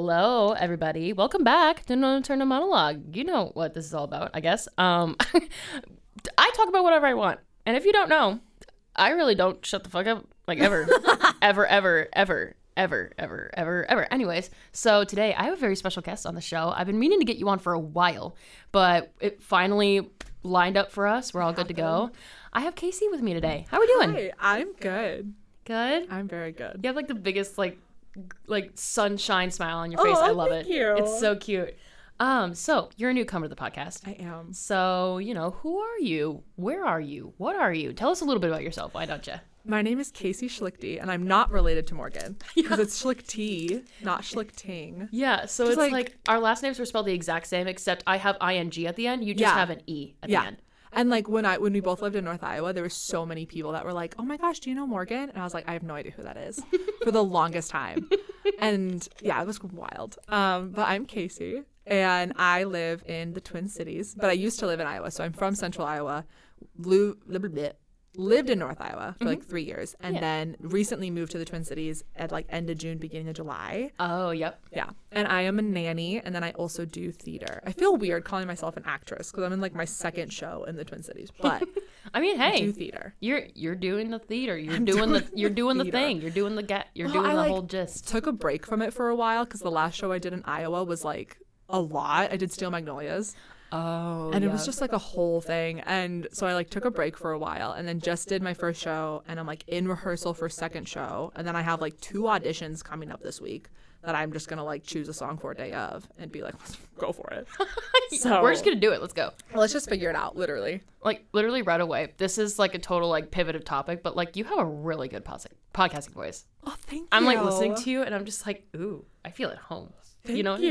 Hello, everybody. Welcome back to No Internal Monologue. You know what this is all about, I guess. Um, I talk about whatever I want, and if you don't know, I really don't shut the fuck up, like ever, ever, ever, ever, ever, ever, ever, ever. Anyways, so today I have a very special guest on the show. I've been meaning to get you on for a while, but it finally lined up for us. We're all good to go. I have Kasey with me today. How are we doing? Hi, I'm good. Good. I'm very good. You have like the biggest like like sunshine smile on your face. Oh, I love thank it. you. It's so cute. Um, so you're a newcomer to the podcast. I am. So, you know, who are you? Where are you? What are you? Tell us a little bit about yourself. Why don't you? My name is Kasey Schlichty, and I'm not related to Morgan because it's Schlichty, not Schlichting. Yeah, so Just it's like, like- our last names were spelled the exact same, except I have ing at the end. You just Yeah. have an e at Yeah. the end. And like when I when we both lived in North Iowa, there were so many people that were like, "Oh my gosh, do you know Morgan?" And I was like, "I have no idea who that is," for the longest time. And yeah, it was wild. Um, but I'm Kasey, and I live in the Twin Cities, but I used to live in Iowa, so I'm from Central Iowa. Lu- blah, blah, blah. Lived in North Iowa for like mm-hmm. three years, and Yeah. then recently moved to the Twin Cities at like end of June, beginning of July. Oh, yep. Yeah. And I am a nanny and then I also do theater. I feel weird calling myself an actress because I'm in like my second show in the Twin Cities, but I mean, I hey, do theater. you're you're doing the theater. You're I'm doing, the doing you're doing the thing. You're doing the get. You're Well, doing I, the like, whole gist. Took a break from it for a while because the last show I did in Iowa was like a lot. I did Steel Magnolias Oh, and it was just like a whole thing. And so I like took a break for a while and then just did my first show and I'm like in rehearsal for second show. And then I have like two auditions coming up this week that I'm just gonna like choose a song for a day of and be like, let's go for it. so we're just gonna do it. Let's go. let's just figure it out, literally. like literally right away. This is like a total like pivotive topic, but like you have a really good podcasting voice. Oh, thank you. I'm like listening to you and I'm just like, ooh, I feel at home. You know what I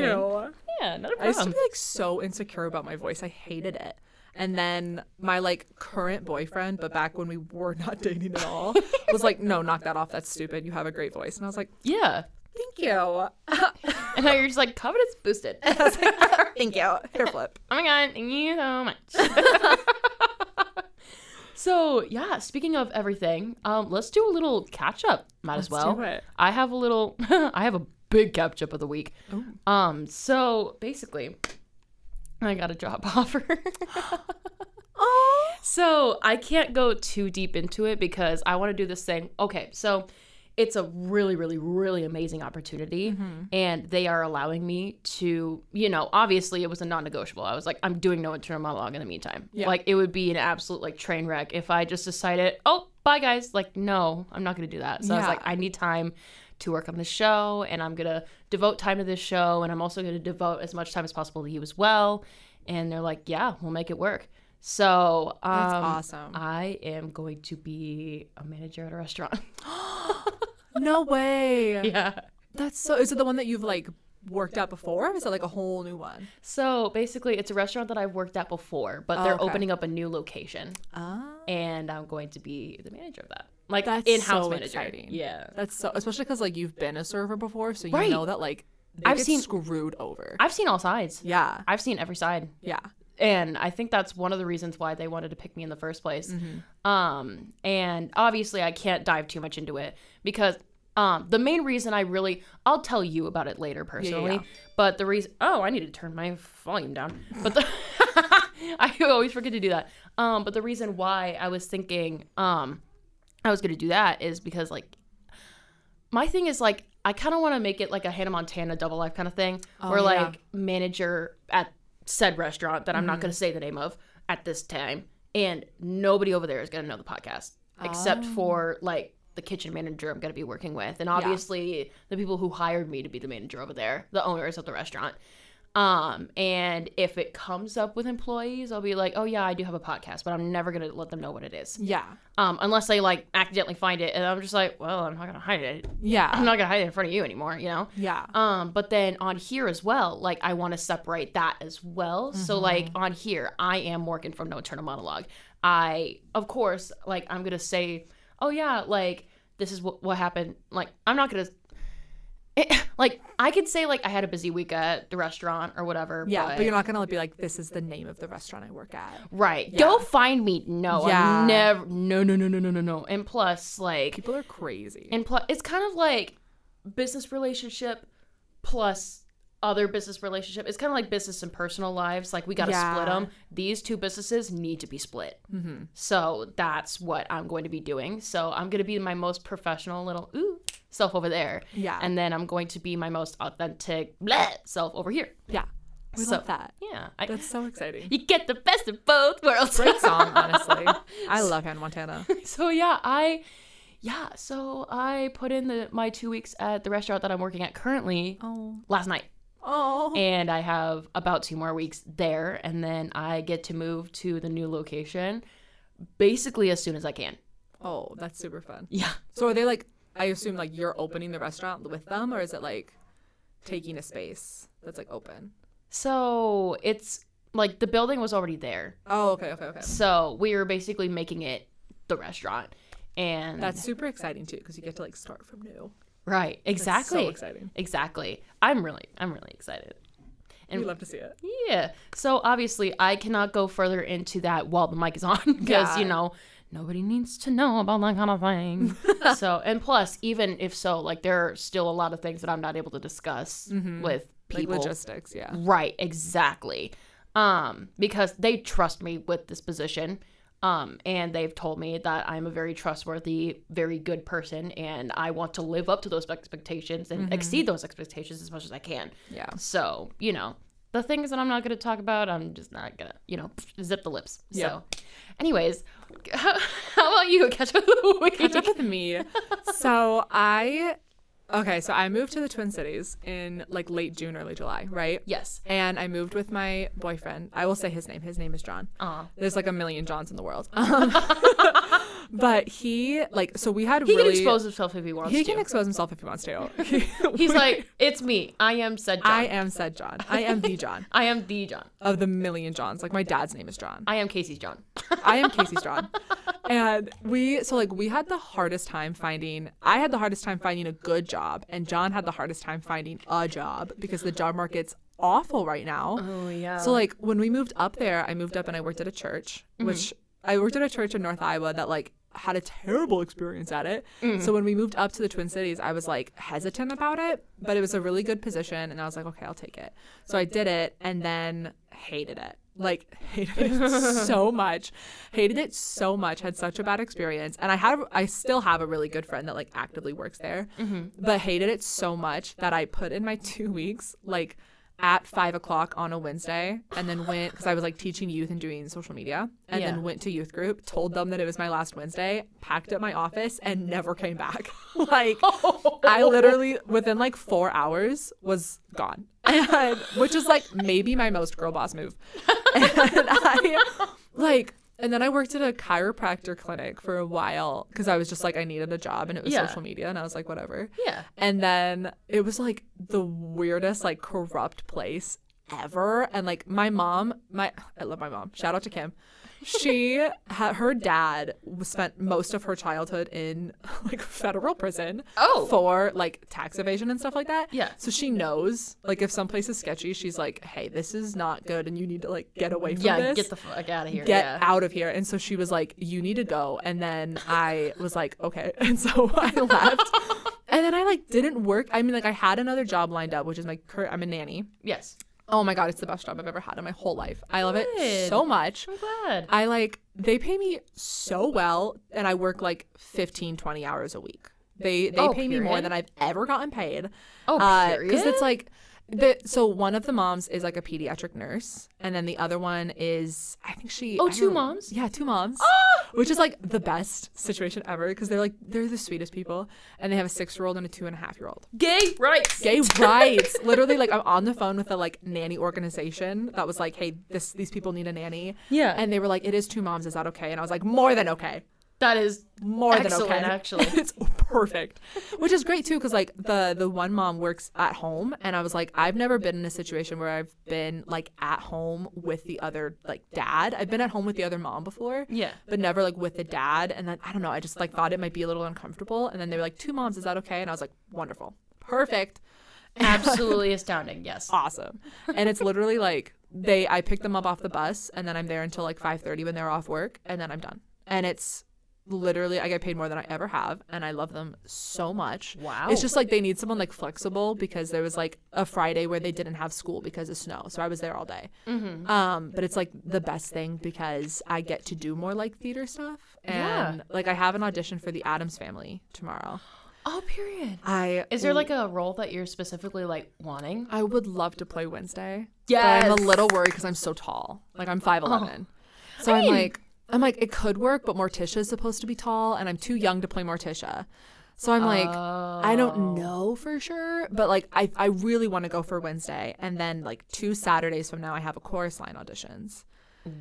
mean? Yeah, not a I used to be like so insecure about my voice. I hated it. And then my like current boyfriend, but back when we were not dating at all, was like, "No, knock that off. That's stupid. You have a great voice." And I was like, Yeah. "Thank you, And now you're just like, confidence boosted. thank you." Hair flip. Oh my god, thank you so much. so yeah, speaking of everything, um, let's do a little catch up. Might as Let's well. do it. I have a little I have a big catch up of the week. Ooh. Um, so basically I got a job offer. Oh, So I can't go too deep into it because I want to do this thing. Okay, so it's a really, really, really amazing opportunity, Mm-hmm. and they are allowing me to, you know, obviously it was a non-negotiable. I was like, I'm doing no internal monologue in the meantime. Yeah. Like it would be an absolute like train wreck if I just decided, oh, bye guys. Like no, I'm not gonna do that. So I was like, I need time to work on the show, and I'm gonna devote time to this show, and I'm also gonna devote as much time as possible to you as well. And they're like, yeah, we'll make it work. So um, that's awesome. I am going to be a manager at a restaurant. no way. yeah. That's so. Is it the one that you've like worked at before? Or is it like a whole new one? So basically, it's a restaurant that I've worked at before, but they're Oh, okay. opening up a new location, Ah, and I'm going to be the manager of that, like That's in-house so manager. exciting. Yeah. that's so. Especially because like you've been a server before, so you Right. know that like I've seen- screwed over. I've seen all sides. yeah, I've seen every side. yeah. and I think that's one of the reasons why they wanted to pick me in the first place. Mm-hmm. Um, and obviously, I can't dive too much into it because um, the main reason I really I'll tell you about it later personally. yeah. But the reason oh, I need to turn my volume down. But the I always forget to do that. Um, but the reason why I was thinking um I was gonna do that is because like my thing is like I kind of want to make it like a Hannah Montana double life kind of thing, Oh, yeah. like manager at said restaurant that I'm Mm-hmm. not going to say the name of at this time, and nobody over there is going to know the podcast except Oh. for like the kitchen manager I'm going to be working with, and obviously the people who hired me to be the manager over there, the owners of the restaurant. Um, and if it comes up with employees, I'll be like, oh yeah, I do have a podcast, but I'm never gonna let them know what it is. Yeah. Um, unless they like accidentally find it, and I'm just like, well, I'm not gonna hide it. Yeah. I'm not gonna hide it in front of you anymore, you know. yeah. Um, but then on here as well, like I want to separate that as well. So like on here, I am working from no internal monologue. I, of course, like I'm gonna say, oh yeah, like this is what what happened. Like I'm not gonna. It, like I could say like I had a busy week at the restaurant or whatever. Yeah, but, but you're not gonna be like, this is the name of the restaurant I work at. right. Yeah. Go find me. No, Yeah. I'm never. No, no, no, no, no, no, no. And plus, like, People are crazy. and plus, it's kind of like business relationship plus other business relationship. It's kind of like business and personal lives. Like we got to split them. These two businesses need to be split. Mm-hmm. So that's what I'm going to be doing. So I'm going to be my most professional little ooh self over there. Yeah. And then I'm going to be my most authentic bleh self over here. Yeah. We So- love that. Yeah. I, That's so exciting. you get the best of both worlds. Great song, honestly. I love Hannah Montana. so yeah, I yeah, so I put in the my 2 weeks at the restaurant that I'm working at currently Oh. last night. Oh. And I have about 2 more weeks there and then I get to move to the new location basically as soon as I can. Oh, that's super fun. Yeah. So are they like I assume like you're opening the restaurant with them or is it like taking a space that's like open? So it's like the building was already there. Oh, okay, okay, okay. So we were basically making it the restaurant. And That's super exciting too because you get to like start from new. Right, That's exactly. so exciting. Exactly. I'm really I'm really excited. And We love to see it. Yeah. So obviously, I cannot go further into that while the mic is on because Yeah. you know nobody needs to know about that kind of thing. so and plus, even if so, like there are still a lot of things that I'm not able to discuss with Like people. logistics, yeah. Right. Exactly. Um, because they trust me with this position. Um, and they've told me that I'm a very trustworthy, very good person, and I want to live up to those expectations and exceed those expectations as much as I can. Yeah. So, you know, the things that I'm not going to talk about, I'm just not going to, you know, zip the lips. Yeah. So, anyways, how, how about you? Catch up with the week. Catch up with me. so I okay, so I moved to the Twin Cities in like late June, early July, right? Yes. And I moved with my boyfriend. I will say his name. His name is John. Aw. There's like a million Johns in the world. Um, but he like so we had He really can expose himself if he wants he to. can expose himself if he wants to. He's like, it's me. I am said John. I am said John. I am the John I am the John. of the million Johns. Like my dad's name is John. I am Kasey's John. I am Kasey's John. And we so like we had the hardest time finding I had the hardest time finding a good job and John had the hardest time finding a job because the job market's awful right now. Oh yeah. So like when we moved up there, I moved up and I worked at a church, Mm-hmm. which I worked at a church in North Iowa that like had a terrible experience at it. Mm-hmm. So when we moved up to the Twin Cities, I was like hesitant about it, but it was a really good position and I was like, okay, I'll take it. So I did it and then hated it. Like hated it so much. Hated it so much. Had such a bad experience. And I have I still have a really good friend that like actively works there. Mm-hmm. But hated it so much that I put in my two weeks like at five o'clock on a Wednesday and then went because I was like teaching youth and doing social media and Yeah. then went to youth group, told them that it was my last Wednesday, packed up my office and never came back. like I literally within like four hours was gone. And, which is like maybe my most girl boss move. And I like and then I worked at a chiropractor clinic for a while because I was just like I needed a job and it was Yeah. social media and I was like whatever. yeah. And then it was like the weirdest, like corrupt place ever. And like my mom, my I love my mom. Shout out to Kim. She had her dad spent most of her childhood in like federal prison Oh. for like tax evasion and stuff like that. Yeah. So she knows like if some place is sketchy, she's like, hey, this is not good, and you need to like get away from Yeah. this Get the fuck out of here. get yeah. out of here. And so she was like, you need to go. And then I was like, okay. And so I left. And then I like didn't work. I mean, like I had another job lined up, which is my current, I'm a nanny. Yes. Oh my God, it's the best job I've ever had in my whole life. I love it so much. I'm glad. I like, they pay me so well and I work like 15, 20 hours a week. They, oh, they Oh, pay me more than I've ever gotten paid. Oh, uh, Because period? it's like, the, so one of the moms is like a pediatric nurse, and then the other one is I think she. Oh, I two don't- moms? Yeah, two moms. Ah! Which is like the best situation ever because they're like they're the sweetest people, and they have a six-year-old and a two and a half-year-old. Gay rights. Gay rights. Literally, like I'm on the phone with a like nanny organization that was like, "Hey, this these people need a nanny." Yeah. And they were like, "It is two moms. Is that okay?" And I was like, "More than okay." That is more Excellent, than okay. actually. it's perfect. Which is great too because like the the one mom works at home and i was like i've never been in a situation where i've been like at home with the other like dad. I've been at home with the other mom before Yeah. but never like with the dad. And then i don't know i just like thought it might be a little uncomfortable. And then they were like two moms is that okay? And i was like wonderful. Perfect. Absolutely astounding. Yes. awesome. And it's literally like they i pick them up off the bus and then i'm there until like 5.30 when they're off work and then i'm done. And it's literally I get paid more than I ever have and I love them so much. Wow. It's just like they need someone like flexible because there was like a Friday where they didn't have school because of snow. So I was there all day. Mm-hmm. Um, but it's like the best thing because I get to do more like theater stuff. Yeah. And like I have an audition for the Addams family tomorrow. Oh, period. I Is there like a role that you're specifically like wanting? I would love to play Wednesday. But Yes. I'm a little worried because I'm so tall. Like I'm 5'11. So I I'm mean- like, I'm like, it could work, but Morticia is supposed to be tall, and I'm too young to play Morticia. So I'm like, I Oh. don't know for sure, but like, I, I really want to go for Wednesday. And then like two Saturdays from now, I have a chorus line auditions.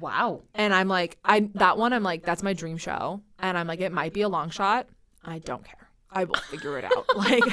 Wow. And I'm like, I that one, I'm like, that's my dream show. And I'm like, it might be a long shot. I don't care. I will figure it out. Like,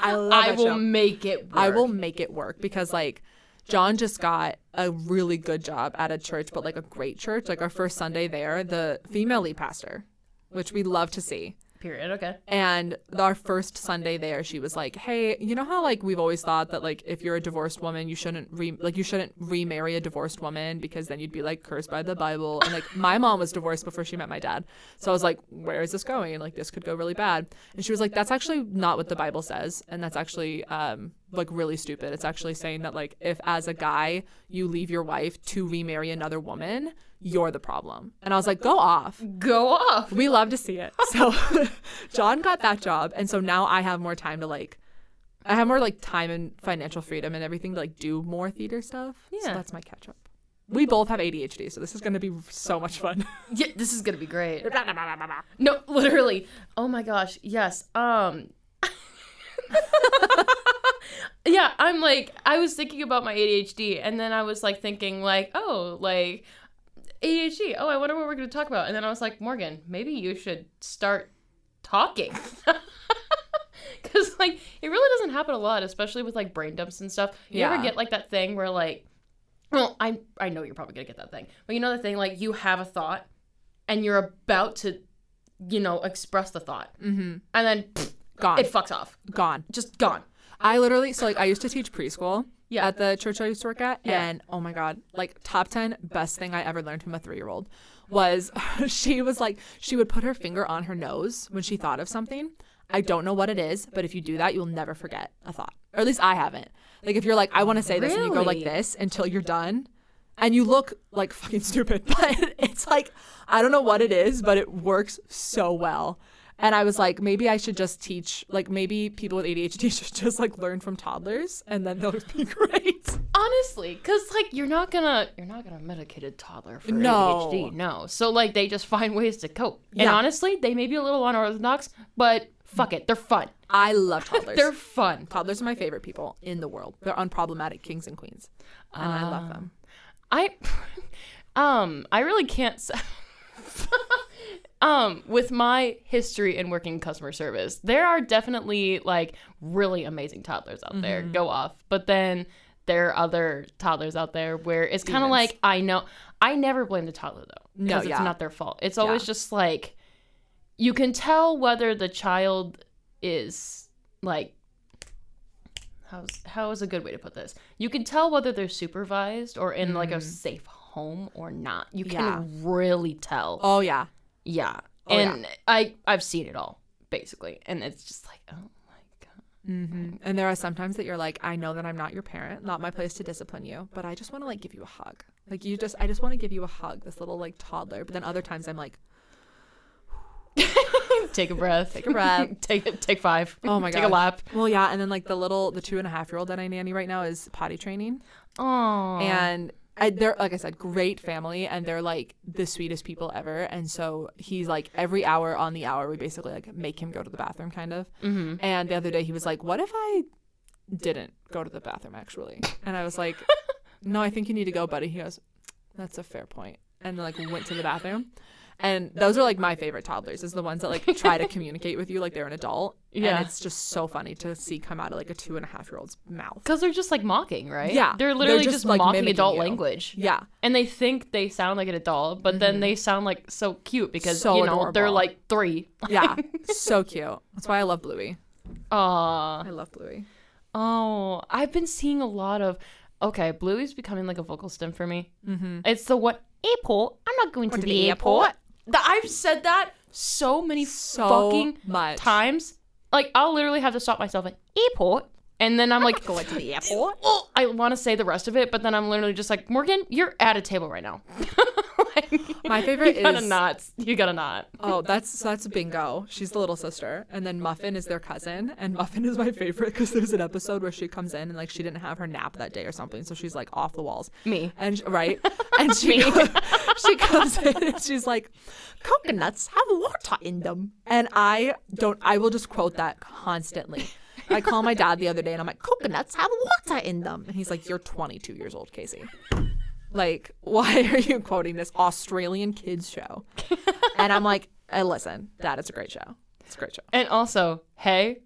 I love I will show. make it work. I will make it work because like John just got a really good job at a church, but like a great church. Like our first Sunday there, the female lead pastor, which we love to see. Period. Okay. And our first Sunday there, she was like, "Hey, you know how like we've always thought that like if you're a divorced woman, you shouldn't re like you shouldn't remarry a divorced woman because then you'd be like cursed by the Bible." And like my mom was divorced before she met my dad, so I was like, "Where is this going? Like this could go really bad." And she was like, "That's actually not what the Bible says, and that's actually um like really stupid. It's actually saying that like if as a guy you leave your wife to remarry another woman." You're the problem. And I was like, go off. Go off. We love to see it. So John got that job, and so now I have more time to like, I have more like time and financial freedom and everything to like do more theater stuff. So Yeah. that's my catch up. We both have ADHD, so this is going to be so much fun. Yeah, this is gonna be great. No, literally. Oh my gosh. Yes. Um. yeah, I'm like, I was thinking about my ADHD, and then I was like thinking, like, oh, like ADHD. Oh, I wonder what we're gonna talk about. And then I was like, Morgan, maybe you should start talking. Cause like it really doesn't happen a lot, especially with like brain dumps and stuff. You Yeah. ever get like that thing where like, well, I I know you're probably gonna get that thing, but you know the thing like you have a thought, and you're about to, you know, express the thought, mm-hmm. and then pfft, Gone. it fucks off, Gone. just gone. I literally, so like, I used to teach preschool Yeah. at the church I used to work at. Yeah. And oh my God, like, top 10 best thing I ever learned from a three year old was she was like, she would put her finger on her nose when she thought of something. I don't know what it is, but if you do that, you'll never forget a thought. Or at least I haven't. Like, if you're like, I want to say this, and you go like this until you're done. And you look like fucking stupid, but it's like, I don't know what it is, but it works so well. And I was like, maybe I should just teach, like, maybe people with ADHD should just like learn from toddlers and then they'll be great. Honestly, because like you're not gonna you're not gonna medicate a toddler for No. ADHD, no. So like they just find ways to cope. And honestly, they may be a little unorthodox, but fuck it, they're fun. I love toddlers. They're fun. toddlers are my favorite people in the world. They're unproblematic kings and queens. And I love them. I um I really can't say um with my history in working customer service there are definitely like really amazing toddlers out there Mm-hmm. go off but then there are other toddlers out there where it's kind of like I know I never blame the toddler though No, because yeah. it's not their fault it's always Yeah. just like you can tell whether the child is like how's how is a good way to put this? You can tell whether they're supervised or in like a safe home or not. You can Yeah. really tell. Oh, yeah. Yeah. Oh, yeah. and I I've seen it all basically, and it's just like oh my god. Mm-hmm. And there are sometimes that you're like, I know that I'm not your parent, not my place to discipline you, but I just want to like give you a hug. Like you just, I just want to give you a hug, this little like toddler. But then other times I'm like, Take a breath. Take a breath. take take five. oh my god, Take a lap. Well, yeah. And then like the little, the two and a half year old that I nanny right now is potty training, Oh. and I, they're like I said, great family, and they're like the sweetest people ever. And so he's like every hour on the hour, we basically like make him go to the bathroom, kind of. hmm And the other day he was like, "What if I didn't go to the bathroom actually?" And I was like, "No, I think you need to go, buddy." He goes, "That's a fair point." And like went to the bathroom. And those are like my favorite toddlers, is the ones that like try to communicate with you like they're an adult. Yeah. And it's just so funny to see come out of like a two and a half year old's mouth. Because they're just like mocking, right? Yeah, They're they're literally just, just, like, mocking adult you. language. Yeah. And they think they sound like an adult, but then they sound like so cute because So you know they're like three. Yeah. so cute. That's why I love Bluey. Aw. I love Bluey. Oh, I've been seeing a lot of. Okay, Bluey's becoming like a vocal stim for me. Mm-hmm. It's the what airport? I'm not going to Went the, the airport. airport. That I've said that so many So fucking much. times. Like I'll literally have to stop myself at airport, and then I'm like, Going to the airport. oh, I want to say the rest of it, but then I'm literally just like, Morgan, you're at a table right now. Like, My favorite you gotta is- not. You gotta not. Oh, that's so that's Bingo. She's the little sister, and then Muffin is their cousin. And Muffin is my favorite because there's an episode where she comes in and like she didn't have her nap that day or something, so she's like off the walls. Me. And right, and she go- she comes in and she's like, "Coconuts have water in them," and I don't. I will just quote that constantly. I call my dad the other day and I'm like, "Coconuts have water in them," and he's like, "You're 22 years old, Kasey." Like, why are you quoting this Australian kids show? and I'm like, hey, listen, Dad, it's a great show. It's a great show. And also, hey,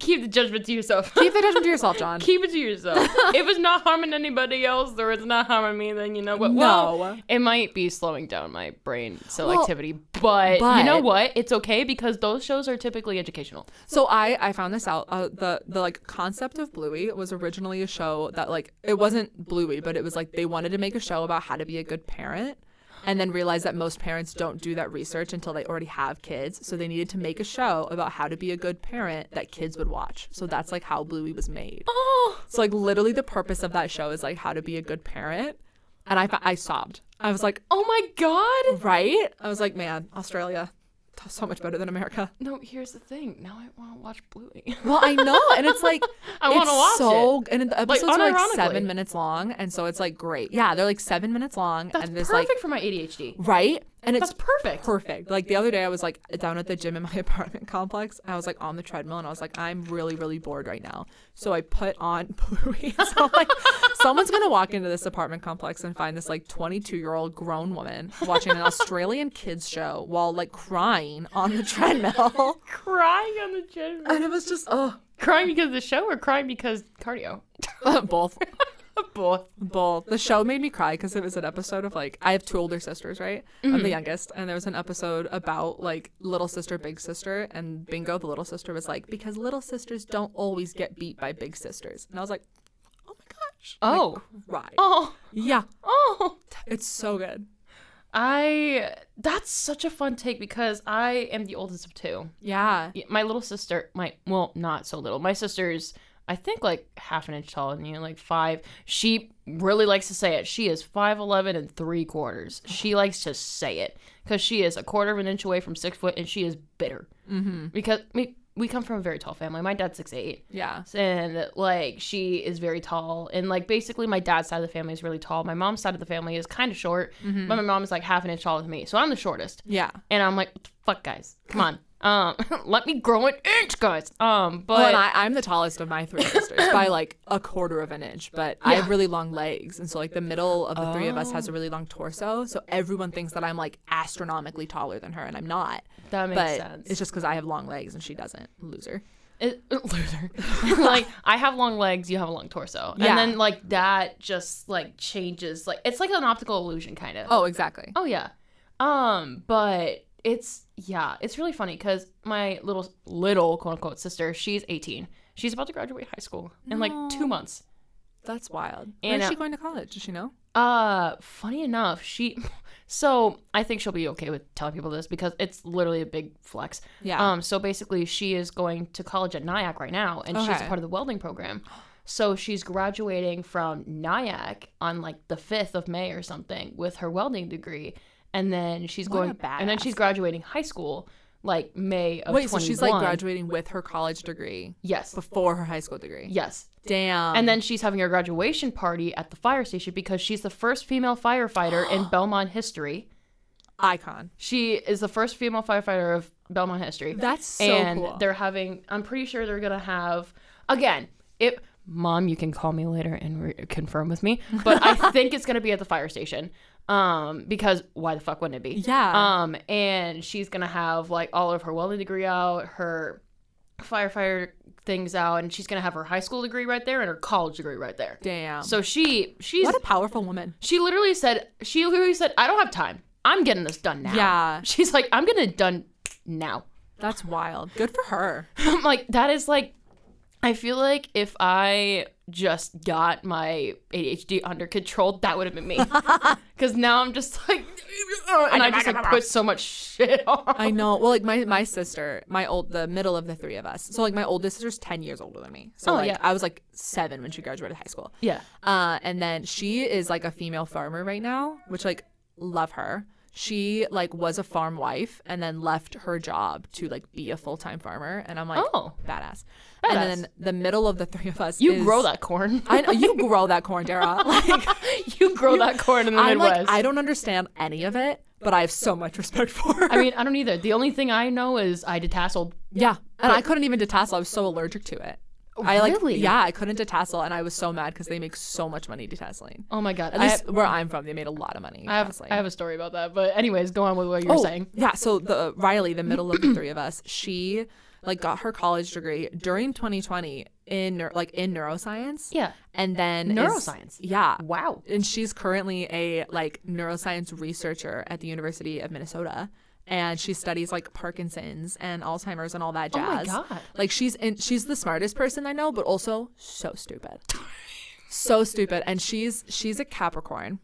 keep the judgment to yourself. Keep the judgment to yourself, John. keep it to yourself. if it's not harming anybody else or it's not harming me, then you know what? Well, No. it might be slowing down my brain selectivity, but, you know what? It's okay because those shows are typically educational. So I I found this out. Uh, the the like concept of Bluey was originally a show that like it wasn't Bluey, but it was like they wanted to make a show about how to be a good parent. And then realized that most parents don't do that research until they already have kids. So they needed to make a show about how to be a good parent that kids would watch. So that's like how Bluey was made. Oh, So like literally the purpose of that show is like how to be a good parent. And I, I sobbed. I was like, oh my god! right? I was like, man, Australia, so much better than America. No, here's the thing. Now I want to watch Bluey. Well, I know, and it's like I wanna it's watch so, And the episodes are like seven minutes long, and so it's like great. Yeah, they're like seven minutes long, That's and this perfect like for my ADHD. right, and it's That's perfect. perfect. Like the other day, I was like down at the gym in my apartment complex. I was like on the treadmill, and I was like, I'm really, really bored right now. So I put on Bluey. so I'm like, someone's gonna walk into this apartment complex and find this like 22 year old grown woman watching an Australian kids show while like crying on the treadmill, Crying on the treadmill. and it was just oh, crying because of the show or crying because cardio? both. Both. Both. The show made me cry because it was an episode of like I have two older sisters, right? I'm the mm-hmm. youngest, and there was an episode about like little sister, big sister, and Bingo, the little sister, was like because little sisters don't always get beat by big sisters, and I was like, oh my gosh, Oh. right, Oh. yeah, Oh. it's so good, I that's such a fun take because I am the oldest of two. yeah, My little sister, my well, not so little. My sister's I think like half an inch taller than you, like five. She really likes to say it. She is five eleven and three quarters. She likes to say it because she is a quarter of an inch away from six foot, and she is bitter. Mm-hmm. Because we we come from a very tall family. My dad's six eight. yeah, and like she is very tall and like basically my dad's side of the family is really tall my mom's side of the family is kind of short Mm-hmm. but my mom is like half an inch taller than me so i'm the shortest yeah. and i'm like fuck guys come on um let me grow an inch guys um but Well, I, I'm the tallest of my three sisters by like a quarter of an inch, but I have really long legs, and so like the middle of the three of us has a Oh. really long torso. So everyone thinks that I'm like astronomically taller than her, and I'm not. that makes but sense it's just because I have long legs and she doesn't. Loser. it, loser like i have long legs you have a long torso Yeah. and then like that just like changes like it's like an optical illusion kind of Oh, exactly. Oh yeah. Um, but it's yeah, it's really funny because my little little quote unquote sister, she's 18. She's about to graduate high school in like two months. That's wild. And, Where's uh, she going to college? Does she know? Uh, funny enough, she. So I think she'll be okay with telling people this because it's literally a big flex. Yeah. Um. So basically, she is going to college at NIACC right now, and she's Okay. part of the welding program. So she's graduating from NIACC on like the fifth of May or something with her welding degree, and then she's What going, and then she's graduating high school like May of Wait, so she's like graduating with her college degree Yes. before her high school degree. Yes. Damn. And then she's having her graduation party at the fire station because she's the first female firefighter in Belmond history. icon. She is the first female firefighter of Belmond history. That's so and cool. they're having, I'm pretty sure they're going to have, again, it, mom, you can call me later and re- confirm with me, but I think it's going to be at the fire station. Um, because why the fuck wouldn't it be? Yeah. Um, and she's going to have like all of her welding degree out, her firefighter things out, and she's going to have her high school degree right there and her college degree right there. Damn. So she, she's, what a powerful woman. she literally said, she literally said, I don't have time. I'm getting this done now. Yeah. She's like, I'm getting it done now. That's wild. Good for her. I'm like, that is like, I feel like if I just got my ADHD under control, that would have been me. Because now I'm just like, and I just like put so much shit on. I know. Well, like my my sister, my old the middle of the three of us. So like my oldest sister's ten years older than me. So Oh, like yeah. I was like seven when she graduated high school. Yeah. Uh, and then she is like a female farmer right now, which like love her. She like was a farm wife and then left her job to like be a full time farmer, and I'm like, Oh. badass. Badass. And then the middle of the three of us, You is- grow that corn. I know you grow that corn, Dara. Like you grow that corn in the I'm Midwest. like, I don't understand any of it, but I have so much respect for. her. I mean, I don't either. The only thing I know is I detasseled. Yeah, and I couldn't even detassel. I was so allergic to it. Oh, I like, Really? yeah, I couldn't detassel, and I was so mad because they make so much money detasseling. Oh my god. At I least have, where I'm from, they made a lot of money. I have, detasseling. I have a story about that. But anyways, go on with what you were oh, saying. yeah. So the Riley, the middle of the three of us, she like got her college degree during 2020 in like in neuroscience. Yeah. and then is- Neuroscience. yeah, Wow. and she's currently a like neuroscience researcher at the University of Minnesota and she studies like Parkinson's and Alzheimer's and all that Oh my jazz. God. Like she's in she's the smartest person I know but also so stupid. so stupid and she's she's a Capricorn.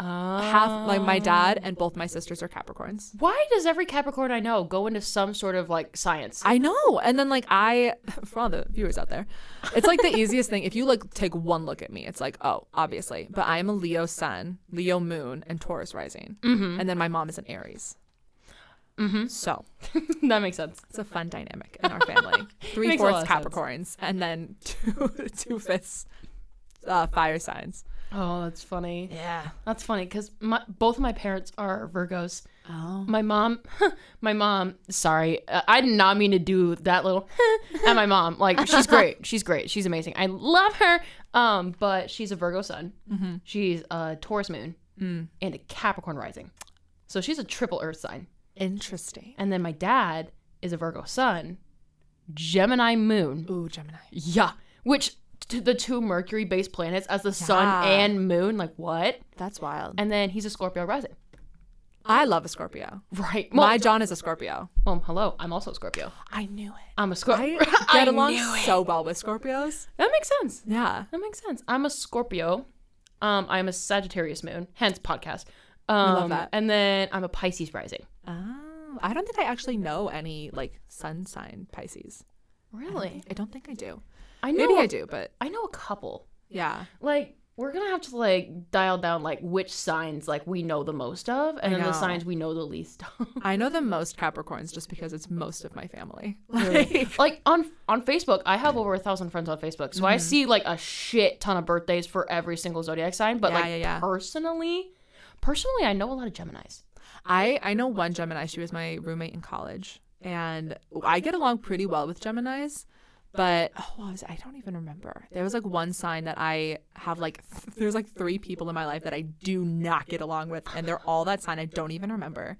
Half like my dad and both my sisters are Capricorns. Why does every Capricorn I know go into some sort of like science? I know. And then like I for all the viewers out there, it's like the easiest thing. If you like take one look at me, it's like, oh, obviously. But I am a Leo sun, Leo moon, and Taurus rising. Mm-hmm. And then my mom is an Aries. Mm-hmm. So that makes sense. it's a fun dynamic in our family. Three Makes a lot fourths. Capricorns and then two two fifths uh, fire signs. Oh, that's funny. Yeah. That's funny because my, both of my parents are Virgos. Oh. My mom, my mom. Sorry, uh, I did not mean to do that little. and my mom, like, she's great. She's great. She's amazing. I love her. Um, but she's a Virgo sun. Mm-hmm. She's a Taurus moon Mm. and a Capricorn rising. So she's a triple Earth sign. Interesting. And then my dad is a Virgo sun, Gemini moon. Ooh, Gemini. Yeah, which t- the two Mercury-based planets as the sun and moon. Like what? That's wild. And then he's a Scorpio rising. I love a Scorpio. Right. Well, My John is a Scorpio. well, hello. I'm also a Scorpio. I knew it. I'm a Scorpio. I get along so well with Scorpios. That makes sense. Yeah. That makes sense. I'm a Scorpio. Um, I'm a Sagittarius moon, hence podcast. Um, love that. And then I'm a Pisces rising. Oh, I don't think I actually know any like sun sign Pisces. Really? I don't think I do. I know. Maybe I do, but I know a couple. yeah. Like we're gonna have to like dial down like which signs like we know the most of, and then the signs we know the least of. I know the most Capricorns just because it's most of my family. Like, like on on Facebook, I have over a thousand friends on Facebook, so I Mm-hmm. see like a shit ton of birthdays for every single zodiac sign. But Yeah, like yeah, yeah. personally, personally, I know a lot of Gemini's. I I know one Gemini. She was my roommate in college, and I get along pretty well with Geminis. But oh, was? I don't even remember. There was like one sign that I have like th- there's like three people in my life that I do not get along with, and they're all that sign. I don't even remember.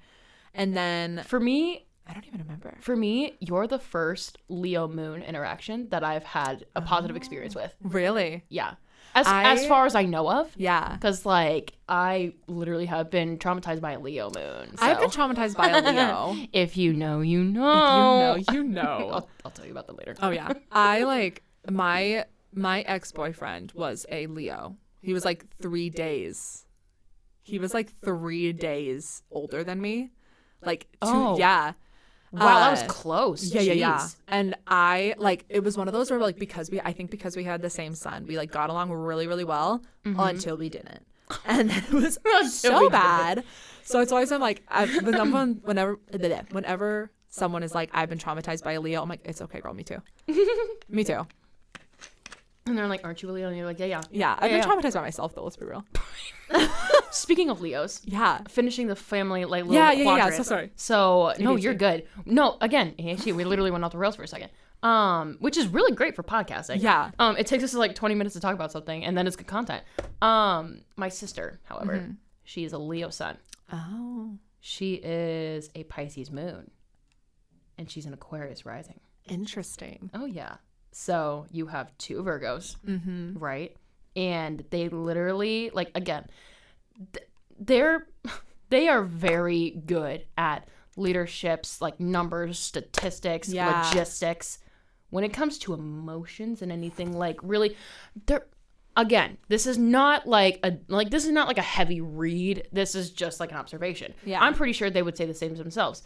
And then For me, I don't even remember. for me, you're the first Leo Moon interaction that I've had a positive experience with. Really? Yeah, as I- as far as I know of. Yeah. Because like I literally have been traumatized by a Leo moon. So. I've been traumatized by a Leo. if you know, you know. you know, you know. I'll, I'll tell you about that later. Oh yeah. I like my my ex-boyfriend was a Leo. He was like 3 days. He was like 3 days older than me. Like two, Oh. yeah. Wow, that was Uh, close. Yeah, yeah, yeah. And I like it was one of those where like because we I think because we had the same sun, we like got along really really well until we didn't. And then it was Mm-hmm. Until we so bad. So it's always I'm like I, whenever whenever whenever someone is like I've been traumatized by a Leo, I'm like it's okay, girl, me too. me too. And they're like, "Aren't you a Leo?" And you're like, "Yeah, yeah." Yeah, I've Yeah, been yeah. traumatized by myself though. Let's be real. Speaking of Leos, Yeah. finishing the family like little Yeah, yeah, yeah, so sorry. So no, you're good. No, again, ADHD, we literally went off the rails for a second. Um, which is really great for podcasting. Yeah. Um, it takes us like 20 minutes to talk about something, and then it's good content. Um, my sister, however, Mm-hmm. she is a Leo sun. Oh, She is a Pisces moon, and she's an Aquarius rising. interesting. Oh yeah. So you have two Virgos, Mm-hmm. right? And they literally like again, they're they are very good at leaderships, like numbers, statistics, Yeah. logistics, when it comes to emotions and anything like really there again this is not like a like this is not like a heavy read this is just like an observation Yeah. i'm pretty sure they would say the same to themselves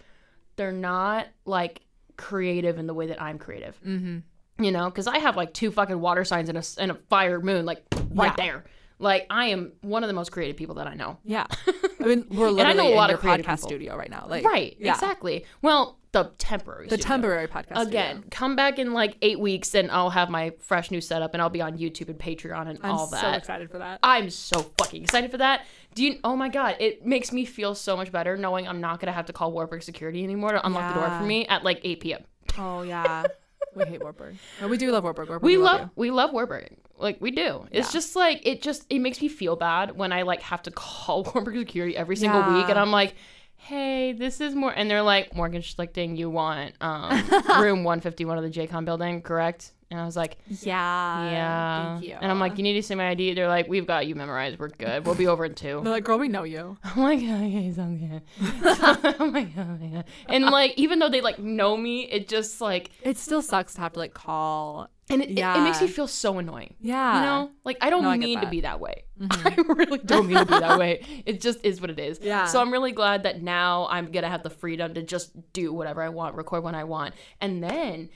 they're not like creative in the way that i'm creative Mm-hmm. you know because i have like two fucking water signs and a, and a fire moon like right Yeah. there like i am one of the most creative people that i know Yeah. I mean, we're And I literally know a in lot your of podcast people. studio right now. Like, right yeah. exactly well the temporary The studio. temporary podcast studio. again studio. come back in like eight weeks and i'll have my fresh new setup and i'll be on youtube and patreon and all that. I'm so excited for that. i'm so fucking excited for that do you oh my god it makes me feel so much better knowing i'm not gonna have to call warburg security anymore to unlock the door for me at like 8 p.m Oh yeah. we hate Warburg. No, we do love Warburg. Warburg we love love we love warburg like we do it's Yeah. just like it just it makes me feel bad when i like have to call warburg security every single Yeah. week and i'm like hey this is more and they're like morgan schlichting you want um room 151 of the jcon building correct and i was like. Yeah. Yeah. Thank you. And I'm like, you need to see my ID. They're like, we've got you memorized. We're good. We'll be over in two. they're like, girl, we know you. I'm like, okay, sounds good. oh my god, oh my god. And like, even though they like know me, it just like, It still sucks to have to like call. And it, it- it, makes me feel so annoying. Yeah. You know, like I don't No, I mean to be that way. I really don't mean to be that way. It just is what it is. Yeah. So I'm really glad that now I'm gonna have the freedom to just do whatever I want, record when I want, and then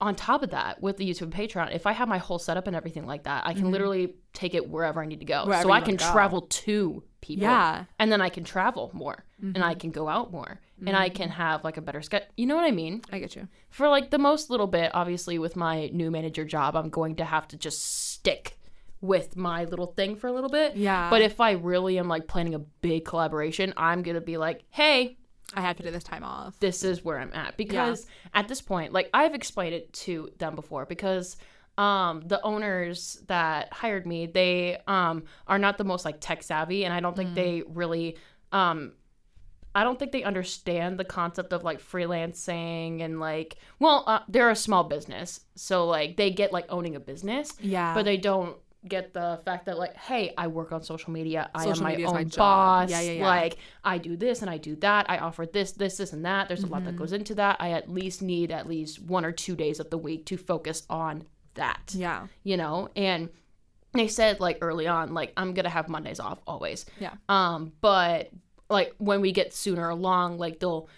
on top of that, with the YouTube and Patreon, if I have my whole setup and everything like that, I can literally take it wherever I need to go. Mm-hmm. Wherever so I can travel to people. Yeah. Mm-hmm. And then I can travel more, and I can go out more, and I can have like a better schedule. You know what I mean? I get you. for like the most little bit obviously with my new manager job i'm going to have to just stick with my little thing for a little bit Yeah. but if i really am like planning a big collaboration i'm gonna be like hey I have to do this time off. this is where i'm at because at this point like i've explained it to them before because um the owners that hired me they um are not the most like tech savvy and i don't think Mm. they really um I don't think they understand the concept of like freelancing and like well uh, they're a small business so like they get like owning a business Yeah. but they don't get the fact that like hey I work on social media I Social am my own my boss Yeah, yeah, yeah. like I do this and I do that I offer this this this and that there's a Mm-hmm. lot that goes into that I at least need at least one or two days of the week to focus on that yeah. you know and they said like early on like i'm gonna have mondays off always Yeah. um but like when we get sooner along like they'll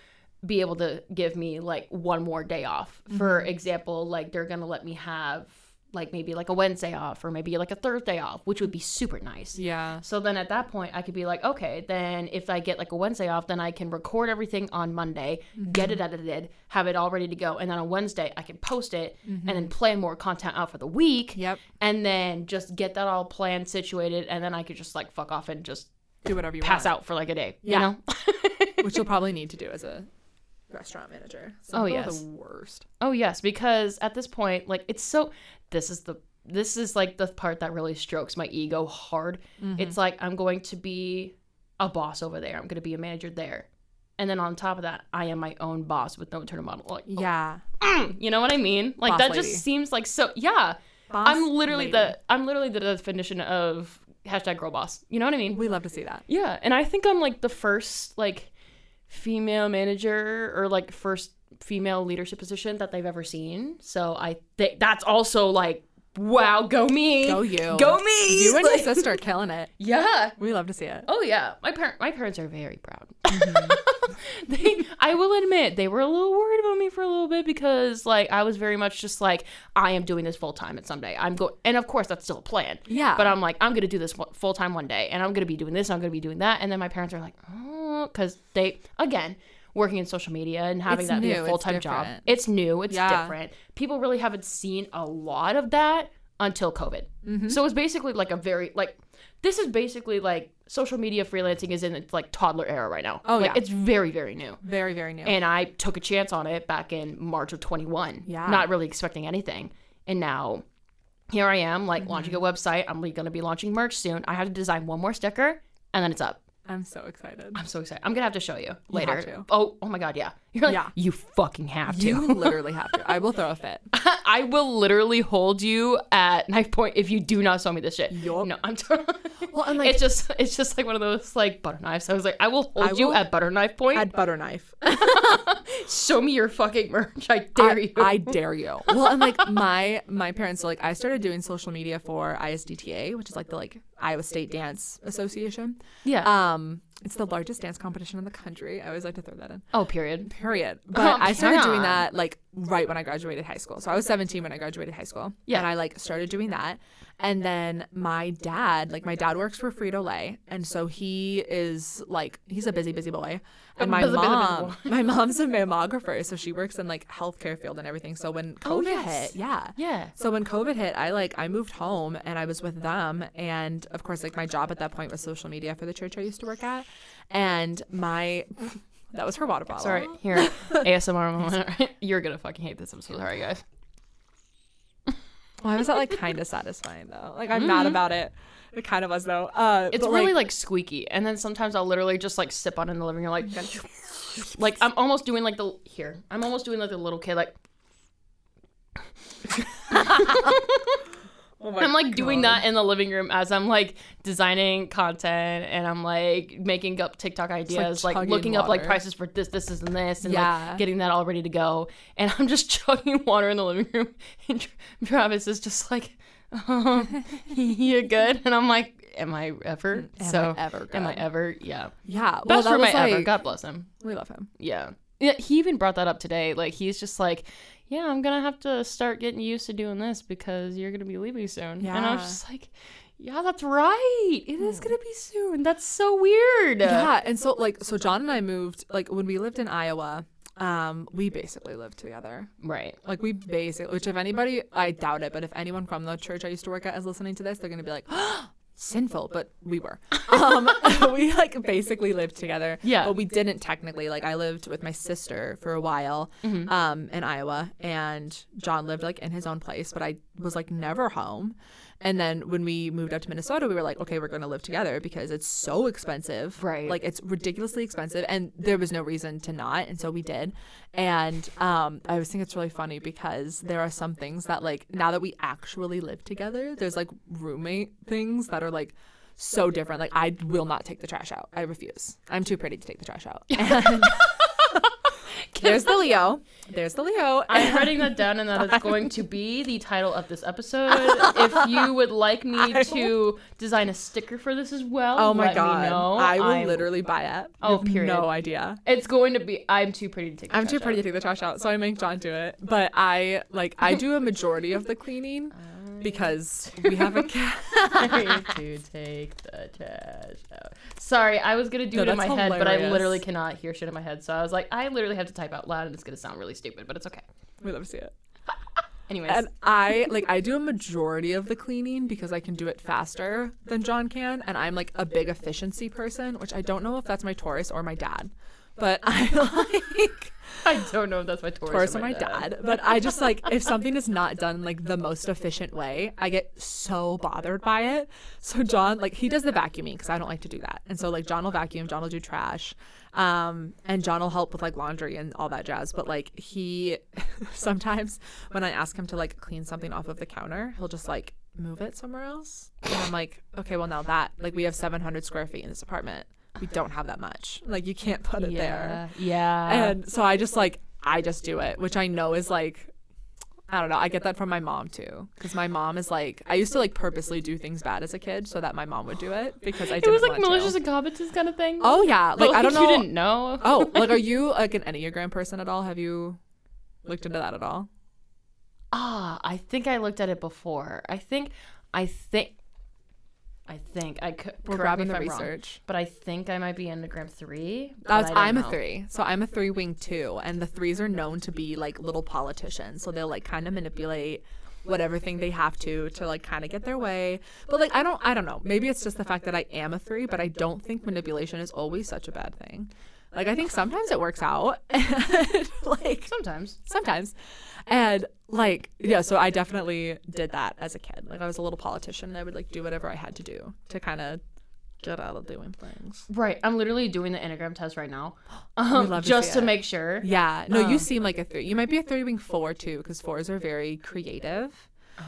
be able to give me like one more day off for Mm-hmm. example like they're gonna let me have like maybe like a wednesday off or maybe like a thursday off which would be super nice Yeah. so then at that point, I could be like, okay, then if I get like a Wednesday off, then I can record everything on Monday, get it edited, have it all ready to go. And then on Wednesday, I can post it and then plan more content out for the week. Yep. And then just get that all planned, situated. And then I could just like fuck off and just Do whatever you pass want. out for like a day. Yeah. You know? Which you'll probably need to do as a restaurant manager. Some Oh, yes. The worst. Oh yes, because at this point, like it's so this is the this is like the part that really strokes my ego hard. Mm-hmm. It's like I'm going to be a boss over there. I'm going to be a manager there. And then on top of that, I am my own boss with no internal model. Like, Yeah. you know what I mean? Like Boss that lady. just seems like so. Yeah, Boss I'm literally lady. the I'm literally the definition of hashtag girl boss. You know what I mean? We love to see that. Yeah, and I think I'm like the first like female manager or like first female leadership position that they've ever seen. So I think that's also like wow, go me. Go you. Go me. You and your sister are killing it. Yeah. We love to see it. Oh yeah. My parent my parents are very proud. Mm-hmm. they I will admit they were a little worried about me for a little bit because like I was very much just like I am doing this full time at someday. I'm going and of course that's still a plan. Yeah. But I'm like, I'm gonna do this full time one day, and I'm gonna be doing this, I'm gonna be doing that, and then my parents are like, oh, because they again working in social media and having It's that be a full time job. It's new, it's Yeah. different. People really haven't seen a lot of that until COVID. Mm-hmm. So it's basically like a very like this is basically like social media freelancing is in its like toddler era right now. Oh, like, yeah. it's very very new. very, very new. And I took a chance on it back in March of 21. Yeah. Not really expecting anything. And now here I am, like launching a Mm-hmm. website. I'm going to be launching merch soon. I have to design one more sticker and then it's up. I'm so excited. I'm so excited. I'm gonna have to show you later. to. Oh, oh my god, yeah. You're like, Yeah. you fucking have to. You literally have to. I will throw a fit. I will literally hold you at knife point if you do not show me this shit. Yup. No, I'm totally. Well, and like it's just it's just like one of those like butter knives. I was like, I will hold I you will- at butter knife point. At butter knife. show me your fucking merch. I dare I, you. I dare you. Well, and like my my parents, so like I started doing social media for ISDTA, which is like the like Iowa State Dance Association. yeah. Um, it's the largest dance competition in the country. I always like to throw that in. oh, period. Period. But I started doing that like right when I graduated high school. So I was 17 when I graduated high school. Yeah. And I like started doing that. And then my dad, like my dad works for Frito Lay, and so he is like he's a busy, busy boy. And my mom, my mom's a mammographer, so she works in like healthcare field and everything. So when oh, COVID Oh, yes. hit, yeah, Yeah. so when COVID hit, I like I moved home and I was with them, and of course, like my job at that point was social media for the church I used to work at, and my that was her water bottle. Sorry. Here, ASMR moment. You're gonna fucking hate this. I'm so sorry, guys. Why was that like kind of satisfying though? Like I'm mad about it. It kind of was though. Uh, It's really like, squeaky, and then sometimes I'll literally just like sip on it in the living room, like, like I'm almost doing like the here. I'm almost doing like the little kid, like Oh I'm like doing that in the living room as I'm like designing content and I'm like making up TikTok ideas, like, chugging looking up like prices for this, this, this, and this, and Yeah. like getting that all ready to go. And I'm just chugging water in the living room, and Travis is just like, um, "You good?" And I'm like, "Am I ever? Am I so ever Am I ever? Yeah, Yeah, well, best roommate was, ever. God bless him. We love him. Yeah. Yeah, he even brought that up today. Like he's just like, yeah, I'm gonna have to start getting used to doing this because you're gonna be leaving soon. Yeah. And I was just like, yeah, that's right. It is gonna be soon. That's so weird. Yeah, and so like so John and I moved like when we lived in Iowa. Um, we basically lived together. Right. Like we basically, which if anybody, I doubt it, but if anyone from the church I used to work at is listening to this, they're gonna be like, sinful, but we were. Um, we like basically lived together. Yeah. but we didn't technically. Like I lived with my sister for a while, Mm-hmm. um, in Iowa, and John lived like in his own place, but I was like never home. And then when we moved up to Minnesota, we were like, okay, we're gonna live together because it's so expensive. Right. Like it's ridiculously expensive, and there was no reason to not, and so we did. And um, I always think it's really funny because there are some things that like now that we actually live together, there's like roommate things that are like so different. Like I will not take the trash out. I refuse. I'm too pretty to take the trash out. And there's the Leo. There's the Leo. I'm writing that down, and that is going to be the title of this episode. if you would like me to design a sticker for this as well, Oh my let god! me know. I will I'm- literally buy it. Oh, period. No idea. It's going to be. I'm too pretty to take. the I'm too pretty out. to take the trash out, so I make John do it. But I like I do a majority of the cleaning uh, because we have a cat. to take the trash out. Sorry, I was gonna do No, it in my that's head, but I literally cannot hear shit in my head. So I was like, I literally have to type out loud, and it's gonna sound really stupid, but it's okay. We love to see it. Anyways, And I like I do a majority of the cleaning because I can do it faster than John can, and I'm like a big efficiency person, which I don't know if that's my Taurus or my dad, but I like I don't know if that's my Taurus, Taurus or or my dad. But I just like if something is not done like the most efficient way, I get so bothered by it. So John, like he does the vacuuming because I don't like to do that, and so like John will vacuum, John will do trash, um, and John will help with like laundry and all that jazz. But like he, sometimes when I ask him to like clean something off of the counter, he'll just like move it somewhere else, and I'm like, okay, well now that like we have 700 square feet in this apartment. We don't have that much. Like you can't put it there. Yeah, yeah. And so I just like I just do it, which I know is like I don't know. I get that from my mom too, because my mom is like I used to like purposely do things bad as a kid so that my mom would do it because I it didn't was like malicious incompetence kind of thing. Oh yeah, But, like I don't know. You didn't know. Oh, like are you like an enneagram person at all? Have you looked into that at all? Ah, I think I looked at it before. I think, I think, I think I could. We're grabbing the I'm wrong, research. but I think I might be Enneagram three. but That's, I don't I'm a three, so I'm a three wing two, and the threes are known to be like little politicians, so they'll like kind of manipulate whatever thing they have to to like kind of get their way. But like I don't, I don't know. Maybe it's just the fact that I am a three, but I don't think manipulation is always such a bad thing. Like I think sometimes it works out, and, like Sometimes. sometimes, and like yeah. So I definitely did that as a kid. Like I was a little politician, and I would like do whatever I had to do to kind of get out of doing things. Right. I'm literally doing the Enneagram test right now. Um, to just to it. make sure. Yeah. No, Um, you seem like a three. You might be a three wing four too, because fours are very creative,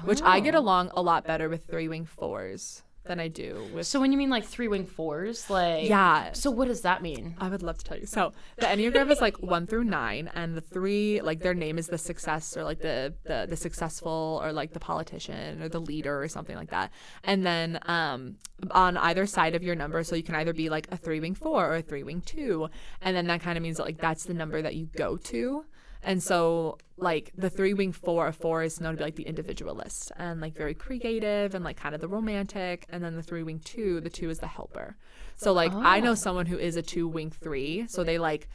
which I get Oh. along a lot better with three wing fours than I do with. So when you mean like three wing fours, like yeah. So what does that mean? I would love to tell you. So the Enneagram is like one through nine, and the three, like their name is the success or like the the, the successful or like the politician or the leader or something like that. And then um on either side of your number, so you can either be like a three wing four or a three wing two, and then that kind of means that like that's the number that you go to. And so, like the three wing four, a four is known to be like the individualist and like very creative and like kind of the romantic. And then the three wing two, the two is the helper. So, like, I know oh. someone who is a two wing three. So they like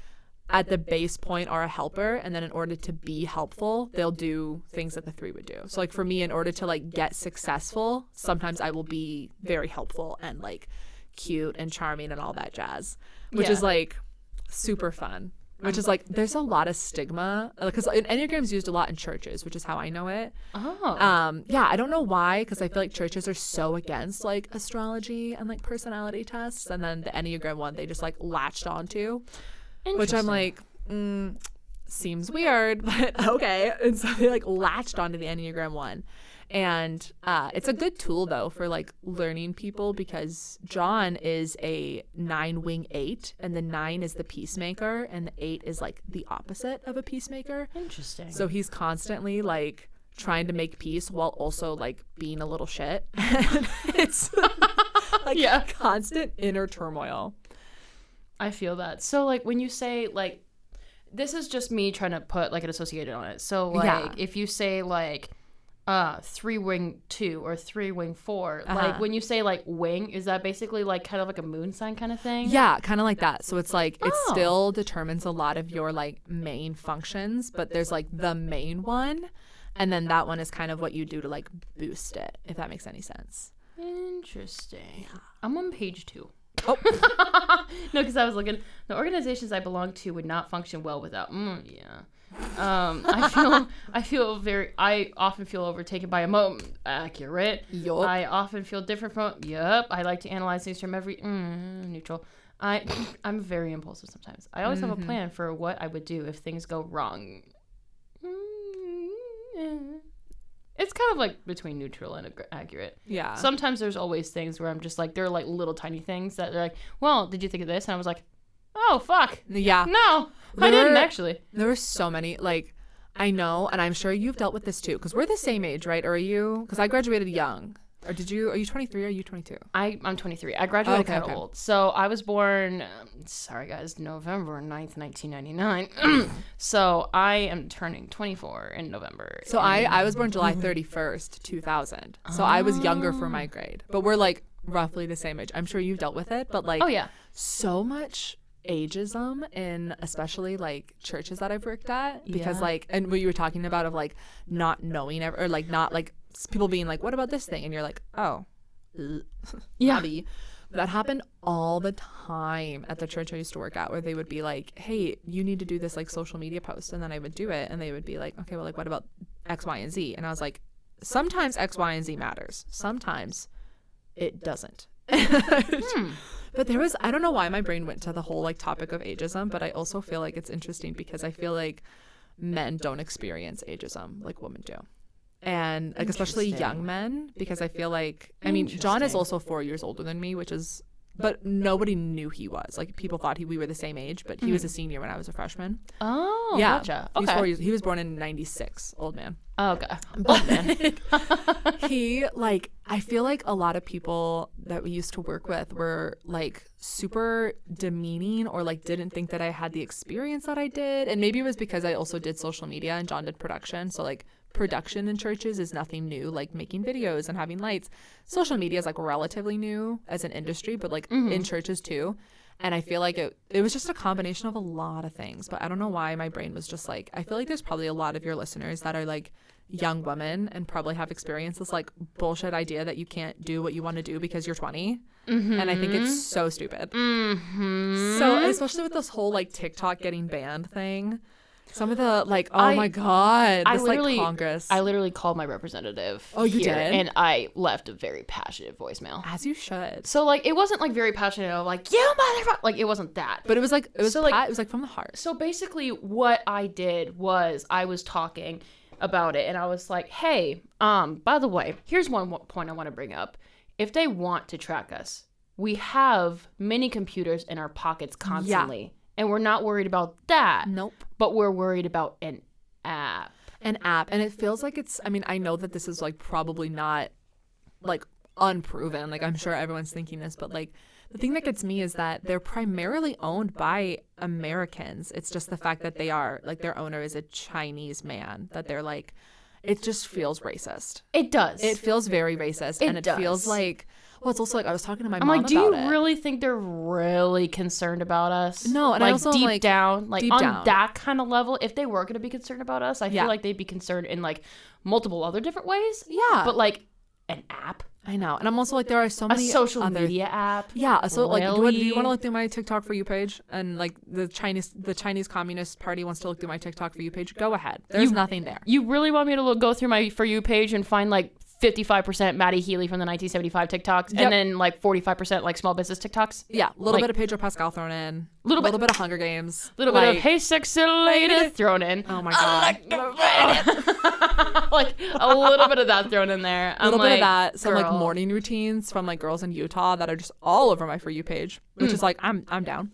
at the base point are a helper. And then in order to be helpful, they'll do things that the three would do. So, like, for me, in order to like get successful, sometimes I will be very helpful and like cute and charming and all that jazz, which is like super fun which is like there's a lot of stigma because enneagram's used a lot in churches which is how i know it. Oh. um yeah i don't know why because i feel like churches are so against like astrology and like personality tests and then the enneagram one they just like latched onto which i'm like mm, seems weird but okay. And so they like latched onto the enneagram one and uh, it's a good tool though for like learning people because John is a nine wing eight, and the nine is the peacemaker, and the eight is like the opposite of a peacemaker. Interesting. So he's constantly like trying to make peace while also like being a little shit. it's like Yeah. constant inner turmoil. I feel that. So like when you say like this is just me trying to put like an associated on it. So like Yeah. if you say like uh three wing two or three wing 4 Uh-huh. like when you say like wing is that basically like kind of like a moon sign kind of thing Yeah, kind of like that. So it's like it Oh. still determines a lot of your like main functions, but there's like the main one, and then that one is kind of what you do to like boost it, if that makes any sense. interesting i'm on page two Oh. no because i was looking the organizations i belong to would not function well without mm, yeah um i feel i feel very i often feel overtaken by a moment. accurate Yup. i often feel different from yep i like to analyze things from every mm, neutral i i'm very impulsive sometimes i always Mm-hmm. have a plan for what i would do if things go wrong Mm, it's kind of like between neutral and ag- accurate Yeah. sometimes there's always things where i'm just like there are like little tiny things that they're like well did you think of this and i was like oh fuck yeah. no i didn't actually There were so many like I know, and I'm sure you've dealt with this too, because we're the same age, right? Or are you? Because I graduated young. Or did you? Are you 23? Or are you 22? I, I'm 23. I graduated Okay, kind of okay. old. So I was born, um, sorry guys, November 9th, 1999. so I am turning 24 in November. So I I was born July 31st, 2000. So I was younger for my grade, but we're like roughly the same age. I'm sure you've dealt with it, but like Oh, yeah. so much ageism in especially like churches that I've worked at because Yeah. like and what you were talking about of like not knowing ev- or like not like people being like what about this thing? And you're like oh Yeah. That happened all the time at the church I used to work at where they would be like hey you need to do this like social media post. And then I would do it and they would be like okay well like what about X Y and Z? And I was like sometimes X Y and Z matters. Sometimes it doesn't hmm. But there was I don't know why my brain went to the whole like topic of ageism, but I also feel like it's interesting because I feel like men don't experience ageism like women do. And like especially young men because I feel like I mean John is also 4 years older than me, which is but nobody knew he was. Like people thought he we were the same age, but he was a senior when I was a freshman. Oh, yeah. gotcha. He was, Okay. four years, he was born in 96, old man. Oh, okay. But he like I feel like a lot of people that we used to work with were like super demeaning or like didn't think that I had the experience that I did. And maybe it was because I also did social media and John did production. So like production in churches is nothing new, like making videos and having lights. Social media is like relatively new as an industry, but like in churches too. And I feel like it it was just a combination of a lot of things. But I don't know why my brain was just like I feel like there's probably a lot of your listeners that are like young women and probably have experienced this like bullshit idea that you can't do what you want to do because you're 20. And I think it's so stupid. Mm-hmm. So, especially with this whole like TikTok getting banned thing, Some of the like, oh I- my god, I this like Congress. I literally called my representative. Oh, you here, did? and I left a very passionate voicemail. As you should. So like, it wasn't like very passionate of like you motherfucker. Like it wasn't that. But it was like it was So, like- pat- it was like from the heart. So basically, what I did was I was talking about it, and I was like, "Hey, um, by the way, here's one point I want to bring up. If they want to track us, we have many computers in our pockets constantly, and we're not worried about that. Nope. But we're worried about an app. An app, and it feels like it's. I mean, I know that this is like probably not like unproven. Like I'm sure everyone's thinking this, but like the thing that gets me is that they're primarily owned by Americans. It's just the fact that they are like their owner is a Chinese man. That they're like, it just feels racist. It does. It feels very racist, It and it feels like. Well, it's also like I was talking to my mom. I'm mom like, do you it. really think they're really concerned about us? No, and I like also deep like- down, like deep on down. that kind of level, if they were going to be concerned about us, I Yeah. feel like they'd be concerned in like multiple other different ways. Yeah. but like an app, I know, and I'm also like there are so a many social other media app. Yeah, so like, do, you want- do you want to look through my TikTok for you page? And like the Chinese, the Chinese Communist Party wants to look through my TikTok for you page. Go ahead. There's You- nothing there. You really want me to look, go through my for you page and find like 55% Matty Healy from the 1975 TikToks, Yep. and then like 45% like small business TikToks. Yeah, a little Like- bit of Pedro Pascal thrown in. Little a little bit of Hunger Games. A little bit of Like, "Hey, sexy lady" thrown in. Oh my god. like a little bit of that thrown in there. A little I'm bit of that. Some like morning routines from like girls in Utah that are just all over my for you page, which Mm. is like I'm I'm down.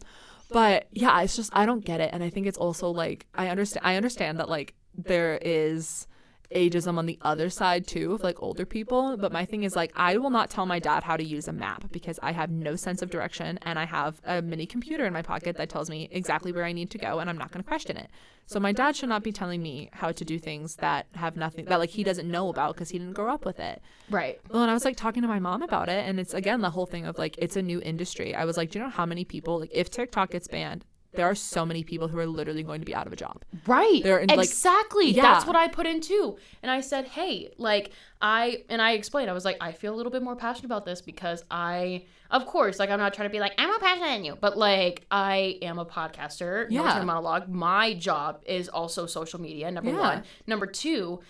But yeah, it's just I don't get it, and I think it's also like I understand I understand that like there is ageism on the other side too of like older people but my thing is like i will not tell my dad how to use a map because i have no sense of direction and i have a mini computer in my pocket that tells me exactly where i need to go and i'm not going to question it so my dad should not be telling me how to do things that have nothing that like he doesn't know about because he didn't grow up with it right. well, and I was like talking to my mom about it, and it's again the whole thing of like it's a new industry. I was like, do you know how many people like if TikTok gets banned, there are so many people who are literally going to be out of a job. Right. They're in, like- exactly. Yeah. That's what I put in too. And I said, hey, like I and I explained, I was like, I feel a little bit more passionate about this because I of course, like I'm not trying to be like, I'm more passionate than you, but like I am a podcaster, Yeah. no monologue. My job is also social media, number Yeah. one. Number two,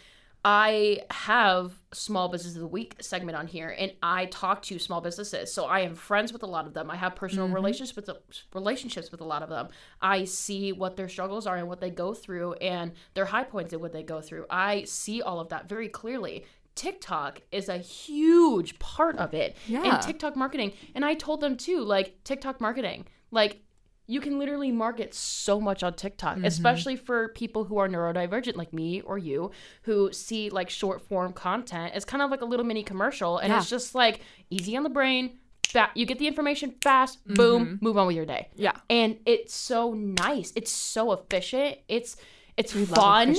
I have small business of the week segment on here and I talk to small businesses. So I am friends with a lot of them. I have personal mm-hmm. relationships with relationships with a lot of them. I see what their struggles are and what they go through and their high points and what they go through. I see all of that very clearly. TikTok is a huge part of it. Yeah. And TikTok marketing. And I told them too, like TikTok marketing, like you can literally market so much on TikTok, Mm-hmm. especially for people who are neurodivergent like me or you, who see like short form content. It's kind of like a little mini commercial, and Yeah. it's just like easy on the brain. Fa- you get the information fast, boom, move on with your day. Mm-hmm. Yeah. and it's so nice. It's so efficient. It's it's love fun.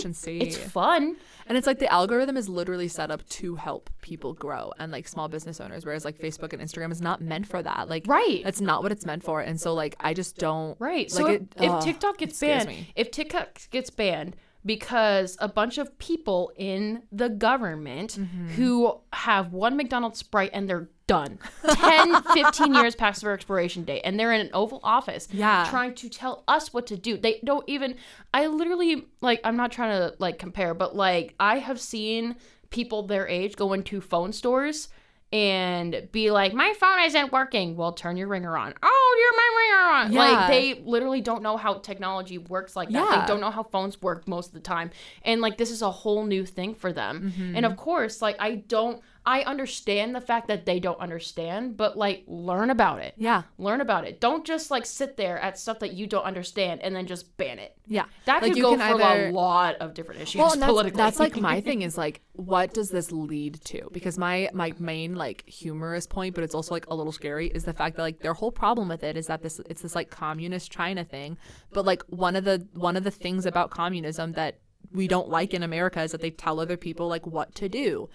It's fun. And it's like the algorithm is literally set up to help people grow and like small business owners, whereas like Facebook and Instagram is not meant for that. Like Right. that's not what it's meant for. And so like I just don't Right. Like So it, if, if TikTok gets banned, me. if TikTok gets banned because a bunch of people in the government Mm-hmm. who have one McDonald's Sprite and they're done 10, 15 years past their expiration date and they're in an Oval Office Yeah. trying to tell us what to do. They don't even, I literally, like, I'm not trying to, like, compare, but, like, I have seen people their age go into phone stores and be like, my phone isn't working. Well, turn your ringer on. Oh, your my ringer on. Yeah. Like they literally don't know how technology works like that. Yeah. They don't know how phones work most of the time. And like this is a whole new thing for them. Mm-hmm. And of course, like I don't I understand the fact that they don't understand, but like learn about it. Yeah. Learn about it. Don't just like sit there at stuff that you don't understand and then just ban it. Yeah. That Like, could you go can for either- a lot of different issues well that's, politically. that's like my thing is like what does this lead to because my my main like humorous point but it's also like a little scary is the fact that like their whole problem with it is that this it's this like communist china thing but like one of the one of the things about communism that we don't like in america is that they tell other people like what to do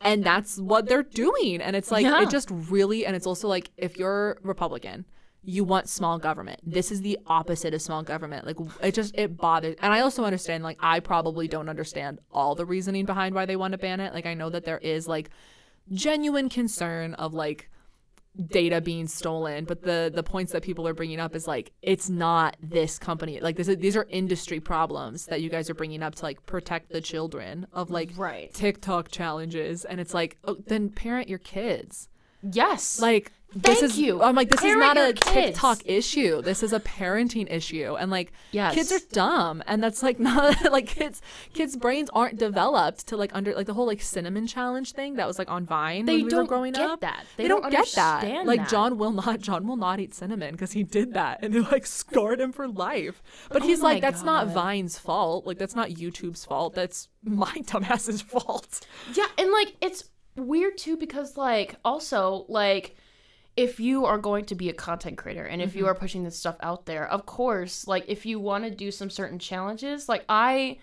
and that's what they're doing and it's like Yeah. it just really and it's also like if you're republican you want small government. This is the opposite of small government. Like it just it bothers. And I also understand like I probably don't understand all the reasoning behind why they want to ban it. Like I know that there is like genuine concern of like data being stolen but the the points that people are bringing up is like it's not this company. Like this is, these are industry problems that you guys are bringing up to like protect the children of like Right. TikTok challenges. And it's like oh, then parent your kids Yes. like this Thank is you. I'm like this Parent is not a kids. TikTok issue. This is a parenting issue. And like Yes. kids are dumb and that's like not like kids kids brains aren't developed to like under like the whole like cinnamon challenge thing that was like on Vine They when we don't were growing get up. that. They, They don't, don't get that. Like that. John will not John will not eat cinnamon because he did that and it like scarred him for life. But oh he's Oh my like that's not Vine's fault. Like that's not YouTube's fault. That's my dumbass's fault. Yeah, and like it's weird too because like also like if you are going to be a content creator and if Mm-hmm. you are pushing this stuff out there, of course, like if you want to do some certain challenges, like I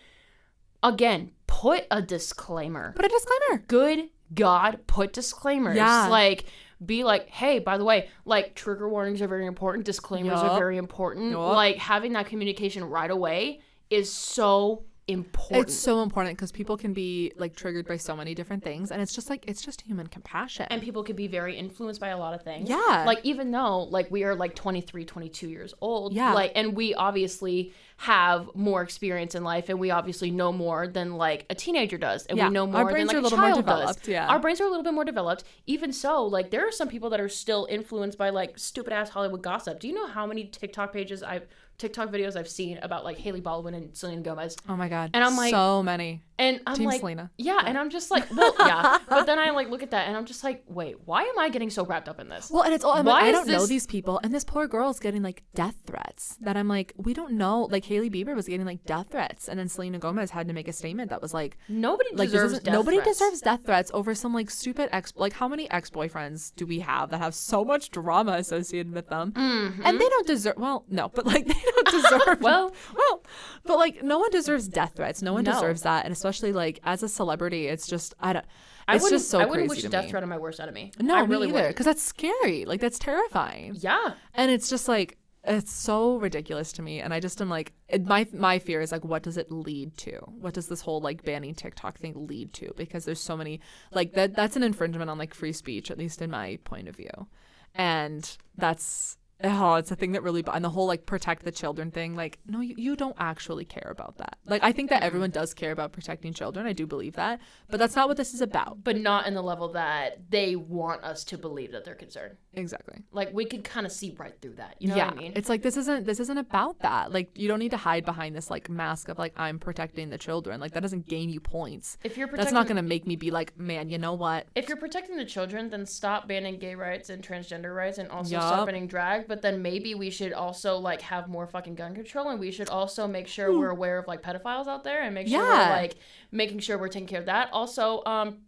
again, put a disclaimer. Put a disclaimer. Good God, put disclaimers. Yeah. Like be like, hey, by the way, like trigger warnings are very important, disclaimers Yup. are very important. Yup. Like having that communication right away is so important. It's so important because people can be like triggered by so many different things, and it's just like it's just human compassion. and people could be very influenced by a lot of things Yeah. like even though like we are like 23 22 years old Yeah. like and we obviously have more experience in life and we obviously know more than like a teenager does and Yeah. we know more than like a a little more child does yeah. our brains are a little bit more developed even so like there are some people that are still influenced by like stupid ass hollywood gossip do you know how many tiktok pages i've tiktok videos i've seen about like hailey baldwin and selena gomez oh my god, And I'm like- so many. and I'm Team like, Selena. yeah, and I'm just like, well, yeah. But then I like look at that and I'm just like, wait, why am I getting so wrapped up in this? Well, and it's all I'm Why like, I don't know these people, and this poor girl's getting like death threats. That I'm like, we don't know. Like Hailey Bieber was getting like death threats, and then Selena Gomez had to make a statement that was like, Nobody like deserves death nobody threats. deserves death threats over some like stupid ex. Like how many ex boyfriends do we have that have so much drama associated with them, and they don't deserve. Well, no, but like they don't deserve. Mm-hmm. Well- well, but like no one deserves death threats. No one No. deserves that, and especially like as a celebrity, it's just I don't. I It's just so I wouldn't wish death me. threat on my worst enemy. No, I me really either. Because that's scary. Like that's terrifying. Yeah. And it's just like it's so ridiculous to me. And I just am like, it, my my fear is like, what does it lead to? What does this whole like banning TikTok thing lead to? Because there's so many like that. That's an infringement on like free speech, at least in my point of view. And that's oh, it's a thing that really and the whole like protect the children thing. Like, no, you, you don't actually care about that. Like, I think that everyone does care about protecting children. I do believe that, but that's not what this is about. But not in the level that they want us to believe that they're concerned. Exactly. Like we could kind of see right through that. You know yeah, what I mean? it's like this isn't this isn't about that. Like you don't need to hide behind this like mask of like I'm protecting the children. Like that doesn't gain you points. If you're protecting- That's not gonna make me be like, man, you know what? if you're protecting the children, then stop banning gay rights and transgender rights, and also Yup. stop banning drag. But then maybe we should also like have more fucking gun control, and we should also make sure we're aware of like pedophiles out there, and make sure. Yeah. we're like making sure we're taking care of that. Also, um,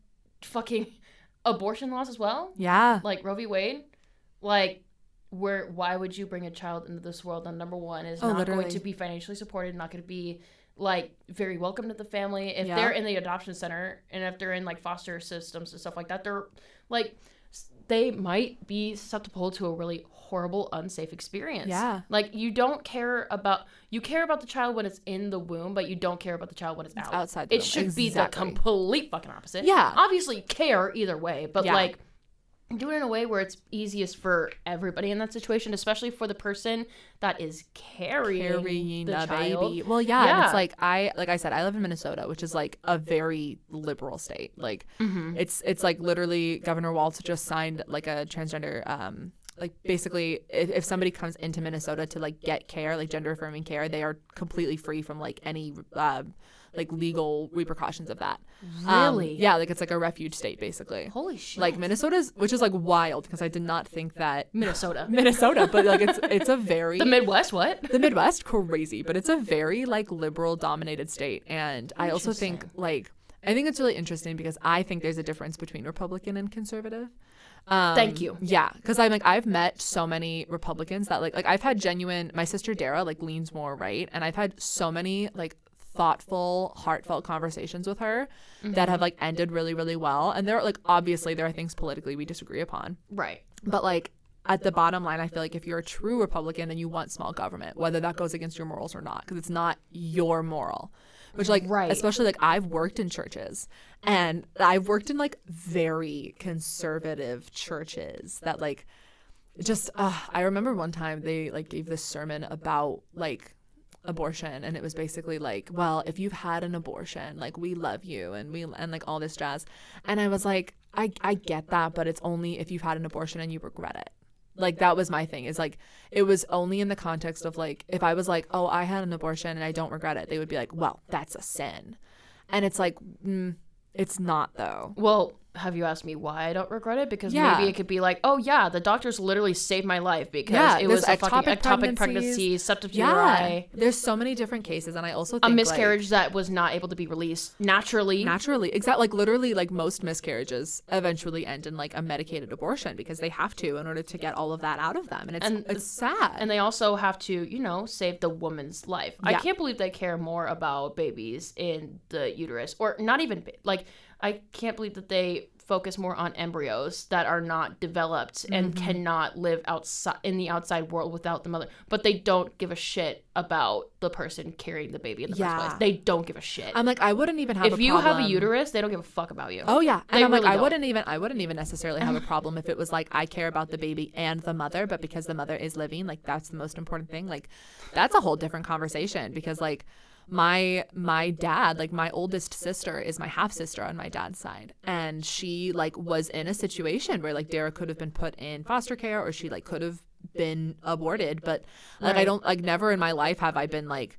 fucking abortion laws as well. Yeah. like Roe v. Wade, like where why would you bring a child into this world? And number one is Oh, not going to be financially supported, not going to be like very welcome to the family. If Yeah. they're in the adoption center and if they're in like foster systems and stuff like that, they're like they might be susceptible to a really horrible, unsafe experience. Yeah. Like you don't care about you care about the child when it's in the womb, but you don't care about the child when it's, out. outside the It womb. should be the complete fucking opposite. Yeah. Obviously care either way, but Yeah. like do it in a way where it's easiest for everybody in that situation, especially for the person that is carrying, Carrying the, the, baby. Well, yeah, and Yeah. it's like I like I said, I live in Minnesota, which is like a very liberal state. Like Mm-hmm. it's it's like literally Governor Walz just signed like a transgender um like basically if, if somebody comes into Minnesota to like get care, like gender affirming care, they are completely free from like any uh, like legal repercussions of that. Um, Really? yeah, like it's like a refuge state basically. Holy shit! Like Minnesota's which is like wild because I did not think that Minnesota, Minnesota, but like it's it's a very the Midwest. What? the Midwest crazy, but it's a very like liberal dominated state. And I also think like I think it's really interesting because I think there's a difference between Republican and conservative. Um, Thank you. Yeah, because I'm like I've met so many Republicans that like like I've had genuine. My sister Dara like leans more right, and I've had so many like thoughtful, heartfelt conversations with her that have like ended really really well. And there are like obviously there are things politically we disagree upon, Right. but like at the bottom line, I feel like if you're a true Republican, then you want small government, whether that goes against your morals or not, because it's not your moral. Which like Right. especially like I've worked in churches and I've worked in like very conservative churches that like just uh, I remember one time they like gave this sermon about like abortion and it was basically like well if you've had an abortion like we love you and we and like all this jazz and I was like I I get that but it's only if you've had an abortion and you regret it like that was my thing is like it was only in the context of like if I was like oh I had an abortion and I don't regret it they would be like well that's a sin. And it's like mm, it's not though. Well, have you asked me why I don't regret it? Because Yeah. maybe it could be like, oh yeah, the doctors literally saved my life because Yeah, it was a fucking ectopic ectopic pregnancy, septum yeah uteri, there's so many different cases and I also think a like, miscarriage that was not able to be released naturally. naturally exactly like literally like most miscarriages eventually end in like a medicated abortion because they have to in order to get all of that out of them and it's And- it's sad and they also have to, you know, save the woman's life. I can't believe they care more about babies in the uterus, or not even like I can't believe that they focus more on embryos that are not developed and Mm-hmm. cannot live outside in the outside world without the mother. But they don't give a shit about the person carrying the baby in the Yeah. first place. They don't give a shit. I'm like I wouldn't even have if you have a uterus, they don't give a fuck about you. Oh yeah, and They I'm like really I don't. wouldn't even I wouldn't even necessarily have a problem if it was like I care about the baby and the mother, but because the mother is living, like that's the most important thing. Like that's a whole different conversation because like my my dad, like my oldest sister is my half sister on my dad's side, and she like was in a situation where like Dara could have been put in foster care or she like could have been aborted, but like I don't like never in my life have I been like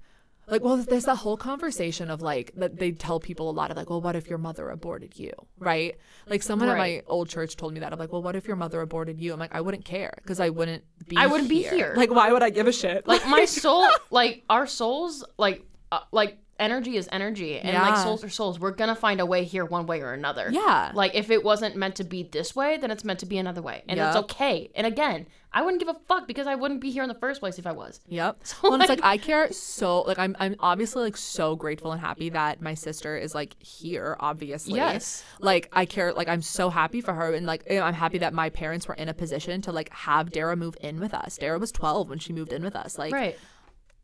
like well there's that whole conversation of like that they tell people a lot of like well what if your mother aborted you? Right? Like someone at my old church told me that i'm like well what if your mother aborted you? I'm like i wouldn't care because i wouldn't be I wouldn't be here. like why would i give a shit? Like my soul like our souls like uh, like energy is energy and like souls are souls we're gonna find a way here one way or another Yeah. like if it wasn't meant to be this way then it's meant to be another way and it's okay and again i wouldn't give a fuck because i wouldn't be here in the first place if i was Yep. So, well, and it's like- like I care so like I'm I'm obviously like so grateful and happy that my sister is like here, obviously. Yes. Like I care like I'm so happy for her and like I'm happy that my parents were in a position to like have Dara move in with us. Dara was 12 when she moved in with us. Like right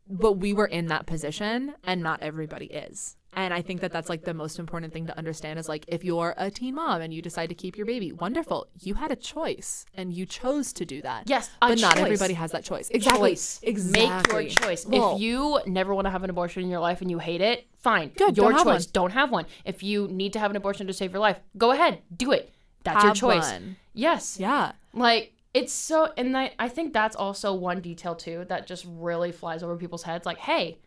but we were in that position and not everybody is. And i think that that's like the most important thing to understand is like if you're a teen mom and you decide to keep your baby wonderful. You had a choice and you chose to do that. Yes, but not choice. everybody has that choice. Exactly. Choice. Exactly make your choice. Well, if you never want to have an abortion in your life and you hate it fine. Good, your don't have choice. don't have one. If you need to have an abortion to save your life go ahead. Do it. That's your choice. one. yes. Yeah. Like it's so, and I, I think that's also one detail too that just really flies over people's heads. Like, hey,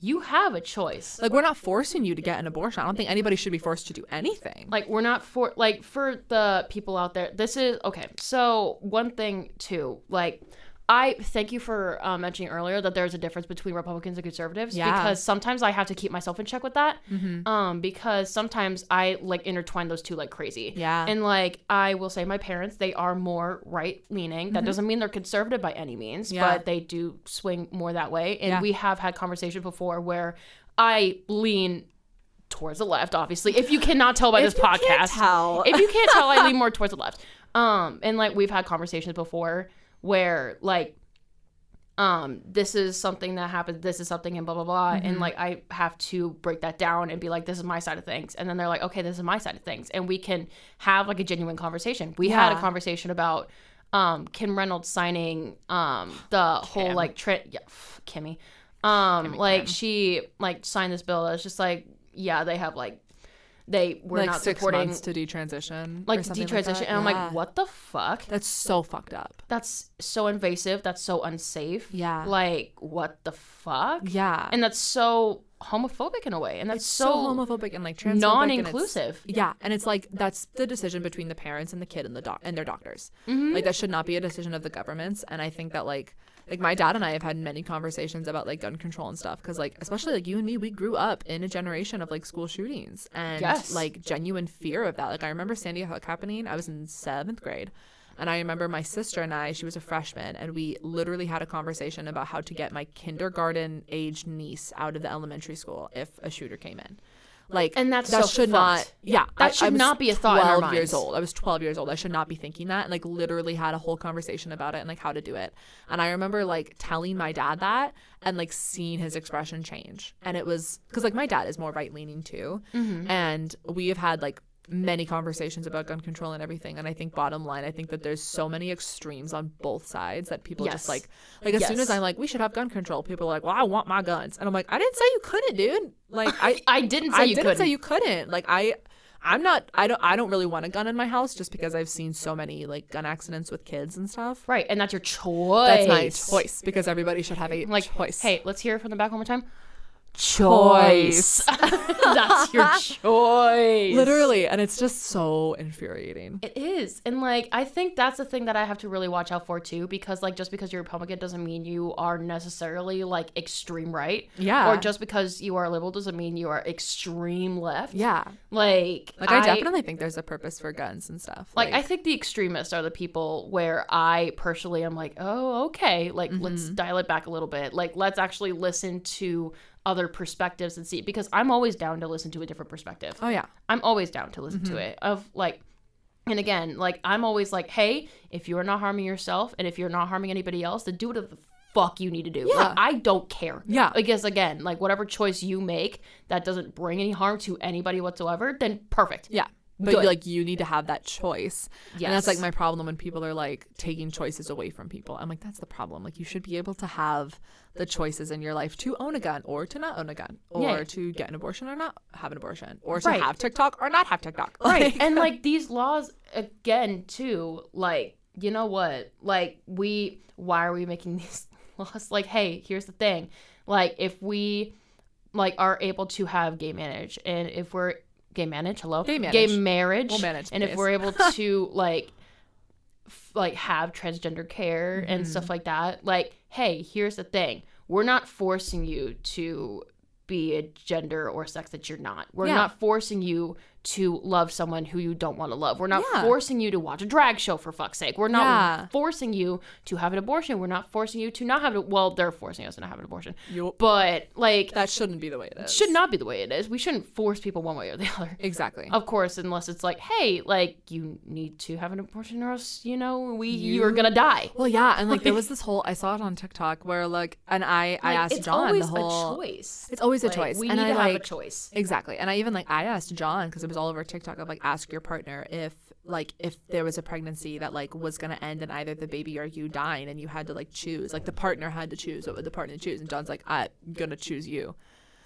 you have a choice. like we're not forcing you to get an abortion i don't think anybody should be forced to do anything Like, we're not for like for the people out there. This is okay. So one thing too, like. I thank you for uh, mentioning earlier that there's a difference between Republicans and conservatives Yeah. Mm-hmm. because sometimes I have to keep myself in check with that. Um, because sometimes I like intertwine those two like crazy. Yeah. And like I will say, my parents they are more right leaning. That doesn't mean they're conservative by any means, Mm-hmm. Yeah. but they do swing more that way. And Yeah. we have had conversations before where I lean towards the left. Obviously, if you cannot tell by this podcast, tell. if you can't tell, I lean more towards the left. Um, and like we've had conversations before where like um this is something that happened this is something and blah blah blah Mm-hmm. and like i have to break that down and be like this is my side of things and then they're like okay this is my side of things and we can have like a genuine conversation. We had a conversation about um kim reynolds signing um the whole like tra- yeah, pff, kimmy. Um Kimmy like Kim. she like signed this bill. That's just like yeah they have like they were like not six supporting months to detransition like detransition that. and i'm Yeah. like what the fuck that's so fucked up that's so invasive that's so unsafe Yeah. like what the fuck yeah and that's so homophobic in a way and that's so, so, homophobic and like transphobic and non-inclusive Yeah, and it's like that's the decision between the parents and the kid and the doc and their doctors. Mm-hmm. Like that should not be a decision of the governments. And I think that like like my dad and I have had many conversations about like gun control and stuff because like especially like you and me, we grew up in a generation of like school shootings and Yes. like genuine fear of that. Like I remember Sandy Hook happening. I was in seventh grade. And I remember my sister and I, she was a freshman, and we literally had a conversation about how to get my kindergarten aged niece out of the elementary school if a shooter came in Like And that's that so should not. Yeah, That should was not be a thought Twelve years old. I was twelve years old. I should not be thinking that. And like literally had a whole conversation about it and like how to do it. And I remember like telling my dad that and like seeing his expression change. And it was because like my dad is more right leaning too, Mm-hmm. and we have had like many conversations about gun control and everything and i think bottom line i think that there's so many extremes on both sides that people Yes. just like like as soon as i'm like we should have gun control people are like well i want my guns and i'm like i didn't say you couldn't dude like i I didn't say I you didn't couldn't. say you couldn't like i i'm not i don't i don't really want a gun in my house just because i've seen so many like gun accidents with kids and stuff right, and that's your choice. that's my choice because everybody should have a Like, choice hey, let's hear it from the back one more time. Choice. that's your choice. literally and it's just so infuriating It is. And like I think that's the thing that I have to really watch out for too because like just because you're Republican doesn't mean you are necessarily like extreme right. Yeah. Or just because you are liberal doesn't mean you are extreme left. yeah Like Like I, definitely think there's a purpose for guns and stuff. like, I think the extremists are the people where I personally am like, oh, okay, like let's Mm-hmm. dial it back a little bit. Like let's actually listen to other perspectives and see because I'm always down to listen to a different perspective. oh yeah, I'm always down to listen Mm-hmm. to it. Of like, and again, like I'm always like, hey, if you're not harming yourself and if you're not harming anybody else, then do whatever the fuck you need to do. Yeah. Like, I don't care. Yeah. Because again, like whatever choice you make that doesn't bring any harm to anybody whatsoever, then perfect. yeah. But Good. like you need to have that choice. And that's like my problem when people are like taking choices away from people. I'm like, that's the problem. Like you should be able to have the choices in your life to own a gun or to not own a gun or Yeah. to get an abortion or not have an abortion or to Right. have TikTok or not have TikTok. Right. And like these laws again too, like, you know what? Like we why are we making these laws? Like, hey, here's the thing. Like if we like are able to have gay marriage and if we're gay manage, hello? Gay Gay manage. marriage. We'll manage, and if we're able to like f- like have transgender care Mm-hmm. and stuff like that, like, hey, here's the thing. We're not forcing you to be a gender or sex that you're not. We're Yeah. not forcing you to love someone who you don't want to love. We're not Yeah. forcing you to watch a drag show for fuck's sake. We're not Yeah. forcing you to have an abortion. We're not forcing you to not have it. Well, they're forcing us to not have an abortion. Yup. But like that shouldn't be the way it is. should not be the way it is. We shouldn't force people one way or the other. Exactly. Of course, unless it's like, hey, like you need to have an abortion or else, you know, we you, are gonna die. Well, yeah, and like there was this whole I saw it on TikTok where like, and I I asked it's John always the whole. a choice. It's always a Like, choice, We and need I to have a choice. exactly, and I even like I asked John because it was all over TikTok of like ask your partner if like if there was a pregnancy that like was gonna end in either the baby or you dying, and you had to like choose, like the partner had to choose what would the partner choose, and John's like I'm gonna choose you,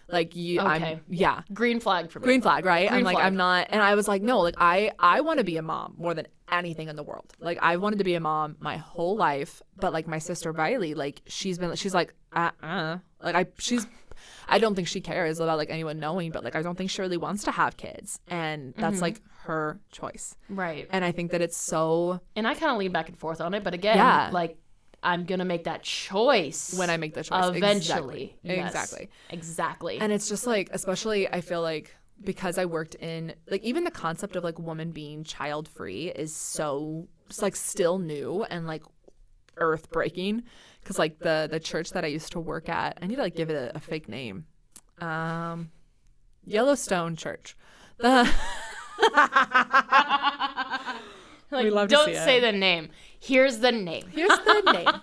like you, Okay. I'm yeah. Green flag for me. Green flag, right? Green I'm like, flag. I'm not, and I was like, no, like I, I want to be a mom more than anything in the world. Like I wanted to be a mom my whole life, but like my sister Riley, like she's been, she's like, uh, uh like I, she's, I don't think she cares about like anyone knowing, but like I don't think she really wants to have kids, and that's Mm-hmm. like her choice. Right. And I think that it's so And I kind of lean back and forth on it, but again, Yeah. like I'm gonna make that choice when I make the choice eventually. Exactly. Yes. exactly. Exactly. And it's just like, especially, I feel like because I worked in, like, even the concept of like woman being child free is so, it's like still new and like earth breaking. Cause like the the church that I used to work at, I need to like give it a, a fake name. Um, Yellowstone Church. The like, we love to don't say it. the name. Here's the name. here's the name.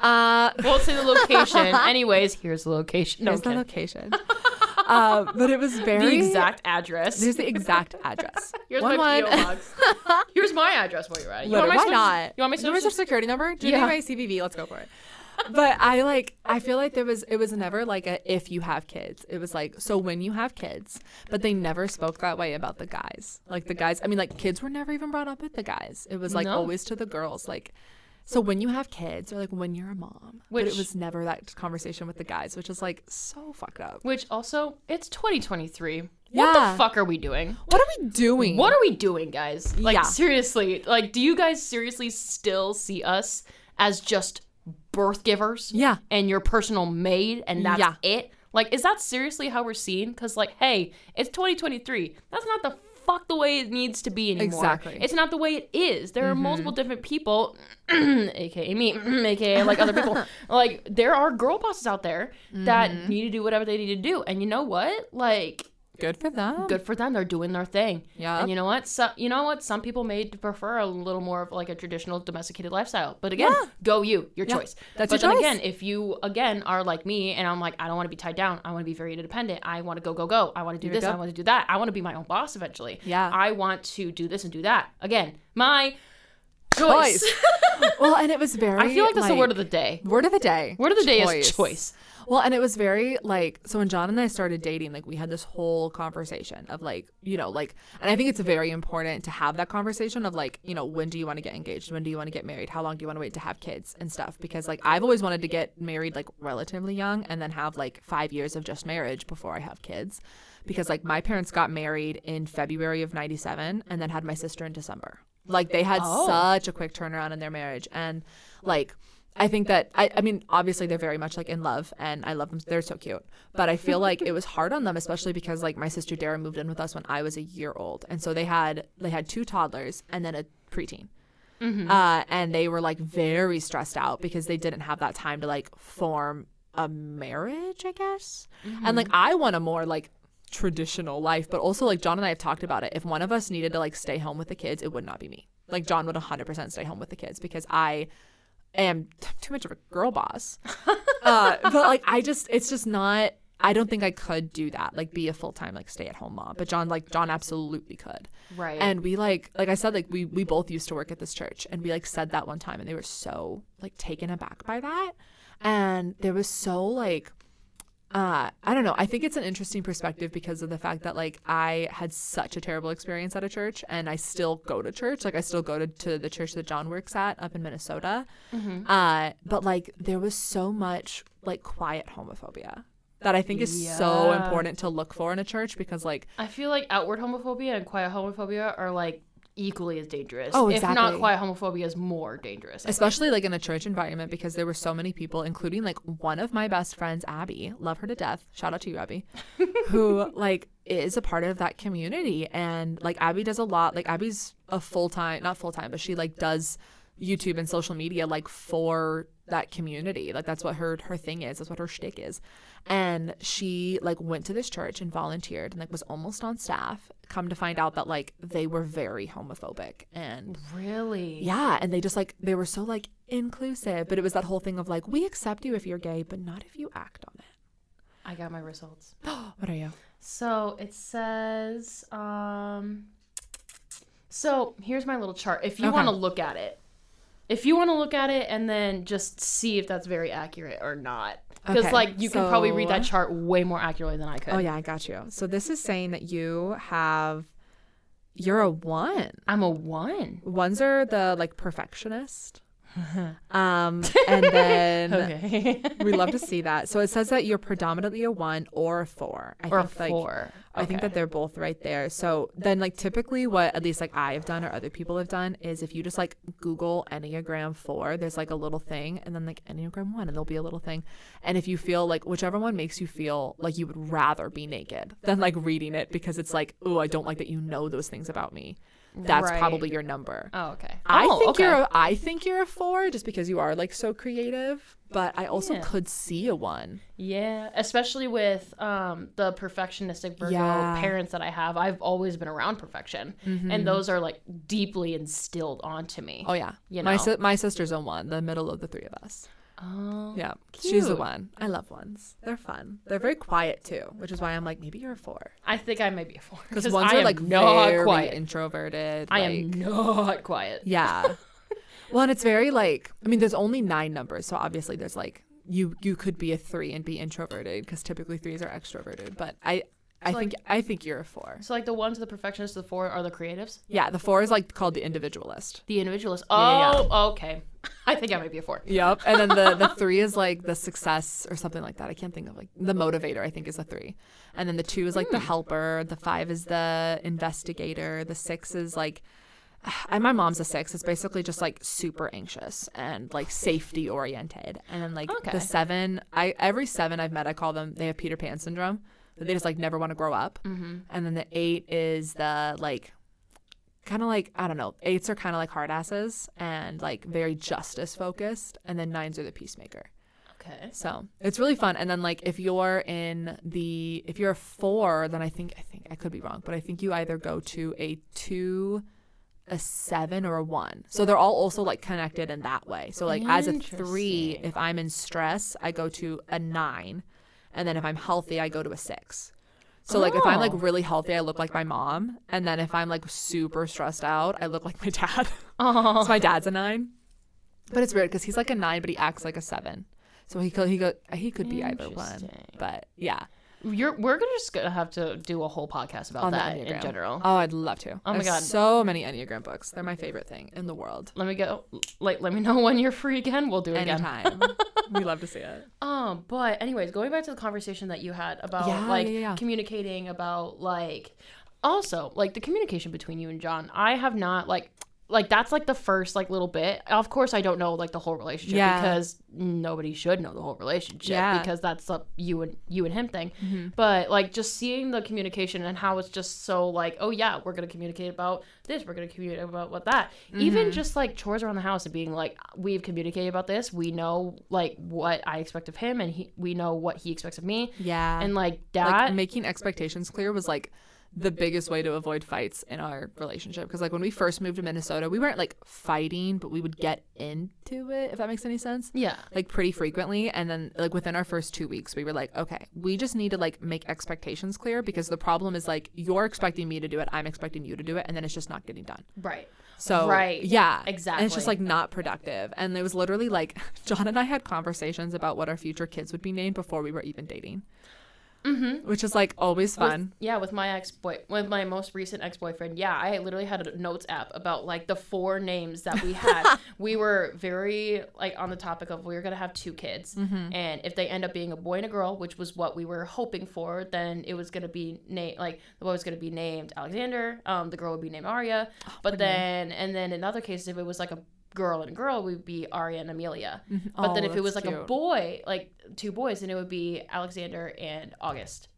Uh, Won't say the location. Anyways, here's the location. No, here's the kidding. location. Uh, but it was very the exact address. Here's the exact address. Here's One my one- PO box. Here's my address while you're at it. You Literally, want my why social- not? You want my Do you want social? social security number? Do you Yeah. need my CVV? Let's go for it. But I like I feel like there was it was never like a if you have kids. It was like so when you have kids, but they never spoke that way about the guys. Like the guys, I mean like kids were never even brought up with the guys. It was like No. always to the girls like so when you have kids or like when you're a mom, but Which- it was never that conversation with the guys, which is like so fucked up. Which also, it's 2023. What Yeah. the fuck are we doing? What are we doing? What are we doing, guys? Like Yeah. seriously, like do you guys seriously still see us as just birth givers? Yeah. And your personal maid and that's Yeah. it? Like is that seriously how we're seen? Cuz like, hey, it's 2023. That's not the fuck the way it needs to be anymore. Exactly. It's not the way it is. There are mm-hmm. multiple different people, aka me, aka like other people. like there are girl bosses out there that mm-hmm. need to do whatever they need to do. And you know what? Like Good for them. Good for them. They're doing their thing. Yeah. And you know what? So, you know what? Some people may prefer a little more of like a traditional domesticated lifestyle. But again, Yeah. go you. Your Yeah. choice. That's but your then choice. again, if you again are like me and I'm like, I don't want to be tied down. I want to be very independent. I want to go, go, go. I want to do Here this. I want to do that. I want to be my own boss eventually. Yeah. I want to do this and do that. Again, my choice. Choice. well, and it was very. I feel like that's the word of the day. word of the day. Word of the day is choice. Well, and it was very like so when John and I started dating, like we had this whole conversation of like, you know, like and I think it's very important to have that conversation of like, you know, when do you want to get engaged? When do you want to get married? How long do you want to wait to have kids and stuff? Because like I've always wanted to get married like relatively young and then have like 5 years of just marriage before I have kids. Because like my parents got married in February of 97 and then had my sister in December. Like they had Oh. such a quick turnaround in their marriage and like I think that I, I mean obviously they're very much like in love and I love them. They're so cute. But I feel like it was hard on them especially because like my sister Dara moved in with us when I was a year old. And so they had they had two toddlers and then a preteen. Uh, and they were like very stressed out because they didn't have that time to like form a marriage I guess. And like I want a more like traditional life but also like John and I have talked about it. If one of us needed to like stay home with the kids it would not be me. Like John would 100% stay home with the kids because I am too much of a girl boss. uh, but like I just it's just not I don't think I could do that, like be a full time like stay at home mom. But John like John absolutely could. Right. And we like like I said, like we we both used to work at this church and we like said that one time and they were so like taken aback by that. And there was so like uh, I don't know. I think it's an interesting perspective because of the fact that like I had such a terrible experience at a church and I still go to church. Like I still go to, to the church that John works at up in Minnesota. Uh, but like there was so much like quiet homophobia that I think is so important to look for in a church because like I feel like outward homophobia and quiet homophobia are like equally as dangerous. Oh, If not quite homophobia is more dangerous. I think. especially like in a church environment because there were so many people including like one of my best friends abby love her to death shout out to you abby who like is a part of that community and like abby does a lot like abby's a full-time not full-time but she like does youtube and social media like for that community like that's what her her thing is that's what her shtick is and she like went to this church and volunteered and like was almost on staff come to find out that like they were very homophobic and Really? yeah, and they just like they were so like inclusive, but it was that whole thing of like we accept you if you're gay, but not if you act on it. I got my results. What are you? So it says, um, so here's my little chart. If you Okay. want to look at it, if you want to look at it and then just see if that's very accurate or not, because Okay, like you can probably read that chart way more accurately than I could. Oh yeah, I got you. So this is saying that you have you're a one. I'm a one. Ones are the like perfectionist. um and then Okay. we love to see that. So it says that you're predominantly a one or a four. I or a think like four. I think that they're both right there. So then, like, typically, what at least like I have done or other people have done is if you just like Google Enneagram 4, there's like a little thing, and then like Enneagram 1, and there'll be a little thing. And if you feel like whichever one makes you feel like you would rather be naked than like reading it because it's like, oh, I don't like that you know those things about me, that's Right. probably your number. Oh, okay. I Oh, think okay. you're a, I think you're a four just because you are like so creative, but I also Yeah. could see a one. Yeah, especially with um, the perfectionistic Virgo Yeah. parents that I have. I've always been around perfection, and those are like deeply instilled onto me. Mm-hmm. Oh yeah, You my know. si- my sister's a one, the middle of the three of us. Oh, Yeah, she's a one. I love ones. They're fun. They're very quiet too, which is why I'm like maybe you're a four I think I may be a four because I ones are am like not very quiet. introverted. I like- am not quiet. Yeah. well, and it's very like I mean, there's only nine numbers, so obviously there's like you you could be a three and be introverted because typically threes are extroverted. But I I So, think I think you're a four. So like the ones, the perfectionists, the four are the creatives, Yeah, the four is like called the individualist. the individualists. Yeah, yeah, Oh, okay. I think I might be a four. Yep. And then the the three is like the success or something like that. I can't think of like the motivator. I think is a three, and then the two is like the hmm. helper. The five is the investigator. The six is like. And my mom's a six. It's basically just like super anxious and like safety oriented. And then like Okay. the seven, I every seven I've met, I call them they have Peter Pan syndrome. That they just like never want to grow up. Mm-hmm. And then the eight is the like kind of like I don't know. Eights are kind of like hard asses and like very justice focused, and then nines are the peacemaker. Okay. So it's really fun. And then like if you're in the if you're a four, then I think I think I could be wrong, but I think you either go to a two, a seven, or a one. So they're all also like connected in that way. So like as a three, if I'm in stress, I go to a nine, and then if I'm healthy, I go to a six. So like if I'm like Oh. really healthy, I look like my mom, and then if I'm like super stressed out, I look like my dad. Oh. so my dad's a nine, but it's weird because he's like a nine, but he acts like a seven. So he could he could he could be either one. Interesting. But yeah, You're we're gonna just gonna have to do a whole podcast about on that in general. Oh, I'd love to. Oh my God. so many enneagram books. They're my favorite thing in the world. Let me go. Like, let me know when you're free again. We'll do it again. Anytime, we love to see it. Um, but anyways, going back to the conversation that you had about Yeah, like yeah, yeah. communicating about like also like the communication between you and John. I have not like like that's like the first like little bit. Of course, I don't know like the whole relationship Yeah. because nobody should know the whole relationship Yeah. because that's a you and you and him thing. Mm-hmm. But like just seeing the communication and how it's just so like oh yeah we're gonna communicate about this we're gonna communicate about what that even Mm-hmm. just like chores around the house and being like we've communicated about this we know like what I expect of him and he we know what he expects of me Yeah, and like like that making expectations clear was like the biggest way to avoid fights in our relationship. Because like when we first moved to minnesota we weren't like fighting but we would get into it if that makes any sense. Yeah. Like pretty frequently. And then like within our first two weeks we were like okay we just need to like make expectations clear because the problem is like you're expecting me to do it i'm expecting you to do it and then it's just not getting done. Right. So Right. yeah. Exactly. and it's just like not productive. And it was literally like john and i had conversations about what our future kids would be named before we were even dating mm-hmm. which is like always With- fun yeah, with my ex boy, with my most recent ex boyfriend, yeah, I literally had a notes app about like the four names that we had. we were very like on the topic of we were gonna have two kids, Mm-hmm. and if they end up being a boy and a girl, which was what we were hoping for, then it was gonna be named like the boy was gonna be named Alexander, um, the girl would be named Arya, Oh, but then and then in other cases, if it was like a girl and girl, we'd be Arya and Amelia. But then Oh, if it was like a boy, like two boys, then it would be Alexander and August.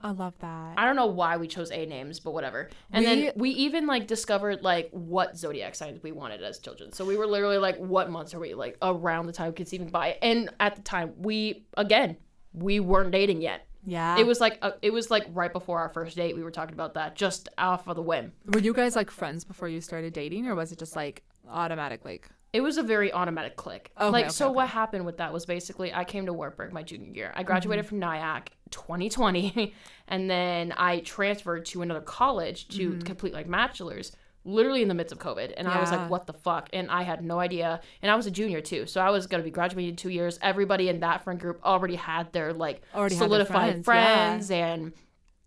i love that I don't know why we chose A names, but whatever. And We- then we even like discovered like what zodiac signs we wanted as children. So we were literally like, what months are we like around the time conceiving by? And at the time, we again we weren't dating yet. yeah It was like uh it was like right before our first date. We were talking about that just off of the whim. were you guys like friends before you started dating or was it just like automatic like It was a very automatic click. Okay, like okay, so, okay. what happened with that was basically I came to Wartburg my junior year. I graduated Mm-hmm. from NIACC 2020, and then I transferred to another college to complete like bachelor's. Literally in the midst of COVID, and I was Mm-hmm. Like, "What the fuck?" And I had no idea. And I was a junior too, so I was gonna be graduating in two years. Everybody in that friend group already had their like Already solidified friends, yeah. and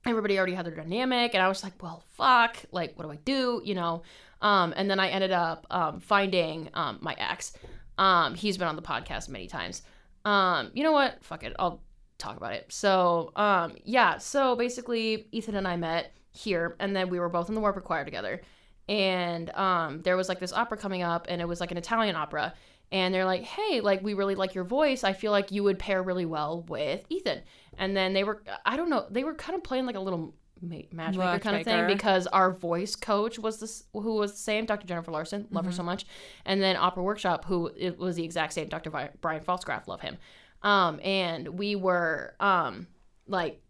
everybody already had their dynamic and i was like well fuck like what do i do you know um and then i ended up um finding um my ex. Um he's been on the podcast many times. Um you know what? Fuck it. I'll talk about it. So um yeah. So basically ethan and i met here and then we were both in the warp choir together. And um there was like this opera coming up and it was like an italian opera. And they're like hey like we really like your voice. I feel like you would pair really well with ethan. And then they were i don't know they were kind of playing like a little ma- matchmaker kind of thing because our voice coach was this who was the same dr jennifer larson love her so much and then opera workshop who it was the exact same dr Vi- brian falsgraf love him. Um and we were um like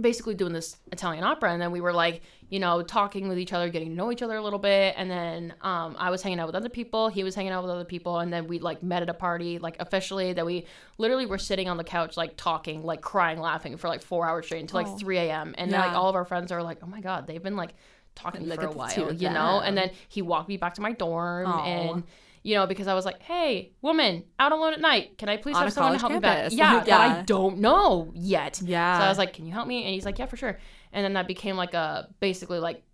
basically doing this Italian opera and then we were like, you know, talking with each other, getting to know each other a little bit and then um I was hanging out with other people, he was hanging out with other people and then we like met at a party like officially that we literally were sitting on the couch like talking, like crying, laughing for like 4 hours straight until like Oh. 3 a.m. and then like all of our friends are like, "Oh my god, they've been like talking for a while, you know?" And then he walked me back to my dorm and you know, because I was like, "Hey, woman, out alone at night, can I please On have someone to help college me back?" campus. Yeah, Like, that I don't know yet. Yeah. So I was like, "Can you help me?" And he's like, "Yeah, for sure." And then that became like a basically like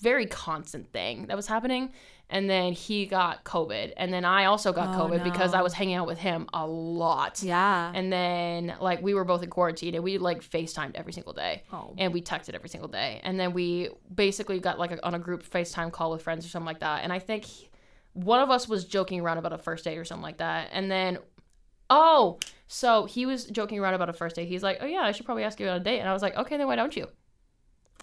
very constant thing that was happening. And then he got COVID, and then I also got Oh, COVID because I was hanging out with him a lot. yeah. And then like we were both in quarantine, and we like FaceTimed every single day, Oh. and we texted every single day. And then we basically got like a, on a group FaceTime call with friends or something like that. And I think he- one of us was joking around about a first date or something like that. And then oh, so he was joking around about a first date. He's like, oh yeah, I should probably ask you on a date. And I was like, okay, then why don't you?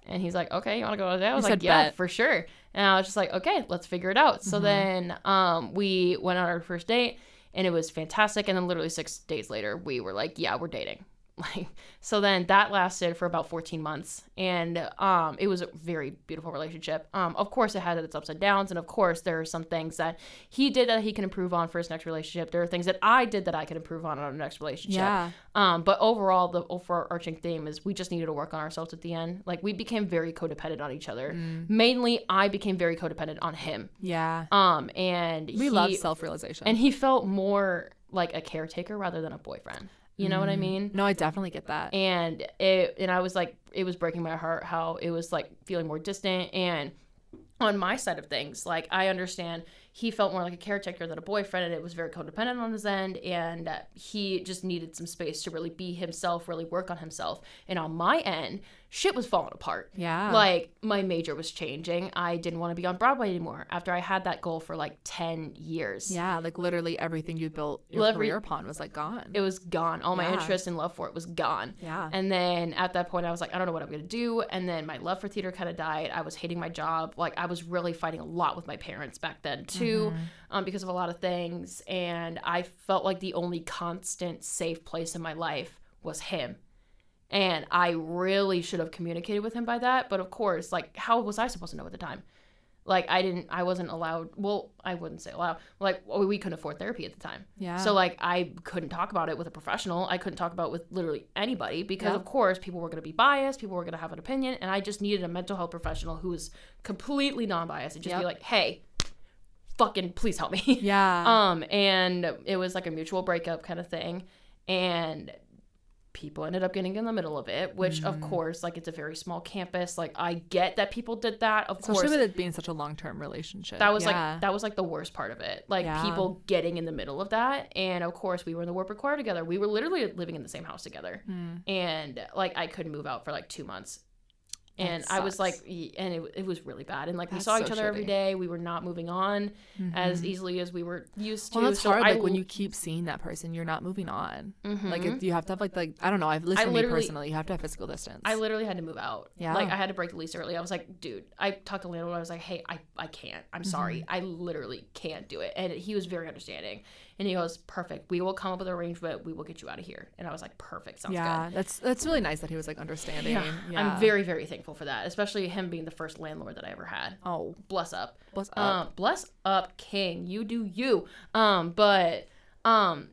And he's like, okay, you want to go on a date? I was like, yeah, bet. for sure. And I was just like, okay, let's figure it out. So then um, we went on our first date, and it was fantastic. And then literally six days later, we were like, yeah, we're dating. Like, so then that lasted for about 14 months, and um, it was a very beautiful relationship. Um, of course, it had its ups and downs, and of course, there are some things that he did that he can improve on for his next relationship. There are things that I did that I can improve on on our next relationship. Yeah. Um, but overall, the overarching theme is we just needed to work on ourselves at the end. Like we became very codependent on each other. Mm. Mainly, I became very codependent on him. Yeah. Um, and We he, love self realization. and he felt more like a caretaker rather than a boyfriend. You know what I mm. mean? no, I definitely get that. And it, and I was like, it was breaking my heart how it was like feeling more distant. And on my side of things, like I understand he felt more like a caretaker than a boyfriend, and it was very codependent on his end. And he just needed some space to really be himself, really work on himself. And on my end, shit was falling apart. Yeah. Like my major was changing. I didn't want to be on Broadway anymore after I had that goal for like 10 years. yeah, like literally everything you built your every- career upon was like gone. It was gone. All my Yeah. interest and love for it was gone. Yeah. And then at that point, I was like, I don't know what I'm going to do. And then my love for theater kind of died. I was hating my job. Like, I was really fighting a lot with my parents back then, too, Mm-hmm. um, because of a lot of things. And I felt like the only constant, safe place in my life was him. And I really should have communicated with him by that. But of course, like, how was I supposed to know at the time? Like, I didn't, I wasn't allowed, well, I wouldn't say allowed. Like, we couldn't afford therapy at the time. Yeah. So, like, I couldn't talk about it with a professional. I couldn't talk about it with literally anybody because, Yeah. of course, people were going to be biased. People were going to have an opinion. And I just needed a mental health professional who was completely non biased and just be like, hey, fucking please help me. yeah. Um, and it was like a mutual breakup kind of thing. And people ended up getting in the middle of it, which Mm. of course, like it's a very small campus. Like I get that people did that. Of Especially course. with it being such a long term relationship. that was yeah. like that was like the worst part of it. Like Yeah. people getting in the middle of that. And of course we were in the warp require together. We were literally living in the same house together. Hmm. And like I couldn't move out for like two months. And I was like, and it, it was really bad. And like we saw so each other every shitty. day. We were not moving on as Mhm. easily as we were used to. Well, that's So hard. I Like when you keep seeing that person, you're not moving on. Like Mhm. it, you have to have like like I don't know. I've listened to me personally. You have to have physical distance. I literally had to move out. Yeah. Like I had to break the lease early. I was like, dude, I talked to landlord. I was like, hey, I, I can't. I'm sorry. Mm-hmm. I literally can't do it. And he was very understanding. And he goes, perfect. We will come up with an arrangement. We will get you out of here. And I was like, perfect. Sounds yeah, that's that's really nice that he was like understanding. good. Yeah, I'm very, very thankful for that, especially him being the first landlord that I ever had. oh Bless up. Bless up? Um, bless up, King. You do you. Um, but um,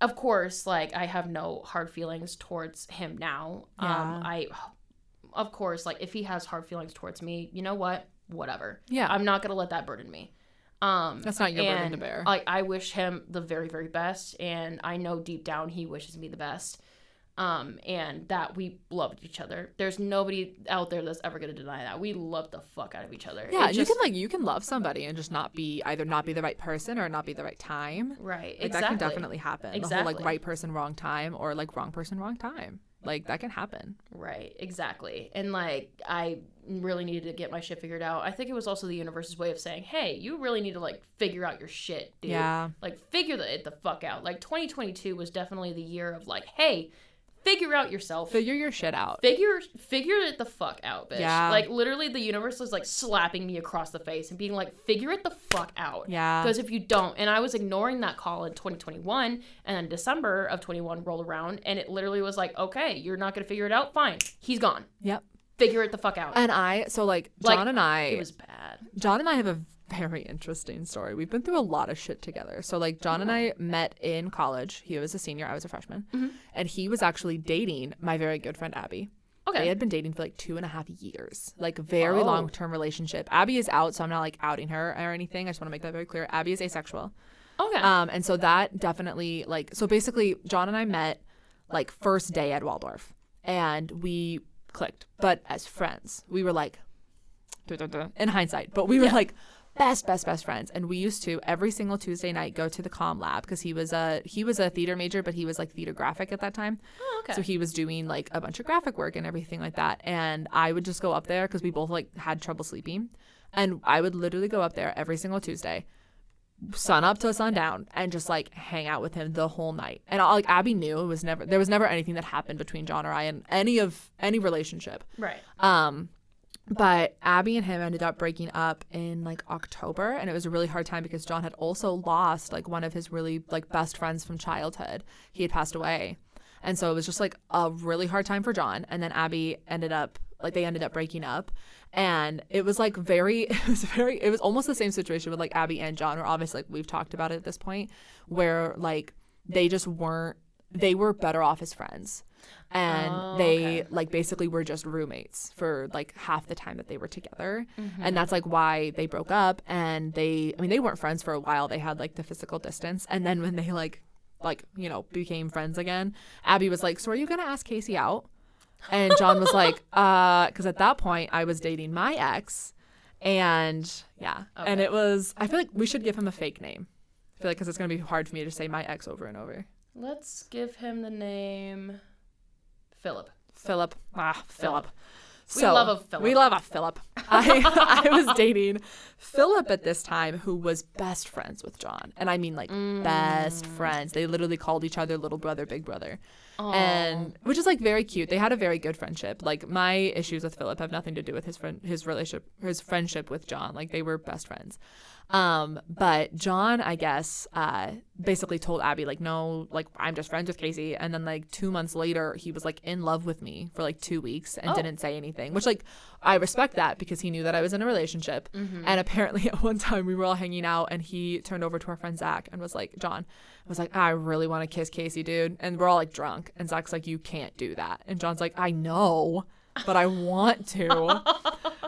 of course, like I have no hard feelings towards him now. Yeah. Um, I, of course, like if he has hard feelings towards me, you know what? Whatever. Yeah. I'm not gonna let that burden me. Um, That's not your burden to bear. Like I wish him the very, very best, and I know deep down he wishes me the best. Um, and that we loved each other. There's nobody out there that's ever gonna deny that. We love the fuck out of each other. yeah, you can like you can love somebody and just not be either not be the right person or not be the right time. right. Like exactly. that can definitely happen. The whole like right person, wrong time, or like wrong person, wrong time. Like that can happen. Right, exactly. And like I really needed to get my shit figured out. I think it was also the universe's way of saying, "Hey, you really need to like figure out your shit, dude. Yeah. Like figure the, it the fuck out." Like 2022 was definitely the year of like, "Hey, figure out yourself. Figure your shit out. Figure figure it the fuck out, bitch." Yeah. Like literally the universe was like slapping me across the face and being like, "Figure it the fuck out." Yeah. Because if you don't, and I was ignoring that call in 2021, and then December of 21 rolled around, and it literally was like, okay, you're not gonna figure it out. Fine, he's gone. Yep. Figure it the fuck out. And I so like Like, John and I it was bad. John and I have a very interesting story. We've been through a lot of shit together. So like John and I met in college. He was a senior, I was a freshman. Mm-hmm. And he was actually dating my very good friend Abby. Okay. They had been dating for like two and a half years, like very Oh. long term relationship. Abby is out, so I'm not like outing her or anything. I just want to make that very clear. Abby is asexual. Okay. Um, and so that definitely like so basically John and I met like first day at Waldorf and we clicked. But as friends, we were like in hindsight, but we were Yeah. like best best best friends and we used to every single Tuesday night go to the com lab because he was a he was a theater major but he was like theater graphic at that time. oh, okay. So he was doing like a bunch of graphic work and everything like that. And I would just go up there because we both like had trouble sleeping. And I would literally go up there every single Tuesday, sun up to sundown, and just like hang out with him the whole night. And like Abby knew it was never there was never anything that happened between John or I in any of any relationship. right. Um, but Abby and him ended up breaking up in like October and it was a really hard time because John had also lost like one of his really like best friends from childhood. He had passed away. And so it was just like a really hard time for John and then Abby ended up like they ended up breaking up and it was like very it was very it was almost the same situation with like Abby and John or obviously like we've talked about it at this point where like they just weren't they were better off as friends and Oh, they okay. like basically were just roommates for like half the time that they were together. Mm-hmm. and that's like why they broke up. And they i mean they weren't friends for a while. They had like the physical distance. And then when they like like you know became friends again abby was like so are you gonna ask Kasey out? And john was like uh because at that point i was dating my ex. And yeah. And it was i feel like we should give him a fake name. I feel like because it's gonna be hard for me to say my ex over and over. Let's give him the name Philip. Philip. Ah, Philip. We love a Philip. We love a Philip. I, I was dating Philip at this time, who was best friends with John, and I mean like best Mm. friends. They literally called each other little brother, big brother, Aw. and which is like very cute. They had a very good friendship. Like my issues with Philip have nothing to do with his friend, his relationship, his friendship with John. Like they were best friends. Um, but John, I guess, uh, basically told Abby like, no, like I'm just friends with Kasey. And then like two months later, he was like in love with me for like two weeks and Oh. didn't say anything, which like I respect that because he knew that I was in a relationship. Mm-hmm. And apparently at one time we were all hanging out and he turned over to our friend Zach and was like, John, I was like, I really want to kiss Kasey, dude. And we're all like drunk. And Zach's like, you can't do that. And John's like, I know, but I want to.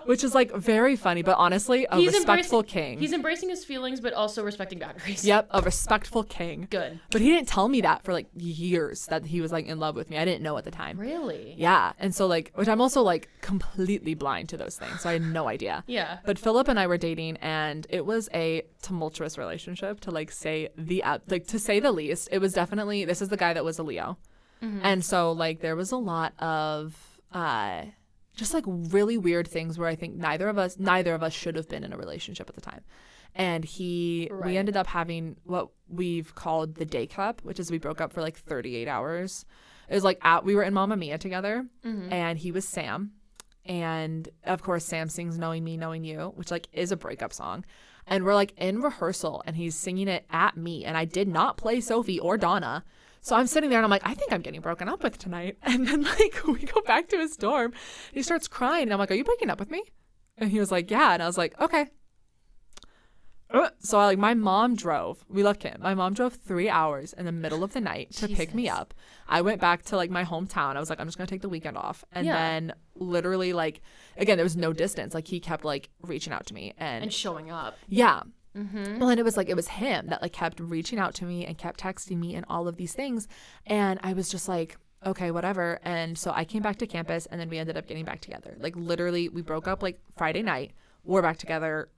Which is like very funny, but honestly, a He's respectful king. He's embracing his feelings, but also respecting boundaries. Yep, a respectful king. Good. But he didn't tell me that for like years that he was like in love with me. I didn't know at the time. Really? Yeah. And so like which I'm also like completely blind to those things. So I had no idea. Yeah. But Philip and I were dating and it was a tumultuous relationship to like say the ab- like to say the least. It was definitely this is the guy that was a Leo. Mm-hmm. And so like there was a lot of uh just like really weird things where I think neither of us neither of us should have been in a relationship at the time. And he Right. we ended up having what we've called the day cup, which is we broke up for like 38 hours. It was like at, we were in Mamma Mia together and he was Sam. And of course Sam sings Knowing Me, Knowing You, which like is a breakup song. And we're like in rehearsal and he's singing it at me and I did not play Sophie or Donna. So I'm sitting there and I'm like, I think I'm getting broken up with tonight. And then like we go back to his dorm. He starts crying and I'm like, Are you breaking up with me? And he was like, Yeah. And I was like, Okay. Uh, So I like my mom drove. We left him. My mom drove three hours in the middle of the night to pick me up. I went back to like my hometown. I was like, I'm just gonna take the weekend off. And Yeah. then literally like again, there was no distance. Like he kept like reaching out to me and, And showing up. yeah. Mm-hmm. Well, and it was like it was him that like kept reaching out to me and kept texting me and all of these things, and I was just like, okay, whatever. And so I came back to campus, and then we ended up getting back together. Like literally, we broke up like Friday night. We're back together,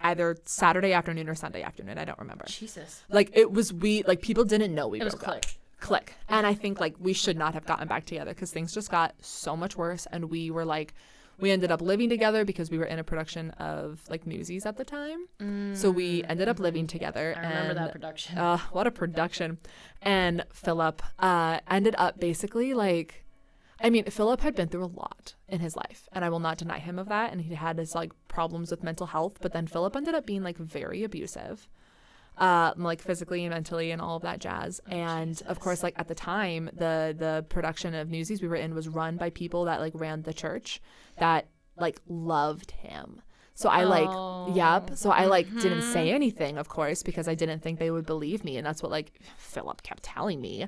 either Saturday afternoon or Sunday afternoon. I don't remember. Jesus. Like it was we like people didn't know we It was broke up click. click. And I think like we should not have gotten back together because things just got so much worse. And we were like, we ended up living together because we were in a production of like Newsies at the time. So we ended up living together. Mm. I remember and, that production. Uh, what a production. And Philip uh, ended up basically like, I mean, Philip had been through a lot in his life, and I will not deny him of that. And he had his like problems with mental health, but then Philip ended up being like very abusive, uh, like physically and mentally, and all of that jazz. and of course, like at the time, the the production of Newsies we were in was run by people that like ran the church that like loved him. So I like, Oh. yep. So I like didn't say anything, of course, because I didn't think they would believe me, and that's what like Philip kept telling me.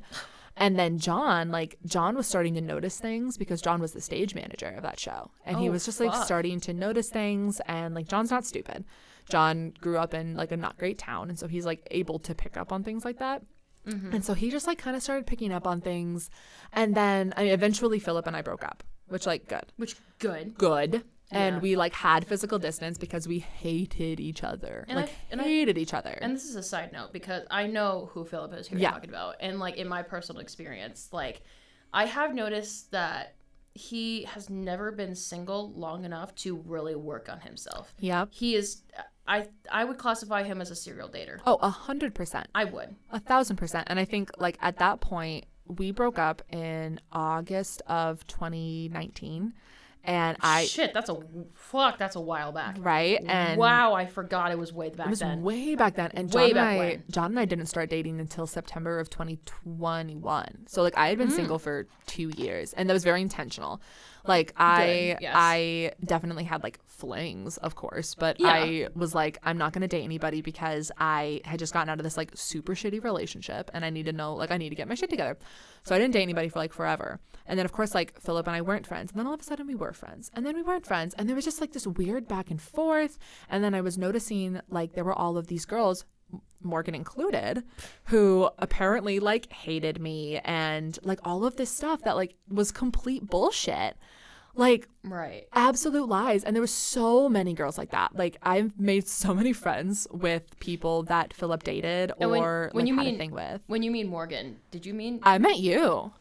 And then John, like John was starting to notice things because John was the stage manager of that show. And he Oh, was just like fuck. starting to notice things and like John's not stupid. John grew up in like a not great town and so he's like able to pick up on things like that. Mm-hmm. And so he just like kind of started picking up on things. And then I mean, eventually Philip and I broke up, which like good. Which good. Good. And Yeah. we like had physical distance because we hated each other. And I- like and I- hated each other. And this is a side note because I know who Philip is who Yeah. talking about. And like in my personal experience, like I have noticed that he has never been single long enough to really work on himself. Yeah. He is I I would classify him as a serial dater. Oh, a hundred percent. I would. A thousand percent. And I think like at that point, we broke up in August of 2019. and I Shit, that's a fuck. That's a while back. right and wow, I forgot it was way back It was then. way back then, and John Way and I, when. John and I didn't start dating until September of 2021. So like I had been Mm. single for two years, and that was very intentional. Like I, yes. I definitely had like flings, of course, but Yeah. I was like, I'm not gonna date anybody because I had just gotten out of this like super shitty relationship, and I need to know like I need to get my shit together. So I didn't date anybody for like forever. And then of course like Philip and I weren't friends. And then all of a sudden we were friends. And then we weren't friends. And there was just like this weird back and forth. And then I was noticing like there were all of these girls Morgan included, who apparently like hated me and like all of this stuff that like was complete bullshit. Like Right. absolute lies and there were so many girls like that like i've made so many friends with people that philip dated And when- or when like you had mean- a thing with When you mean Morgan, did you mean i met you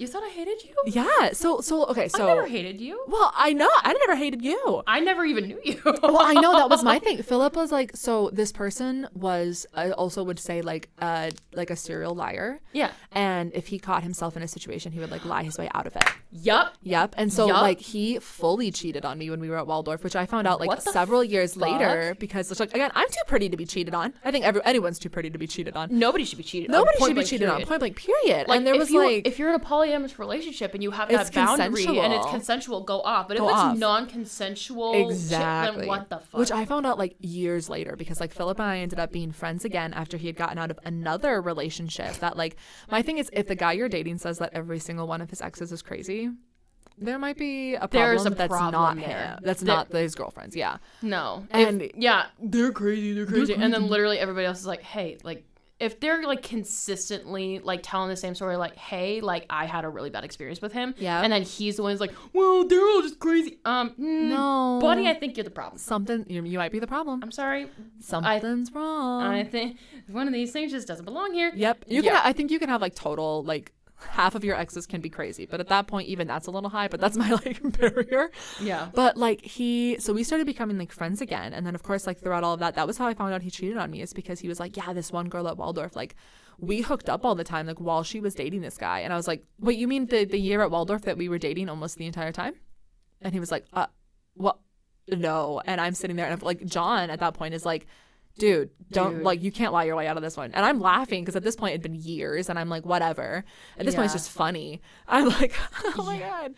you thought I hated you? yeah so so okay so I never hated you. well i know i never hated you I never even knew you. well i know that was my thing philip was like so this person was i also would say like uh like a serial liar yeah. and if he caught himself in a situation he would like lie his way out of it Yup. Yep. And so Yup. like he fully cheated on me when we were at Waldorf, which I found out like several years later because it's like again, I'm too pretty to be cheated on. I think every, anyone's too pretty to be cheated on. Nobody should be cheated. on, Nobody should be cheated on. Point blank period. Like and there was you, like if you're in a polyamorous relationship and you have It's that boundary and it's consensual. consensual, go off. But Go if it's off. non-consensual, shit, Exactly. then what the fuck? Which I found out like years later because like Philip and I ended up being friends again after he had gotten out of another relationship. That like my thing is if the guy you're dating says that every single one of his exes is crazy, there might be a problem There's a that's problem not there. him. That's There- not his girlfriends. Yeah. no. And- If- yeah, they're crazy. They're crazy. And then literally everybody else is like, hey, like. If they're like consistently like telling the same story, like, hey, like I had a really bad experience with him, Yeah. and then he's the one who's like, well, they're all just crazy. Um, no, No. buddy, I think you're the problem. Something you, you might be the problem. I'm sorry, Something's wrong. I think one of these things just doesn't belong here. Yep. You can. I think you can have like total like half of your exes can be crazy, but at that point, even that's a little high. But that's my like barrier. Yeah. But like he, so we started becoming like friends again, and then of course like throughout all of that, that was how I found out he cheated on me. Is because he was like, yeah, this one girl at Waldorf, like we hooked up all the time, like while she was dating this guy, and I was like, wait, you mean the the year at Waldorf that we were dating almost the entire time? And he was like, uh, what? No. And I'm sitting there, and I'm like, John at that point is like. Dude, don't Dude. like you can't lie your way out of this one. And I'm laughing because at this point it'd been years and I'm like, whatever. At this point it's just funny. I'm like, oh my god.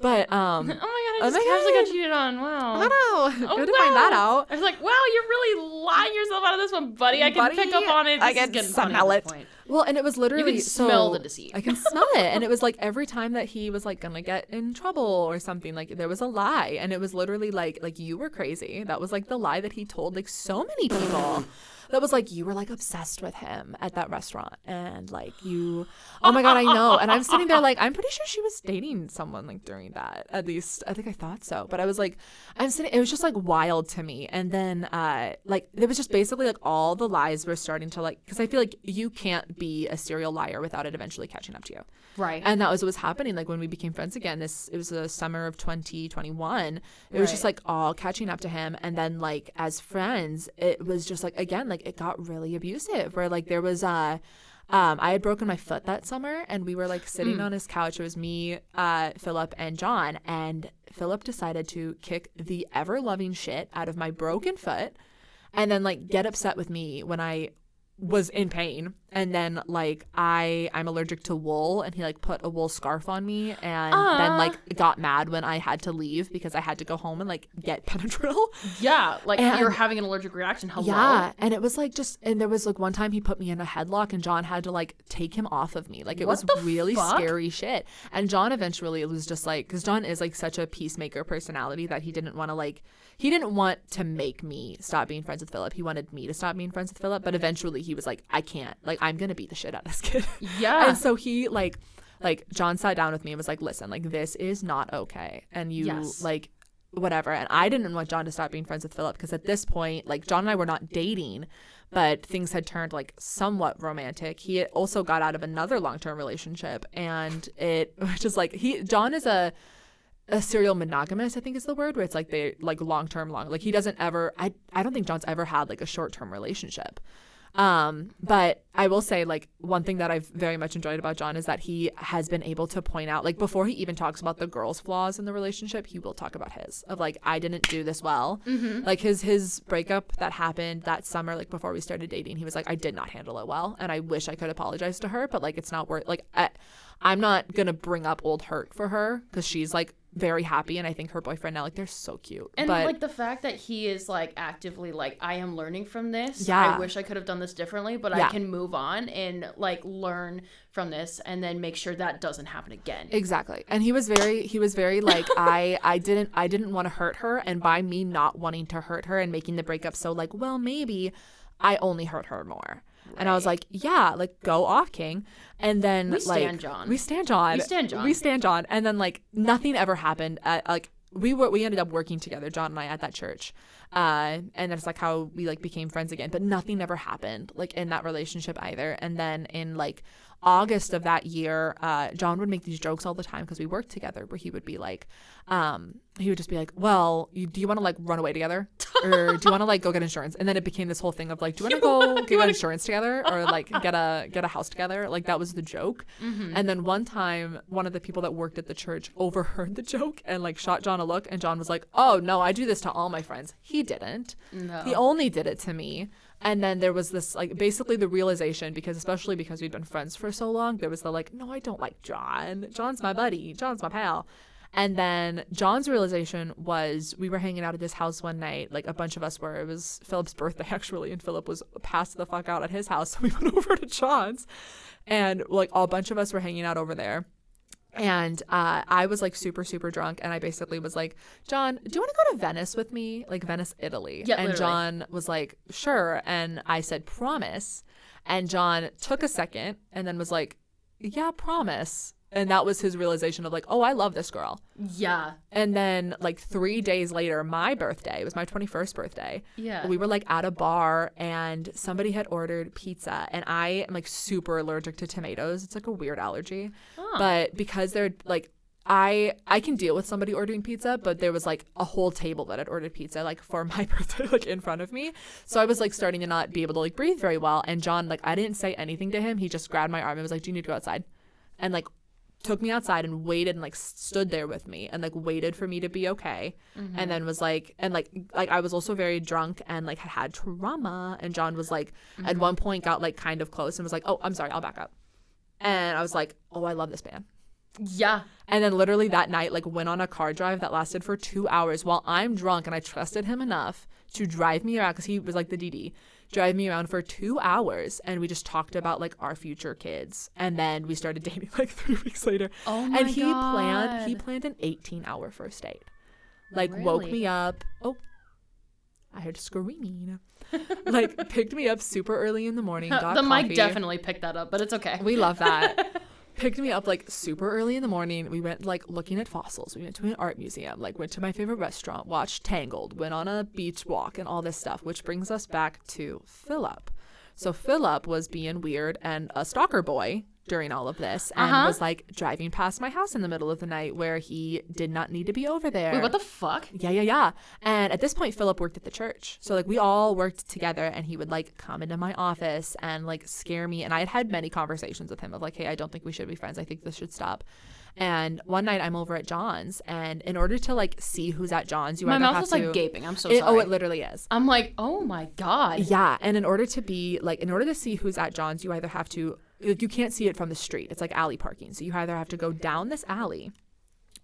But um Oh my god, I Oh just my casually got cheated on. Wow. I know. Oh, Good to find that out. I was like, wow, you're really lying yourself out of this one, buddy. I can Buddy, pick up on it. This I can smell it. Well, and it was literally smell so- the deceit. I can smell it, and it was like every time that he was like gonna get in trouble or something, like there was a lie, and it was literally like like you were crazy. That was like the lie that he told like so many people. That was like you were like obsessed with him at that restaurant, and like you. Oh my god, I know. And I'm sitting there like I'm pretty sure she was dating someone like during that. At least I think I thought so. But I was like, I'm sitting. It was just like wild to me. And then uh like it was just basically like all the lies were starting to like because I feel like you can't be a serial liar without it eventually catching up to you. Right. And that was what was happening. Like when we became friends again, this it was the summer of 2021. It was just like all catching up to him. And then like as friends, it was just like again, like it got really abusive. Where like there was uh um, I had broken my foot that summer, and we were like sitting on his couch. It was me, uh, Philip, and John. And Philip decided to kick the ever loving shit out of my broken foot, and then like get upset with me when I was in pain and then like i i'm allergic to wool and he like put a wool scarf on me and then like got mad when i had to leave because i had to go home and like get benadryl yeah, like And- you're having an allergic reaction. Hello. yeah and it was like just and there was like one time he put me in a headlock and john had to like take him off of me like it What was really fuck? scary shit and john eventually was just like because john is like such a peacemaker personality that he didn't want to like he didn't want to make me stop being friends with philip he wanted me to stop being friends with philip but eventually he was like i can't like i'm gonna beat the shit out of this kid Yeah. and so he like like John sat down with me and was like, "Listen, like this is not okay." And you Yes. like whatever. And I didn't want John to stop being friends with Philip because at this point, like John and I were not dating, but things had turned like somewhat romantic. He also got out of another long-term relationship and it was just like he John is a a serial monogamous, I think is the word, where it's like they like long term long like he doesn't ever I I don't think John's ever had like a short term relationship. Um, but I will say, like, one thing that I've very much enjoyed about John is that he has been able to point out, like, before he even talks about the girl's flaws in the relationship, he will talk about his of like, I didn't do this well. Like his his breakup that happened that summer, like before we started dating, he was like, I did not handle it well, and I wish I could apologize to her, but like, it's not worth. Like, I, I'm not gonna bring up old hurt for her because she's like very happy, and I think her boyfriend now, like, they're so cute. And but like the fact that he is like actively like I am learning from this. Yeah. I wish I could have done this differently, but Yeah. I can move on and like learn from this and then make sure that doesn't happen again. Exactly. And he was very he was very like I I didn't I didn't want to hurt her and by me not wanting to hurt her and making the breakup so like well maybe I only hurt her more. And I was like, yeah, like go off, King. And then We like stand John. we stand John. We stand John. We stand John. And then like nothing ever happened. At, like we were we ended up working together, John and I, at that church. Uh, and that's like how we like became friends again. But nothing ever happened like in that relationship either. And then in like August of that year, uh, John would make these jokes all the time because we worked together. Where he would be like, um, he would just be like, "Well, you, do you want to like run away together, or do you want to like go get insurance?" And then it became this whole thing of like, "Do you want to go get insurance together, or like get a get a house together?" Like that was the joke. And then one time, one of the people that worked at the church overheard the joke and like shot John a look, and John was like, "Oh no, I do this to all my friends." He didn't. No. He only did it to me. And then there was this like basically the realization because especially because we'd been friends for so long, there was the like, no, I don't like John. John's my buddy. John's my pal. And then John's realization was we were hanging out at his house one night, like a bunch of us were. It was Philip's birthday actually, and Philip was passed the fuck out at his house. So we went over to John's, and like a bunch of us were hanging out over there. And uh, I was like super, super drunk. And I basically was like, John, do you want to go to Venice with me? Like Venice, Italy. Yeah, and literally. John was like, sure. And I said, promise. And John took a second and then was like, yeah, promise. And that was his realization of like, oh, I love this girl. yeah. And then like three days later, my birthday, it was my 21st birthday. Yeah. We were like at a bar and somebody had ordered pizza. And I am like super allergic to tomatoes. It's like a weird allergy. But because they're like, I I can deal with somebody ordering pizza, but there was like a whole table that had ordered pizza like for my birthday like in front of me. So I was like starting to not be able to like breathe very well. And John like I didn't say anything to him. He just grabbed my arm and was like, "Do you need to go outside?" And like took me outside and waited and like stood there with me and like waited for me to be okay. Mm-hmm. And then was like and like like I was also very drunk and like had had trauma. And John was like at mm-hmm. one point got like kind of close and was like oh I'm sorry I'll back up. And I was like oh I love this man Yeah. and then literally that night like went on a car drive that lasted for two hours while I'm drunk and I trusted him enough to drive me around because he was like the DD drive me around for two hours and we just talked about like our future kids and then we started dating like three weeks later Oh my and he planned he planned an 18 hour first date like woke me up oh I heard screaming like picked me up super early in the morning got the coffee. mic definitely picked that up, but it's okay. We love that. Picked me up like super early in the morning. We went like looking at fossils. We went to an art museum, like went to my favorite restaurant, watched Tangled, went on a beach walk and all this stuff, which brings us back to Philip. So Philip was being weird and a stalker boy during all of this and Uh-huh. was like driving past my house in the middle of the night where he did not need to be over there. Wait, what the fuck? Yeah, yeah, yeah. And at this point, Philip worked at the church. So, like, we all worked together, and he would, like, come into my office and, like, scare me. And I had had many conversations with him of, like, hey, I don't think we should be friends. I think this should stop. And one night I'm over at John's, and in order to, like, see who's at John's, you My mouth have was to. like gaping. I'm so It- sorry. oh, it literally is. I'm like, oh my god. Yeah, and in order to be like, in order to see who's at John's, you either have to, you can't see it from the street. It's like alley parking, so you either have to go down this alley,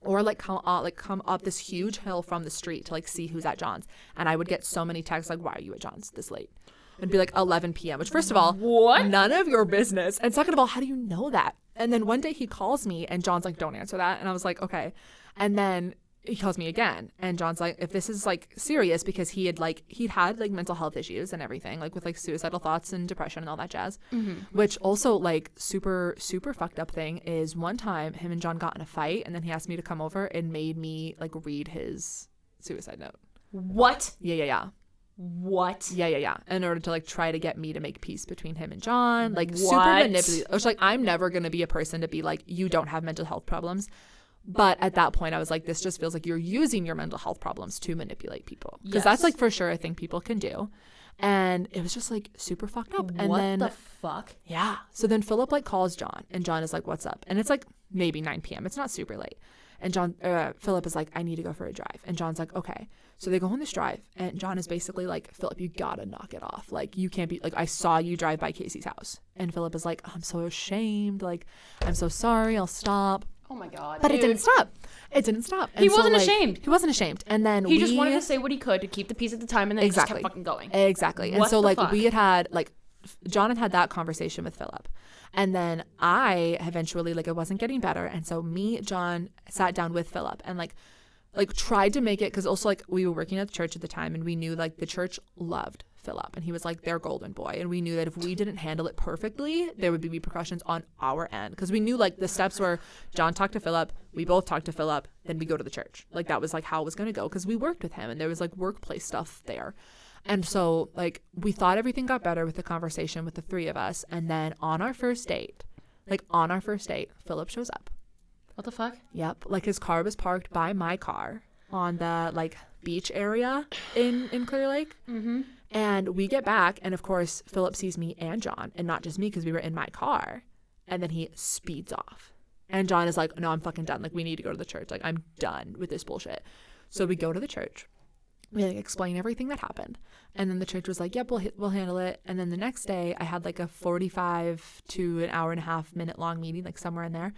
or like come up, like come up this huge hill from the street to like see who's at John's. And I would get so many texts like, "Why are you at John's this late?" It'd be like 11 p.m. Which, first of all, What? None of your business. And second of all, how do you know that? And then one day he calls me, and John's like, "Don't answer that." And I was like, "Okay." And then he calls me again and john's like if this is like serious because he had like he'd had like mental health issues and everything like with like suicidal thoughts and depression and all that jazz mm-hmm. which also like super super fucked up thing is one time him and john got in a fight and then he asked me to come over and made me like read his suicide note What? yeah yeah yeah What? yeah, yeah, yeah. In order to like try to get me to make peace between him and John, like super What? manipulative. Which like I'm never gonna be a person to be like, you don't have mental health problems. But at that point, I was like, this just feels like you're using your mental health problems to manipulate people because that's like for sure a thing people can do. And it was just like super fucked up. And what then the fuck? yeah. So then Philip like calls John, and John is like, "What's up?" And it's like maybe 9 p.m. It's not super late. And John, uh, Philip is like, "I need to go for a drive." And John's like, "Okay." So they go on this drive, and John is basically like, "Philip, you gotta knock it off. Like you can't be like I saw you drive by Kasey's house." And Philip is like, "I'm so ashamed. Like I'm so sorry. I'll stop." Oh my god. But it didn't stop. It didn't stop. He And so, wasn't like, ashamed. He wasn't ashamed. And then He we, just wanted to say what he could to keep the peace at the time, and then Exactly. he just kept fucking going. Exactly. And What so like fuck? we had had like John had had that conversation with Philip. And then I eventually like it wasn't getting better and so me John sat down with Philip and like like tried to make it cuz also like we were working at the church at the time and we knew like the church loved Philip and he was like their golden boy and we knew that if we didn't handle it perfectly there would be repercussions on our end because we knew like the steps were John talked to Philip we both talked to Philip then we go to the church like that was like how it was going to go because we worked with him and there was like workplace stuff there and so, like, we thought everything got better with the conversation with the three of us. And then on our first date, like, on our first date, Philip shows up. What the fuck? Yep. Like, his car was parked by my car on the, like, beach area in, in Clear Lake. Mm-hmm. And we get back, and of course, Philip sees me and John, and not just me because we were in my car. And then he speeds off. And John is like, No, I'm fucking done. Like, we need to go to the church. Like, I'm done with this bullshit. So we go to the church. We like, explain everything that happened. And then the church was like, Yep, we'll, we'll handle it. And then the next day, I had like a 45 to an hour and a half minute long meeting, like somewhere in there,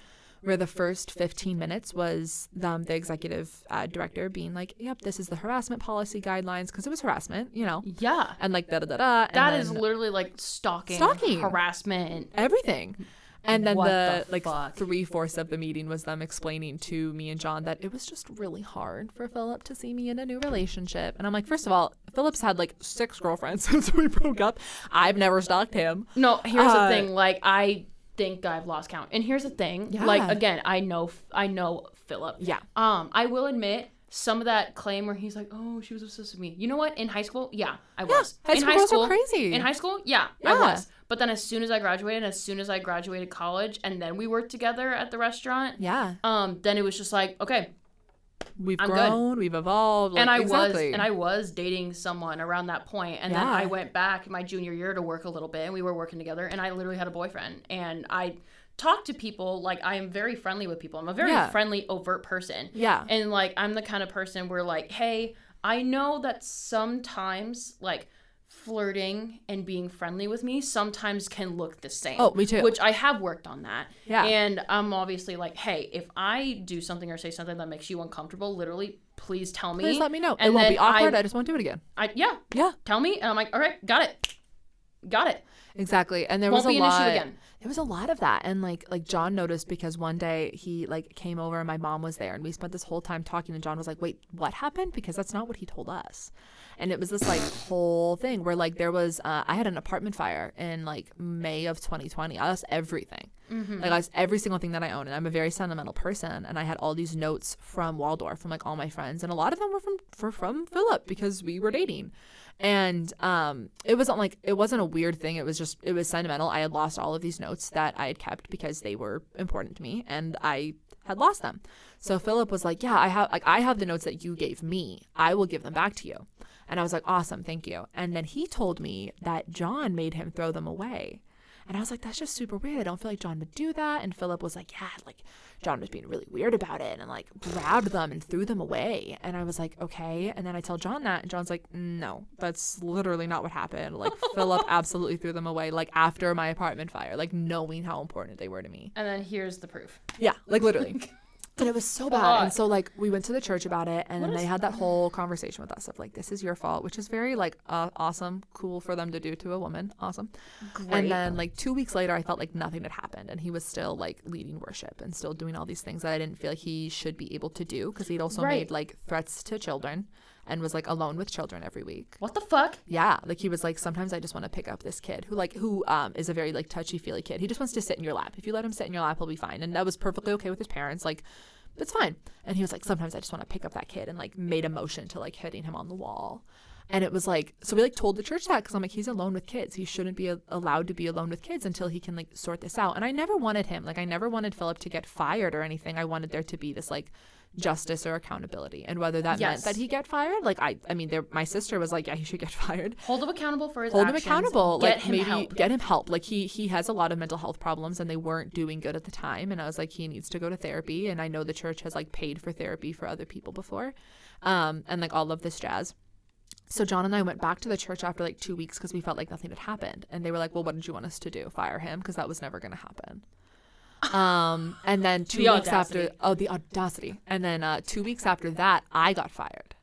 where the first 15 minutes was um, the executive uh, director being like, Yep, this is the harassment policy guidelines, because it was harassment, you know Yeah. and like da da da da. That is literally like stalking, Stalking. harassment. everything. And then the, the like fuck? three fourths of the meeting was them explaining to me and John that it was just really hard for Philip to see me in a new relationship. And I'm like, first of all, Philip's had like six girlfriends since we broke up. I've never stalked him. No, here's Uh, the thing. Like I think I've lost count. And here's the thing. Like again, I know I know Philip. Yeah. Um, I will admit some of that claim where he's like, "Oh, she was obsessed with me." You know what? In high school, yeah, I was. high in high school crazy. In high school, yeah, I was. But then as soon as I graduated, as soon as I graduated college, and then we worked together at the restaurant, Yeah. um, then it was just like, okay, We've I'm good. grown, we've evolved. and I exactly. was and I was dating someone around that point, and then I went back my junior year to work a little bit, and we were working together, and I literally had a boyfriend, and I talk to people like I am very friendly with people. I'm a very Yeah. friendly, overt person, Yeah. and like I'm the kind of person where like, hey, I know that sometimes like flirting and being friendly with me sometimes can look the same. Oh, me too. Which I have worked on that. Yeah. And I'm obviously like, hey, if I do something or say something that makes you uncomfortable, literally, please tell me. Please let me know. It And won't be awkward. I- I just won't do it again. I yeah, Yeah. tell me, and I'm like, all right, got it, got it. Exactly. And there Won't was a lot. again. There was a lot of that. And like like John noticed because one day he like came over and my mom was there and we spent this whole time talking and John was like, Wait, what happened? Because that's not what he told us. And it was this like whole thing where like there was uh, I had an apartment fire in like May of 2020. I lost everything. Like I lost every single thing that I own. And I'm a very sentimental person. And I had all these notes from Waldorf from like all my friends. And a lot of them were from for, from Philip because we were dating and um it wasn't like it wasn't a weird thing it was just it was sentimental i had lost all of these notes that i had kept because they were important to me and i had lost them so philip was like yeah i have like i have the notes that you gave me i will give them back to you and i was like awesome thank you and then he told me that john made him throw them away and I was like, that's just super weird. I don't feel like John would do that. And Philip was like, yeah, like John was being really weird about it and like grabbed them and threw them away. And I was like, okay. And then I tell John that, and John's like, no, that's literally not what happened. Like Philip absolutely threw them away, like after my apartment fire, like knowing how important they were to me. And then here's the proof. Yeah, like literally. And it was so bad. And so like we went to the church about it and then they had that whole conversation with us of like this is your fault, which is very like uh, awesome, cool for them to do to a woman. Awesome. Great. And then like 2 weeks later I felt like nothing had happened and he was still like leading worship and still doing all these things that I didn't feel like he should be able to do because he'd also Right. made like threats to children and was like alone with children every week. what the fuck? Yeah, like he was like sometimes I just want to pick up this kid who like who um is a very like touchy feely kid. He just wants to sit in your lap. If you let him sit in your lap, he'll be fine. And that was perfectly okay with his parents. Like it's fine. And he was like sometimes I just want to pick up that kid and like made a motion to like hitting him on the wall. And it was like, so we like told the church that because I'm like, he's alone with kids. He shouldn't be a- allowed to be alone with kids until he can like sort this out. And I never wanted him, like, I never wanted Philip to get fired or anything. I wanted there to be this like justice or accountability. And whether that Yes. meant that he get fired, like, I, I mean, there, my sister was like, yeah, he should get fired. Hold him accountable for his hold him accountable Get like him maybe help. get him help. Like he he has a lot of mental health problems and they weren't doing good at the time. And i was like he needs to go to therapy. And i know the church has like paid for therapy for other people before. Um and like all of this jazz. So john and i went back to the church after like two weeks because we felt like nothing had happened. And they were like well what did you want us to do? Fire him? Because that was never going to happen um and then two The weeks after oh the audacity. And then uh two weeks after that i got fired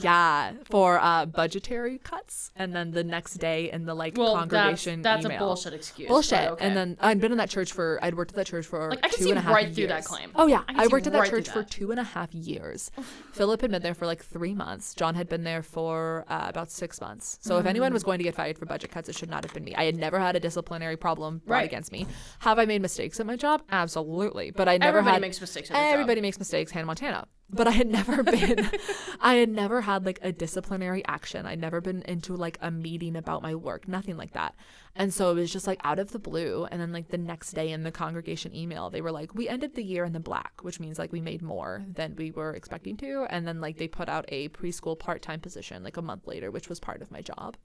yeah, for uh, budgetary cuts, and then the next day in the like Well, congregation that's, that's email. a bullshit excuse. Bullshit. okay. And then I'd been in that church for I'd worked at that church for Like, I can two see and a half right through that claim. Oh yeah, I I, worked at that right church for two and a half years. Philip had been there for like three months. John had been there for uh, about six months. So if anyone Mm. was going to get fired for budget cuts, it should not have been me. I had never had a disciplinary problem brought Right. against me. Have I made mistakes at my job? Absolutely, but I never Everybody had makes mistakes at their job. Everybody makes mistakes, Hannah Montana. But I had never been, I had never had like a disciplinary action. I'd never been into like a meeting about my work, nothing like that. And so it was just like out of the blue. And then like the next day in the congregation email, they were like, we ended the year in the black, which means like we made more than we were expecting to. And then like they put out a preschool part time position like a month later, which was part of my job.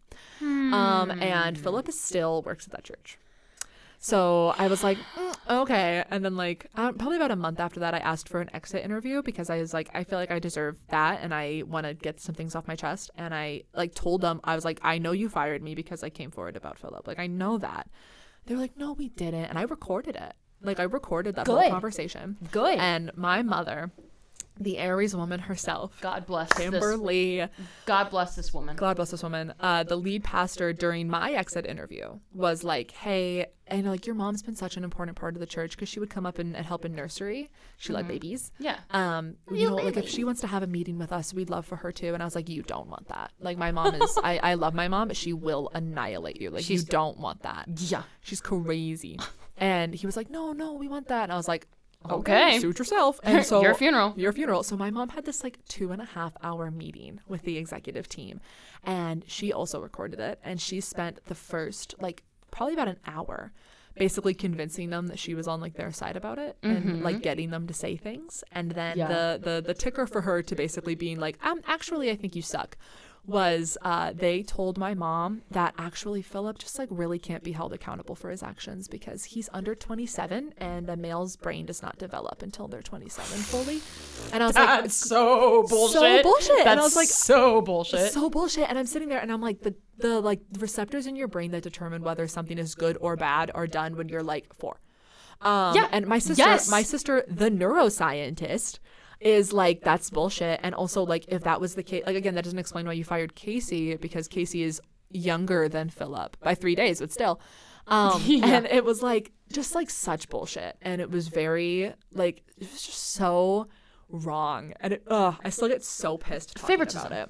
Um, and Philip still works at that church. So I was like, "Mm, okay. And then, like, probably about a month after that, I asked for an exit interview because I was like, I feel like I deserve that and I want to get some things off my chest. And I, like, told them, I was like, I know you fired me because I came forward about Philip. Like, I know that. They were like, no, we didn't. And I recorded it. Like, I recorded that whole conversation. Good. And my mother, the Aries woman herself, God bless this. Kimberly, God bless this woman. God bless this woman. Uh, the lead pastor during my exit interview was like, "Hey, know like your mom's been such an important part of the church because she would come up and, and help in nursery. She liked babies. Yeah. Um, you know, like if she wants to have a meeting with us, we'd love for her to. And I was like, you don't want that. Like my mom is, I, I love my mom, but she will annihilate you. Like She's- you don't want that. Yeah. She's crazy. And he was like, no, no, we want that. And I was like, Okay. okay, suit yourself. And so Your funeral. your funeral. So my mom had this like two and a half hour meeting with the executive team, and she also recorded it. And she spent the first like probably about an hour, basically convincing them that she was on like their side about it and like getting them to say things. And then Yeah. the the the ticker for her to basically being like, um, actually, I think you suck. Was uh, they told my mom that actually Philip just like really can't be held accountable for his actions because he's under 27 and a male's brain does not develop until they're 27 fully. And I was like, That's so bullshit. So bullshit. That's And I was like, so bullshit. so bullshit. And I'm sitting there and I'm like, the the like receptors in your brain that determine whether something is good or bad are done when you're like four. Um, Yeah. And my sister, Yes. my sister, the neuroscientist, is like that's bullshit. And also like if that was the case, like again, that doesn't explain why you fired Kasey because Kasey is younger than Philip by three days, but still. Um, Yeah. and it was like just like such bullshit, and it was very like it was just so wrong, and it, ugh, I still get so pissed talking Favoritism. about it.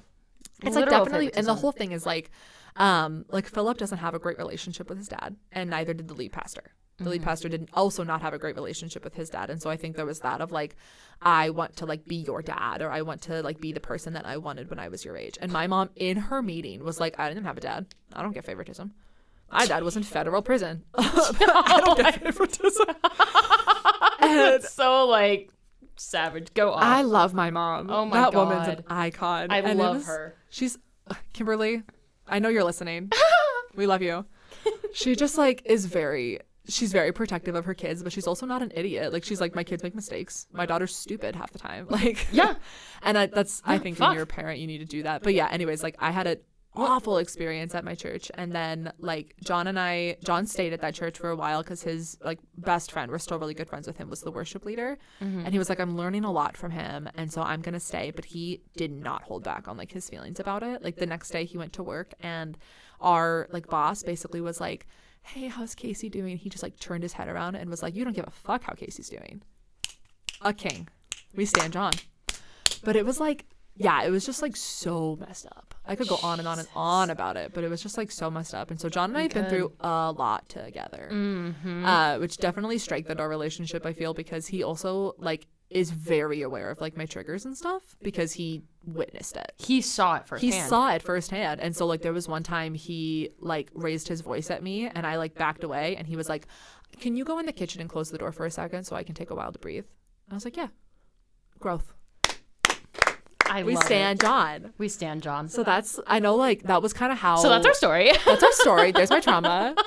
It's like Literal definitely, and the whole thing is like, um, like Philip doesn't have a great relationship with his dad, and neither did the lead pastor. The Mm-hmm. lead pastor didn't also not have a great relationship with his dad, and so I think there was that of like, I want to like be your dad, or I want to like be the person that I wanted when I was your age. And my mom in her meeting was like, I didn't have a dad. I don't get favoritism. My dad was in federal prison. I don't get favoritism. and It's so like savage. Go on. I love my mom. Oh my god. that woman's an icon. I And love was- her. She's Kimberly. I know you're listening. we love you. She just like is very. She's very protective of her kids, but she's also not an idiot. Like she's like, my kids make mistakes. My daughter's stupid half the time. Like Yeah. and I, that's I think fuck. when you're a parent, you need to do that. But yeah, anyways, like I had an awful experience at my church, and then like John and I, John stayed at that church for a while because his like best friend, we're still really good friends with him, was the worship leader, mm-hmm. and he was like, I'm learning a lot from him, and so I'm gonna stay. But he did not hold back on like his feelings about it. Like the next day, he went to work, and our like boss basically was like. Hey, how's Kasey doing? He just like turned his head around and was like, You don't give a fuck how Kasey's doing. A king. We stand John. But it was like, yeah, it was just like so messed up. I could go on and on and on about it, but it was just like so messed up. And so John and I have been through a lot together, uh, which definitely strengthened our relationship. I feel because he also like is very aware of like my triggers and stuff because he witnessed it. He saw it firsthand. He saw it firsthand. And so like there was one time he like raised his voice at me and I like backed away and he was like, Can you go in the kitchen and close the door for a second so I can take a while to breathe? I was like, Yeah. Growth. I We love stand It. John. We stand John. So that's I know like that was kind of how So that's our story. that's our story. There's my trauma.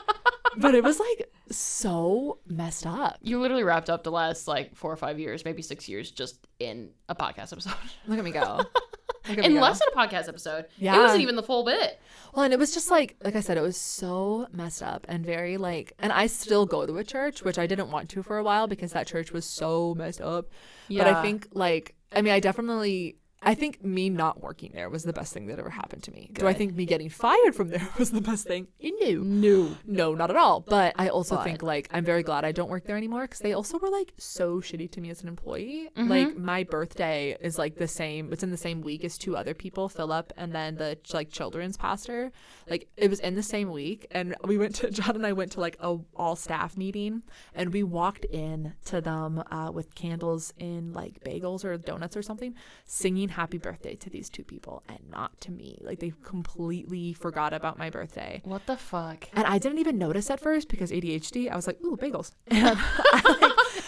But it was like so messed up. you literally wrapped up the last like four or five years, maybe six years, just in a podcast episode. Look at me go. Look at me in go. less than a podcast episode. Yeah. It wasn't even the full bit. Well, and it was just like, like I said, it was so messed up and very like, and I still go to a church, which I didn't want to for a while because that church was so messed up. Yeah. But I think like, I mean, I definitely, I think me not working there was the best thing that ever happened to me. Do I think me getting fired from there was the best thing? No. No. No, not at all. But I also But- think like I'm very glad I don't work there anymore because they also were like so shitty to me as an employee. Mm-hmm. Like my birthday is like the same. It's in the same week as two other people, Philip and then the like children's pastor. Like it was in the same week, and we went to John and I went to like a all staff meeting, and we walked in to them uh, with candles in like bagels or donuts or something, singing happy birthday to these two people and not to me. Like they completely forgot about my birthday. What the fuck? And I didn't even notice at first because ADHD. I was like, ooh, bagels. And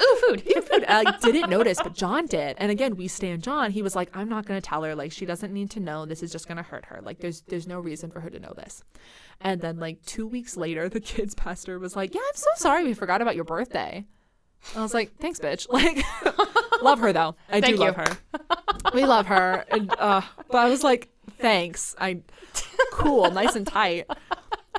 Ooh, food. Ooh, food. I like, didn't notice, but John did. And again, we stand John. He was like, I'm not gonna tell her. Like, she doesn't need to know. This is just gonna hurt her. Like, there's there's no reason for her to know this. And then like two weeks later, the kids pastor was like, Yeah, I'm so sorry we forgot about your birthday. I was like, Thanks, bitch. Like, love her though. I Thank do you. love her. We love her. And uh, but I was like, Thanks. I cool, nice and tight.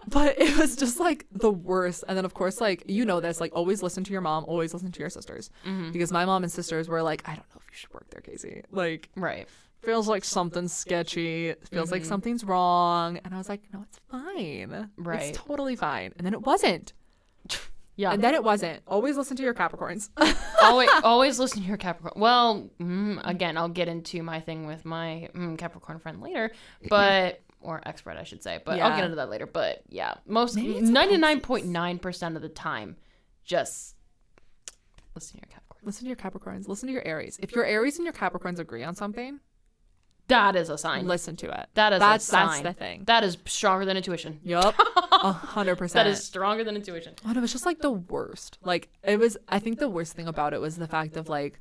But it was just like the worst. And then, of course, like, you know this, like, always listen to your mom, always listen to your sisters. Because my mom and sisters were like, I don't know if you should work there, Kasey. Like, Right. feels like something's sketchy. Feels like something's wrong. And I was like, no, it's fine. Right. It's totally fine. And then it wasn't. Yeah. And then it wasn't. Always listen to your Capricorns. always, always listen to your Capricorn. Well, mm, again, I'll get into my thing with my mm, Capricorn friend later, but or expert, I should say. But I'll get into that later. But yeah, most ninety nine point nine percent of the time, just listen to your Capricorn. listen to your Capricorns. Listen to your Aries. If your Aries and your Capricorns agree on something, That is a sign. listen to it. That is that's a that's the thing. That is stronger than intuition. Yup. A hundred percent. That is stronger than intuition. Oh, and it was just like the worst. Like it was. I think the worst thing about it was the fact of like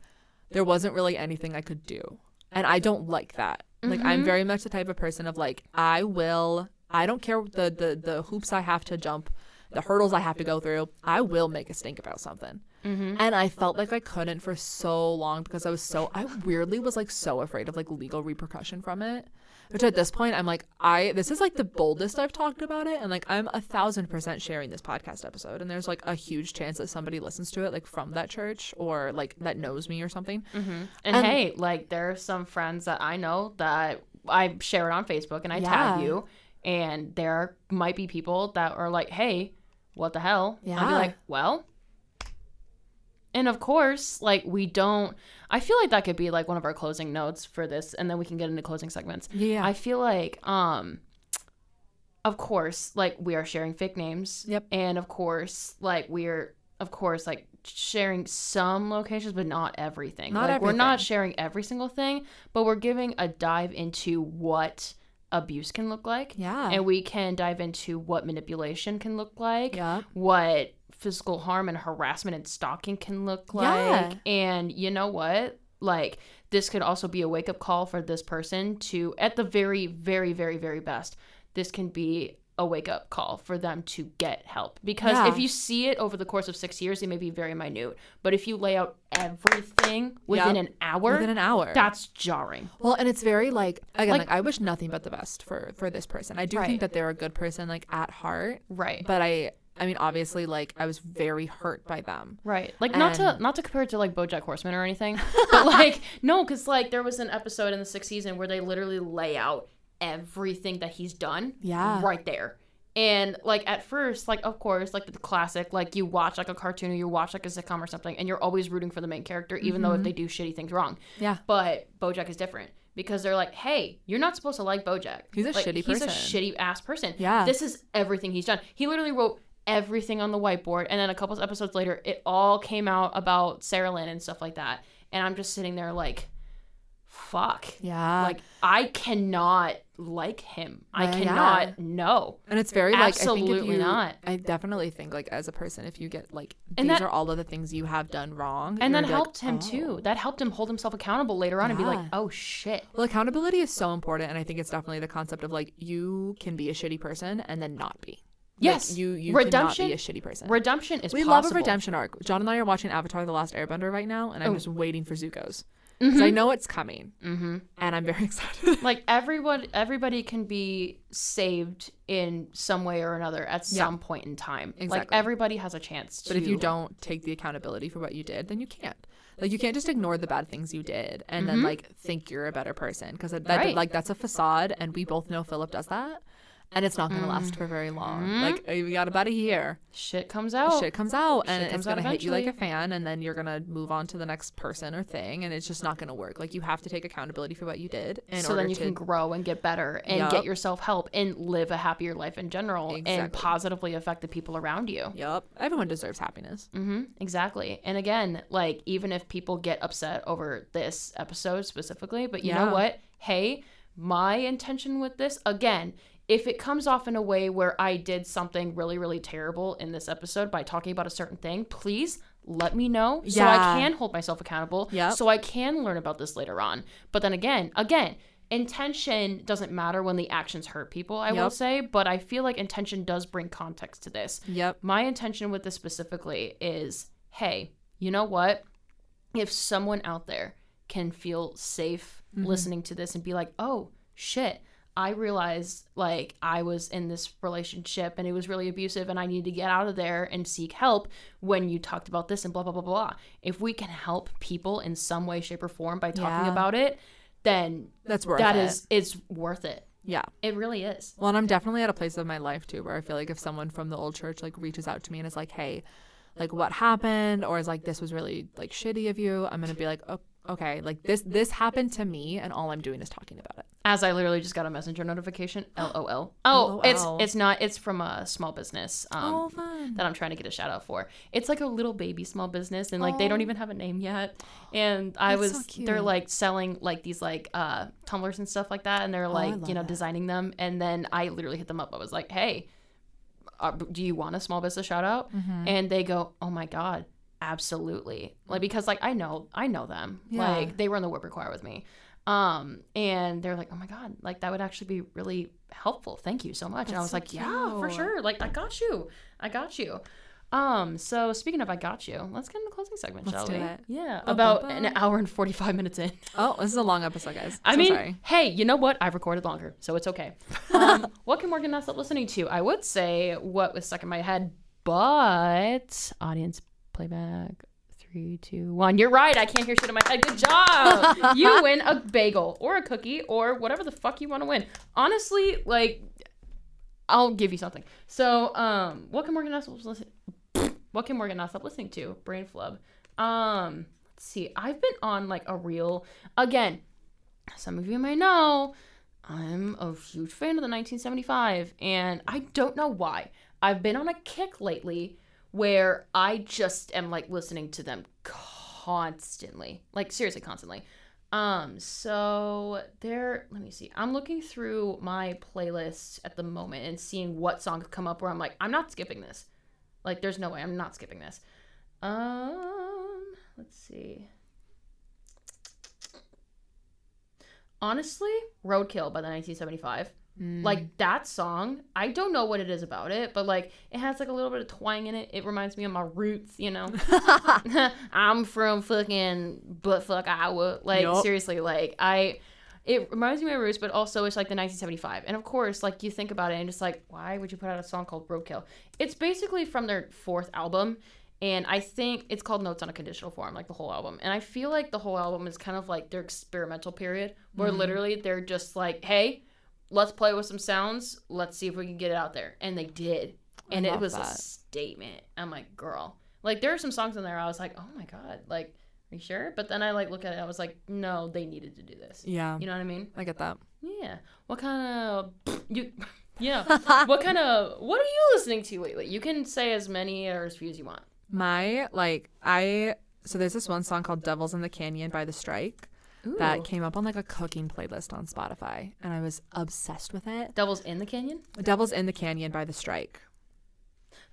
there wasn't really anything I could do, and I don't like that. Like I'm mm-hmm. very much the type of person of like I will. I don't care the the the hoops I have to jump, the hurdles I have to go through. I will make a stink about something. Mm-hmm. And I felt like I couldn't for so long because I was so I weirdly was like so afraid of like legal repercussion from it. Which at this point I'm like I this is like the boldest I've talked about it and like I'm a thousand percent sharing this podcast episode and there's like a huge chance that somebody listens to it like from that church or like that knows me or something. Mm-hmm. And, And- hey, like there are some friends that I know that I share it on Facebook and I Yeah. tag you, and there might be people that are like, "Hey, what the hell?" Yeah. I'd be like, "Well." And of course, like we don't. I feel like that could be like one of our closing notes for this, and then we can get into closing segments. Yeah. I feel like, um, of course, like we are sharing fake names. Yep. And of course, like we're, of course, like sharing some locations, but not everything. Not like we're not sharing every single thing, but we're giving a dive into what abuse can look like. Yeah. And we can dive into what manipulation can look like. Yeah. What physical harm and harassment and stalking can look like. Yeah. And you know what? Like this could also be a wake up call for this person to at the very very very very best. This can be a wake up call for them to get help because Yeah. if you see it over the course of 6 years it may be very minute, but if you lay out everything within Yep. an hour, Within an hour. that's jarring. Well, and it's very like again, Like- like, I wish nothing but the best for for this person. I do Right. think that they're a good person, like at heart. Right. But I, I mean, obviously, like I was very hurt by them. Right. Like not to not to compare it to like BoJack Horseman or anything, but like no, because like there was an episode in the sixth season where they literally lay out everything that he's done. Yeah. Right there. And like at first, like of course, like the classic, like you watch like a cartoon or you watch like a sitcom or something, and you're always rooting for the main character, even though Mm-hmm. if they do shitty things wrong. Yeah. But BoJack is different because they're like, hey, you're not supposed to like BoJack. He's a Like, shitty He's a shitty ass person. Yeah. This is everything he's done. He literally wrote everything on the whiteboard, and then a couple episodes later, it all came out about Sarah Lynn and stuff like that. And I'm just sitting there like, fuck. Yeah. Like I cannot like him. I Yeah, cannot yeah. no. And it's very like I think if Absolutely you, not. I definitely think like as a person, if you get like And these that- are all of the things you have done wrong, And that gonna like, helped him "Oh." too. That helped him hold himself accountable later on and be like, "Oh shit." Well, accountability is so important, and I think it's definitely the concept of like you can be a shitty person and then not be. Like, Yes. you you Redemption- cannot be a shitty person. Redemption is we love a redemption arc. John and I are watching Avatar: The Last Airbender right now, and I'm Oh. just waiting for Zuko's because I know it's coming, Mm-hmm. and I'm very excited. Like everyone, everybody can be saved in some way or another at Yeah. some point in time. Exactly. Like everybody has a chance. To, But if you don't take the accountability for what you did, then you can't. Like you can't just ignore the bad things you did and then like think you're a better person because that Mm-hmm. Right. like that's a facade, and we both know Philip does that, and it's not going to last for very long. Mm-hmm. Like uh, we got about a year. shit comes out, shit comes out and Shit comes it's gonna hit you like a fan and then you're gonna move on to the next person or thing and it's just not gonna work like you have to take accountability for what you did so then you to can grow and get better and Yup. get yourself help and live a happier life in general and positively affect the people around you. yep everyone deserves happiness Mm-hmm, exactly. And again, like even if people get upset over this episode specifically, but you Yeah. know what? Hey, my intention with this again, if it comes off in a way where I did something really, really terrible in this episode by talking about a certain thing, please let me know so I can hold myself accountable. Yep. So I can learn about this later on. But then again, again, intention doesn't matter when the actions hurt people, I will say, but I feel like intention does bring context to this yep my intention with this specifically is hey, you know what? If someone out there can feel safe Mm-hmm. listening to this and be like, oh, shit, I realized like I was in this relationship and it was really abusive and I needed to get out of there and seek help when you talked about this and blah, blah, blah, blah. If we can help people in some way, shape, or form by talking Yeah. about it, then that's worth that it is it's worth it. yeah It really is. well and i'm definitely at a place of my life too where i feel like if someone from the old church like reaches out to me and is like hey like what happened or is like this was really like shitty of you i'm gonna be like oh, okay like this this happened to me and all i'm doing is talking about it As I literally just got a messenger notification. LOL. Oh, it's it's not. It's from a small business um, Oh, fun. that I'm trying to get a shout out for. It's like a little baby small business, and like they don't even have a name yet. And I That's was so they're like selling like these like uh tumblers and stuff like that, and they're Oh, like you know that. designing them. And then I literally hit them up. I was like, hey, uh, do you want a small business shout out? Mm-hmm. And they go, oh my god. Absolutely, like because like I know I know them, Yeah. like they were in the whip choir with me, um and they're like oh my god like that would actually be really helpful thank you so much and i was so like yeah for sure like i got you i got you um so speaking of i got you let's get in the closing segment Let's shall do we it. yeah Bum, about an hour and 45 minutes in oh this is a long episode guys I So mean, sorry. hey, you know what? I've recorded longer, so it's okay. Um, what can Morgan not stop listening to? I would say what was stuck in my head, but audience playback. Three, two, one. You're right. I can't hear shit in my head. Good job. you win a bagel or a cookie or whatever the fuck you want to win. Honestly, like, I'll give you something. So, um, what can Morgan not stop listening? What can Morgan not stop listening to? Brain flub. Um, let's see. I've been on like a real again some of you may know I'm a huge fan of the 1975, and I don't know why. I've been on a kick lately where I just am like listening to them constantly, like seriously, constantly. Um, so there, let me see. I'm looking through my playlist at the moment and seeing what songs come up where I'm like, I'm not skipping this. Like, there's no way I'm not skipping this. Um, let's see. honestly, Roadkill by the 1975. Mm. Like that song, I don't know what it is about it, but like it has like a little bit of twang in it. It reminds me of my roots, you know. I'm from fucking buttfuck Iowa. Like seriously, like I it reminds me of my roots, but also it's like the 1975. And of course, like you think about it and just like, why would you put out a song called Roadkill? It's basically from their fourth album. And I think it's called Notes on a Conditional Form, like the whole album. And I feel like the whole album is kind of like their experimental period, where literally they're just like, hey, let's play with some sounds. Let's see if we can get it out there. And they did. And it was a statement. I'm like, girl. Like there are some songs in there I was like, oh my God. Like, are you sure? But then I like look at it, I was like, no, they needed to do this. yeah You know what I mean? i get that Yeah. What kind of you yeah. what kind of what are you listening to lately? You can say as many or as few as you want. My like I so there's this one song called Devils in the Canyon by The Strike. Ooh. that came up on like a cooking playlist on Spotify, and I was obsessed with it. Devil's in the Canyon. Devil's in the Canyon by The Strike.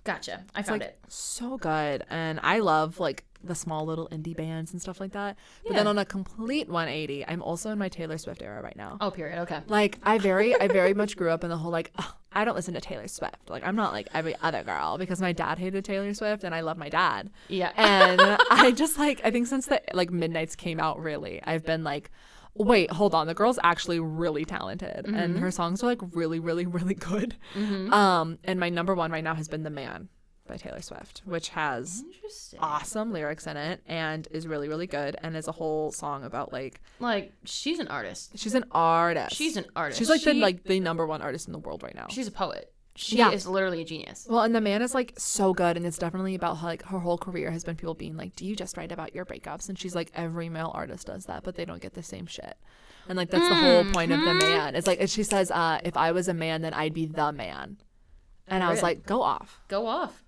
Gotcha. I found like it. so good, and I love like the small little indie bands and stuff like that. But then on a complete 180, I'm also in my Taylor Swift era right now. Oh, period. Okay. Like I very, I very much grew up in the whole like "Ugh, I don't listen to Taylor Swift. Like I'm not like every other girl because my dad hated Taylor Swift and I love my dad. Yeah. And I just like I think since the like Midnights came out, really, I've been like, wait, hold on, the girl's actually really talented and her songs are like really, really, really good. Um, and my number one right now has been The Man by Taylor Swift, which has awesome lyrics in it and is really, really good and is a whole song about like Like she's an artist. she's an artist. She's an artist. She's like the like the number one artist in the world right now. She's a poet. She Yeah. is literally a genius. Well, and the man is like so good, and it's definitely about how like her whole career has been people being like, "Do you just write about your breakups?" And she's like, "Every male artist does that, but they don't get the same shit." And like that's the whole point of the man. It's like and she says, uh, "If I was a man, then I'd be the man." And I was like, "Go off." Go off.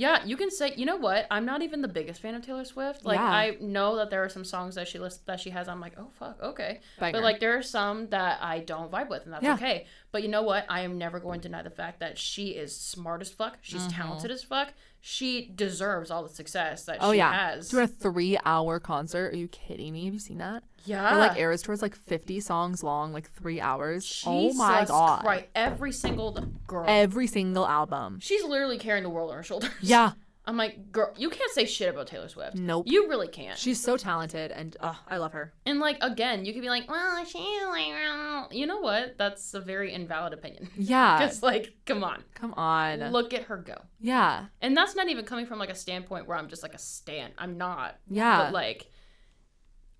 Yeah, you can say. You know what? I'm not even the biggest fan of Taylor Swift. Like, Yeah. I know that there are some songs that she list that she has. I'm like, oh fuck, okay. Banger. But like, there are some that I don't vibe with, and that's Yeah. okay. But you know what? I am never going to deny the fact that she is smart as fuck. She's Mm-hmm. talented as fuck. She deserves all the success that Oh she yeah, has. to a three-hour concert. Are you kidding me? Have you seen that? yeah. Or like Eras tour's like fifty songs long, like three hours. oh my god! Right. Every single girl. Every single album. She's literally carrying the world on her shoulders. Yeah. I'm like, girl, you can't say shit about Taylor Swift. Nope. You really can't. She's so talented, and uh, I love her. And like again, you could be like, well, she's like, uh," you know what? That's a very invalid opinion. Yeah. Because like, come on, Come on. look at her go. Yeah. And that's not even coming from like a standpoint where I'm just like a stan. I'm not. Yeah. But like,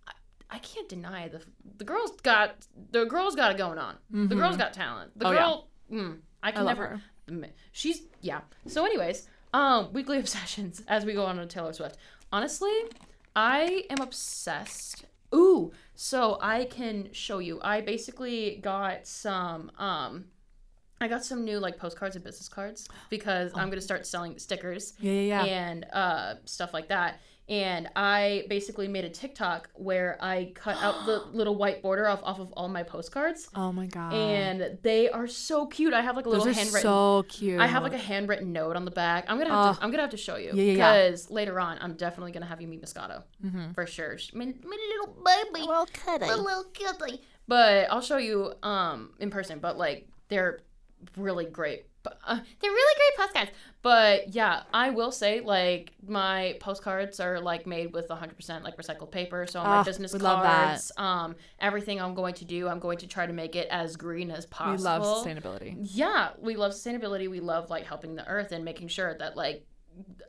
I, I can't deny the the girl's got the girl's got it going on. The girl's got talent. The Oh, yeah. girl, mm, I can love never. her. She's yeah. So, anyways, um, weekly obsessions as we go on to Taylor Swift. Honestly, I am obsessed. Ooh, so I can show you. I basically got some um. I got some new like postcards and business cards because I'm gonna start selling stickers Yeah, yeah, yeah. and uh, stuff like that. And I basically made a TikTok where I cut out the little white border off, off of all my postcards, oh my god. and they are so cute. I have like a Those little are handwritten. so cute. I have like a handwritten note on the back. I'm gonna have to. Oh. I'm gonna have to show you Yeah, yeah, yeah. because later on, I'm definitely gonna have you meet Moscato Mm-hmm. for sure. She- My, my little baby, well cuddly. my little cutie. But I'll show you um in person. But like they're really great. Uh, they're really great postcards. But yeah, I will say like my postcards are like made with 100% like recycled paper. So my Ah, business we love that. cards, um, everything I'm going to do, I'm going to try to make it as green as possible. We love sustainability. Yeah, we love sustainability. We love like helping the earth and making sure that like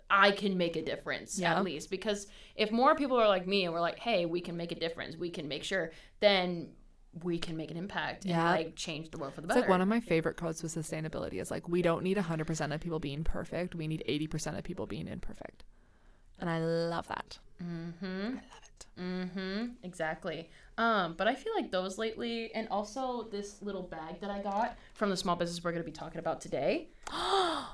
I can make a difference Yeah. at least because if more people are like me and we're like, hey, we can make a difference, we can make sure, then we can make an impact and Yeah. like change the world for the better. It's like one of my favorite quotes with sustainability is like, we don't need 100% of people being perfect. We need 80% of people being imperfect. And I love that. mm-hmm. I love it. Mm-hmm. Exactly. Um, but I feel like those lately, and also this little bag that I got from the small business we're going to be talking about today.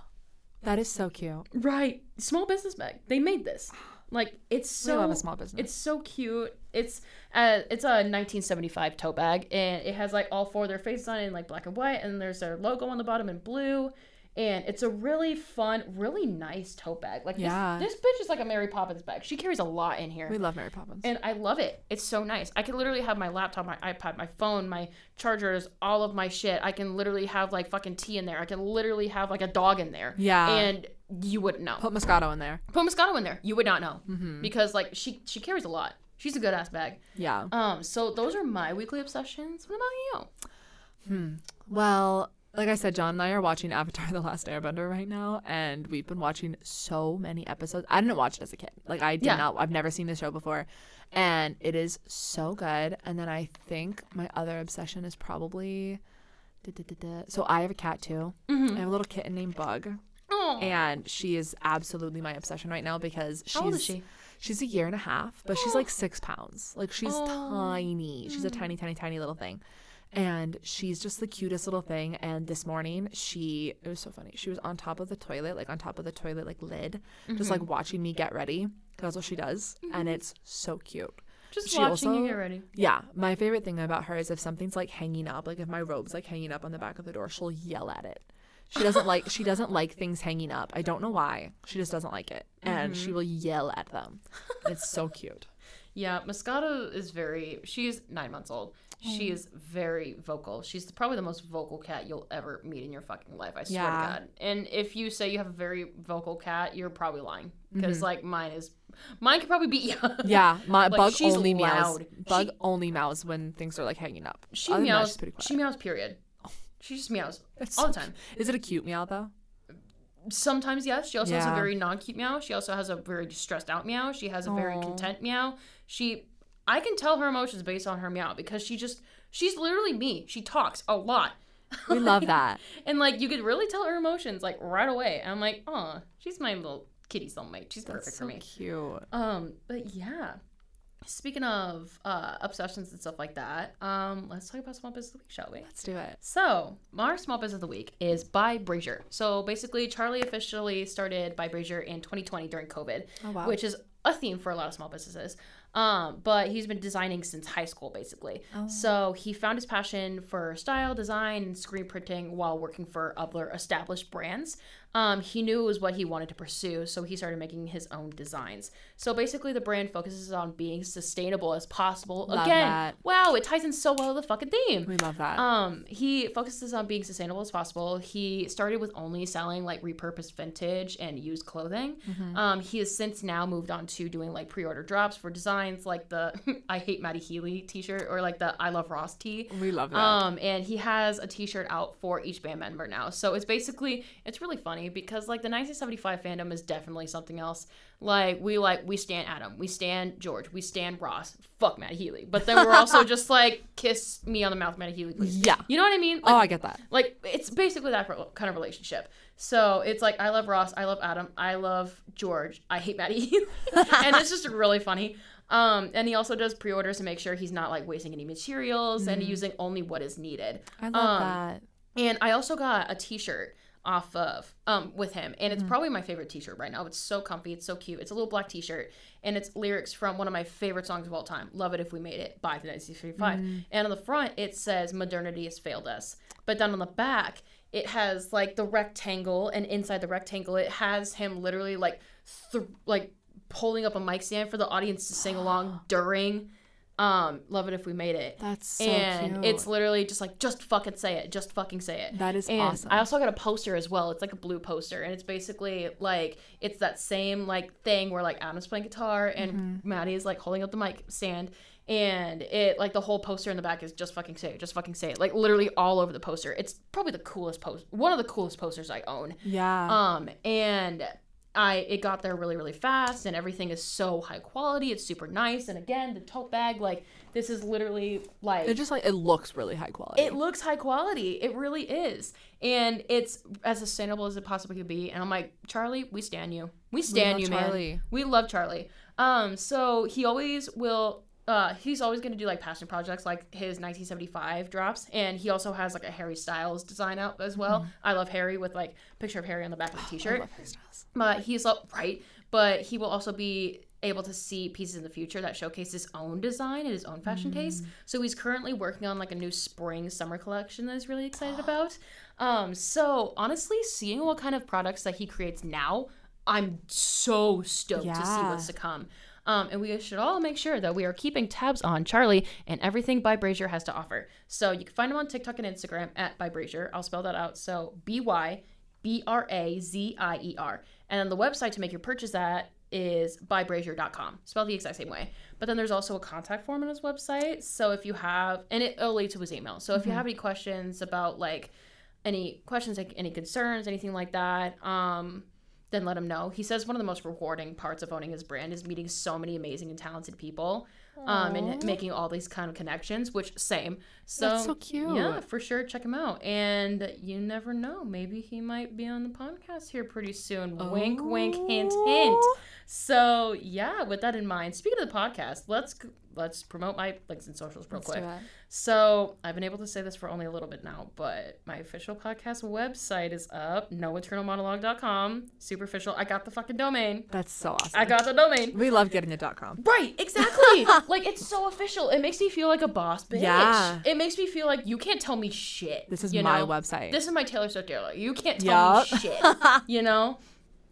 That is so cute. Right. Small business bag. They made this. Like it's so we love a small business. It's so cute. It's uh it's a 1975 tote bag and it has like all four of their faces on it in like black and white and there's their logo on the bottom in blue and it's a really fun, really nice tote bag. Like Yeah. this, this bitch is like a Mary Poppins bag. She carries a lot in here. we love Mary Poppins. And I love it. It's so nice. I can literally have my laptop, my iPad, my phone, my chargers, all of my shit. I can literally have like fucking tea in there. I can literally have like a dog in there. Yeah. And you wouldn't know. Put Moscato in there. Put Moscato in there. You would not know Mm-hmm. because like she she carries a lot. She's a good ass bag. Yeah. Um. So those are my weekly obsessions. What about you? Hmm. Well, like I said, John and I are watching Avatar: The Last Airbender right now, and we've been watching so many episodes. I didn't watch it as a kid. Like I did Yeah. not. I've never seen the show before, and it is so good. And then I think my other obsession is probably. So I have a cat too. Mm-hmm. I have a little kitten named Bug, Oh. and she is absolutely my obsession right now because she's How old is she? she's a year and a half, but she's like six pounds. Like she's Oh. tiny. She's a mm. tiny, tiny, tiny little thing. And she's just the cutest little thing. And this morning, she, it was so funny. She was on top of the toilet, like on top of the toilet, like lid, just like mm-hmm. watching me get ready. That's what she does. And mm-hmm. it's so cute. Just She watching you get ready. Yeah, my favorite thing about her is if something's like hanging up, like if my robe's like hanging up on the back of the door, she'll yell at it. She doesn't like she doesn't like things hanging up. I don't know why. She just doesn't like it, and she mm-hmm. will yell at them. It's so cute. Yeah, Moscato is very. She's nine months old. She mm. is very vocal. She's probably the most vocal cat you'll ever meet in your fucking life. I swear Yeah. to God. And if you say you have a very vocal cat, you're probably lying because mm-hmm. like mine is. Mine could probably beat you. Yeah, my Like, bug she's only meows. loud. Bug She- only meows when things are like hanging up. She Other that, meows. quiet. She meows. Period. She just meows It's all the time. Is it a cute meow though? Sometimes yes. She also has a very non-cute meow. She also has a very stressed out meow. She has a very content meow. She, I can tell her emotions based on her meow because she just, she's literally me. She talks a lot. We love that. And like you could really tell her emotions like right away. And I'm like, oh, she's my little kitty soulmate. She's perfect That's for so me. cute. Um, but yeah. Speaking of uh, obsessions and stuff like that, um, let's talk about small business of the week, shall we? Let's do it. So, our small business of the week is by Brazier. So, basically, Charlie officially started by Brazier in 2020 during COVID, Oh wow. which is a theme for a lot of small businesses. Um, but he's been designing since high school, basically. Oh. So, he found his passion for style, design, and screen printing while working for other established brands. Um, he knew it was what he wanted to pursue, so he started making his own designs. So, basically, the brand focuses on being sustainable as possible. Love Again, that. wow, it ties in so well with the fucking theme. we love that. Um, he focuses on being sustainable as possible. He started with only selling like repurposed vintage and used clothing. Um, he has since now moved on to doing like pre-order drops for designs like the I hate Matty Healy t-shirt or like the I love Ross tee. we love that. Um, and he has a T-shirt out for each band member now. So it's basically it's really funny because like the 1975 fandom is definitely something else. Like we like we stand Adam, we stand George, we stand Ross. Fuck Matt Healy, but then we're also just like kiss me on the mouth, Matt Healy, please. yeah. You know what I mean? Like, oh, I get that. like it's basically that kind of relationship. So it's like I love Ross, I love Adam, I love George, I hate Matty, and it's just really funny. Um, and he also does pre-orders to make sure he's not like wasting any materials and using only what is needed. I love Um, that. And I also got a T-shirt off of um with him, and Mm-hmm. it's probably my favorite T-shirt right now. It's so comfy, it's so cute. It's a little black T-shirt, and it's lyrics from one of my favorite songs of all time, "Love It If We Made It" by the 1975. Mm-hmm. And on the front, it says "Modernity has failed us," but down on the back, it has like the rectangle, and inside the rectangle, it has him literally like th- like holding up a mic stand for the audience to sing along during um "Love It If We Made It." That's so and cute. it's literally just like just fucking say it just fucking say it That is and awesome. i also got a poster as well it's like a blue poster and it's basically like it's that same like thing where like adam's playing guitar and Mm-hmm. matty is like holding up the mic stand and it like the whole poster in the back is just fucking say it just fucking say it like literally all over the poster it's probably the coolest post one of the coolest posters i own yeah. um and I it got there really really fast and everything is so high quality it's super nice and again the tote bag like this is literally like it just like it looks really high quality. it looks high quality. It really is. And it's as sustainable as it possibly could be. And I'm like, Charlie, we stand you. We stand love you, man. Charlie. We love Charlie. Um, so he always will uh he's always gonna do like passion projects like his 1975 drops and he also has like a harry styles design out as well. I love harry with like picture of harry on the back of the Mm-hmm. I t-shirt. love Harry Styles. but he's all right but he will also be able to see pieces in the future that showcase his own design and his own fashion taste. So he's currently working on like a new spring summer collection that he's really excited about. Um so honestly seeing what kind of products that he creates now i'm so stoked to see what's to come um, and we should all make sure that we are keeping tabs on Charlie and everything By Brazier has to offer. So you can find him on TikTok and Instagram at By Brazier. I'll spell that out. So B Y B R A Z I E R. And then the website to make your purchase at is bybrazier.com. Spelled the exact same way. But then there's also a contact form on his website. So if you have, and it, it'll lead to his email. So if you have any questions about like any questions, like any concerns, anything like that, um, then let him know. He says one of the most rewarding parts of owning his brand is meeting so many amazing and talented people, um, and making all these kind of connections. Which same. So, That's so cute. Yeah, for sure. Check him out. And you never know. Maybe he might be on the podcast here pretty soon. Wink, wink, hint, hint. Oh. So yeah, with that in mind, speaking of the podcast, let's let's promote my links and socials real Let's quick. So I've been able to say this for only a little bit now, but my official podcast website is up, nointernalmonologue.com. Super official. I got the fucking domain. That's so awesome. I got the domain. we love getting a dot com. Right, exactly. like it's so official. It makes me feel like a boss bitch. Yeah. It makes me feel like you can't tell me shit. This is you my know? website. This is my Taylor Swift era. You can't tell Yup. me shit. You know?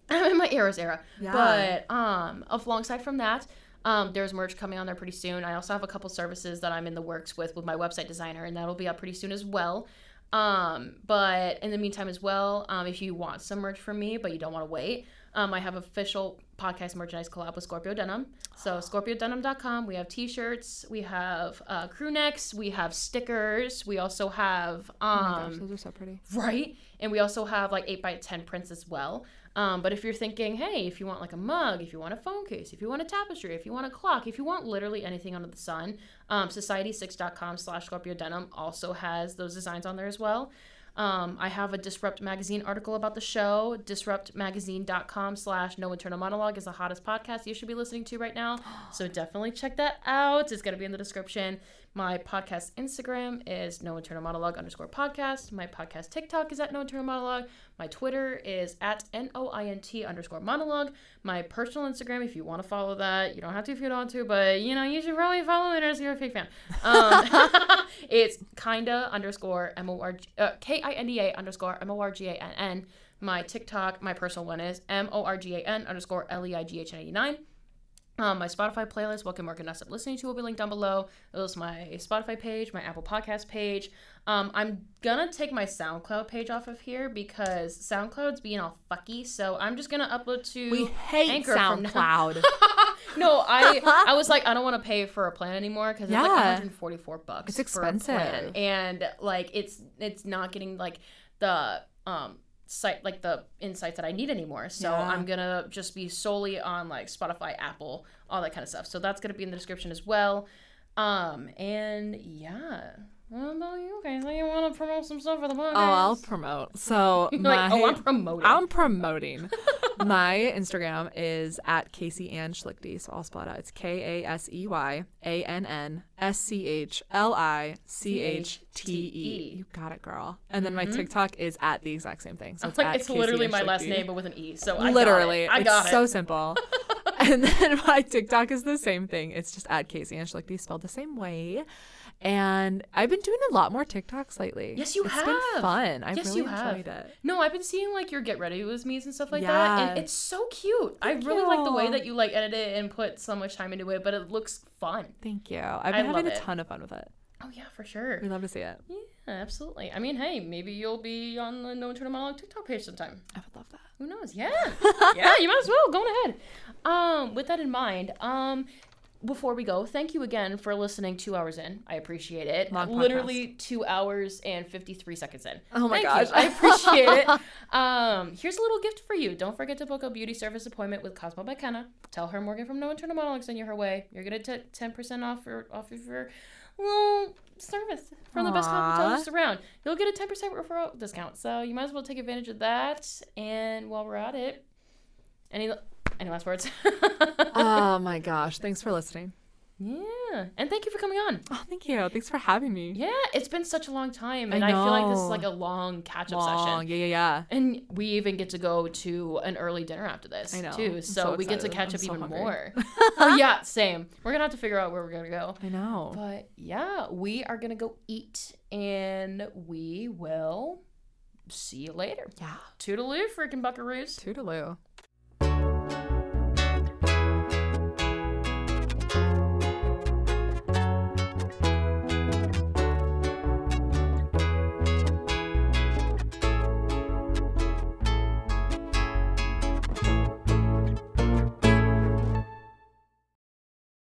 I'm in my eras era. Yeah. But um alongside from that, um, there's merch coming on there pretty soon. I also have a couple services that I'm in the works with with my website designer, and that'll be up pretty soon as well. Um, but in the meantime, as well, um, if you want some merch from me, but you don't want to wait, um, I have official podcast merchandise collab with Scorpio Denim. So scorpiodenim.com. We have t-shirts, we have uh, crew necks, we have stickers, we also have oh my um, gosh, those are so pretty. right, and we also have like eight by ten prints as well. Um, but if you're thinking, hey, if you want like a mug, if you want a phone case, if you want a tapestry, if you want a clock, if you want literally anything under the sun, um, society6.com slash Scorpio Denim also has those designs on there as well. Um, I have a Disrupt Magazine article about the show. DisruptMagazine.com slash No Internal Monologue is the hottest podcast you should be listening to right now. So definitely check that out. It's going to be in the description. My podcast Instagram is No Internal Monologue underscore podcast. My podcast TikTok is at No Internal Monologue. My Twitter is at N O I N T underscore monologue. My personal Instagram, if you want to follow that, you don't have to if you don't want to, but you know, you should probably follow it as you're a fake fan. Um, it's kinda underscore M O R uh, K I N D A underscore M O R G A N N. My TikTok, my personal one is M O R G A N underscore L E I G H N 89. Um, my Spotify playlist, what can Morgan Ness up listening to, will be linked down below. There's my Spotify page, my Apple Podcast page. Um, I'm gonna take my SoundCloud page off of here because SoundCloud's being all fucky. So I'm just gonna upload to We hate Anchor from now- SoundCloud. no, I I was like, I don't want to pay for a plan anymore because it's like 144 bucks. It's for a plan. expensive. and like it's it's not getting like the um site like the insights that I need anymore. So Yeah. I'm gonna just be solely on like Spotify, Apple, all that kind of stuff. So that's gonna be in the description as well. Um and yeah. What about you guys? So you want to promote some stuff for the podcast? Oh, I'll promote. So my, like, oh, I'm promoting. I'm promoting. my Instagram is at Kasey Ann Schlichty. So I'll spell it out. It's K A S E Y A N N S C H L I C H T E. You got it, girl. And then my mm-hmm. TikTok is at the exact same thing. So it's, like it's Kasey literally my last name, but with an E. So I Literally, got it. I got it's it. so simple. and then my TikTok is the same thing. It's just at Kasey Ann Schlichty, spelled the same way. And I've been doing a lot more TikToks lately. Yes, you It's have. been fun. I Yes, really you have. enjoyed it. No, I've been seeing like your get ready with me's and stuff like that, and it's so cute. I Thank really like the way that you like edit it and put so much time into it, but it looks fun. Thank you. I've been love having a ton of fun with it. Oh yeah, for sure. We love to see it. Yeah, absolutely. I mean, hey, maybe you'll be on the No Internal Monologue TikTok page sometime. I would love that. Who knows? Yeah, yeah, you might as well. Go on ahead. Um, with that in mind, um, before we go, thank you again for listening. Two hours in, I appreciate it. Long podcast. Literally two hours and fifty three seconds in. Oh my Thank gosh. you. I appreciate it. Um, here's a little gift for you. Don't forget to book a beauty service appointment with Kosmo by Kenna. Tell her Morgan from No Internal Monologue sent you her way. You're gonna get ten percent off your off of your little service from the best cosmetologist around. You'll get a ten percent referral discount. So you might as well take advantage of that. And while we're at it, any any last words? oh my gosh. Thanks for listening. yeah, and thank you for coming on. Oh, thank you. Thanks for having me. Yeah, it's been such a long time, I and I, feel like this is like a long catch up session. Yeah, yeah, yeah. And we even get to go to an early dinner after this I know. too, so, so we get to catch I'm up so even hungry. more. oh yeah, same. We're gonna have to figure out where we're gonna go. I know. But yeah, we are gonna go eat, and we will see you later. Yeah. Toodaloo, freaking buckaroos. Toodaloo.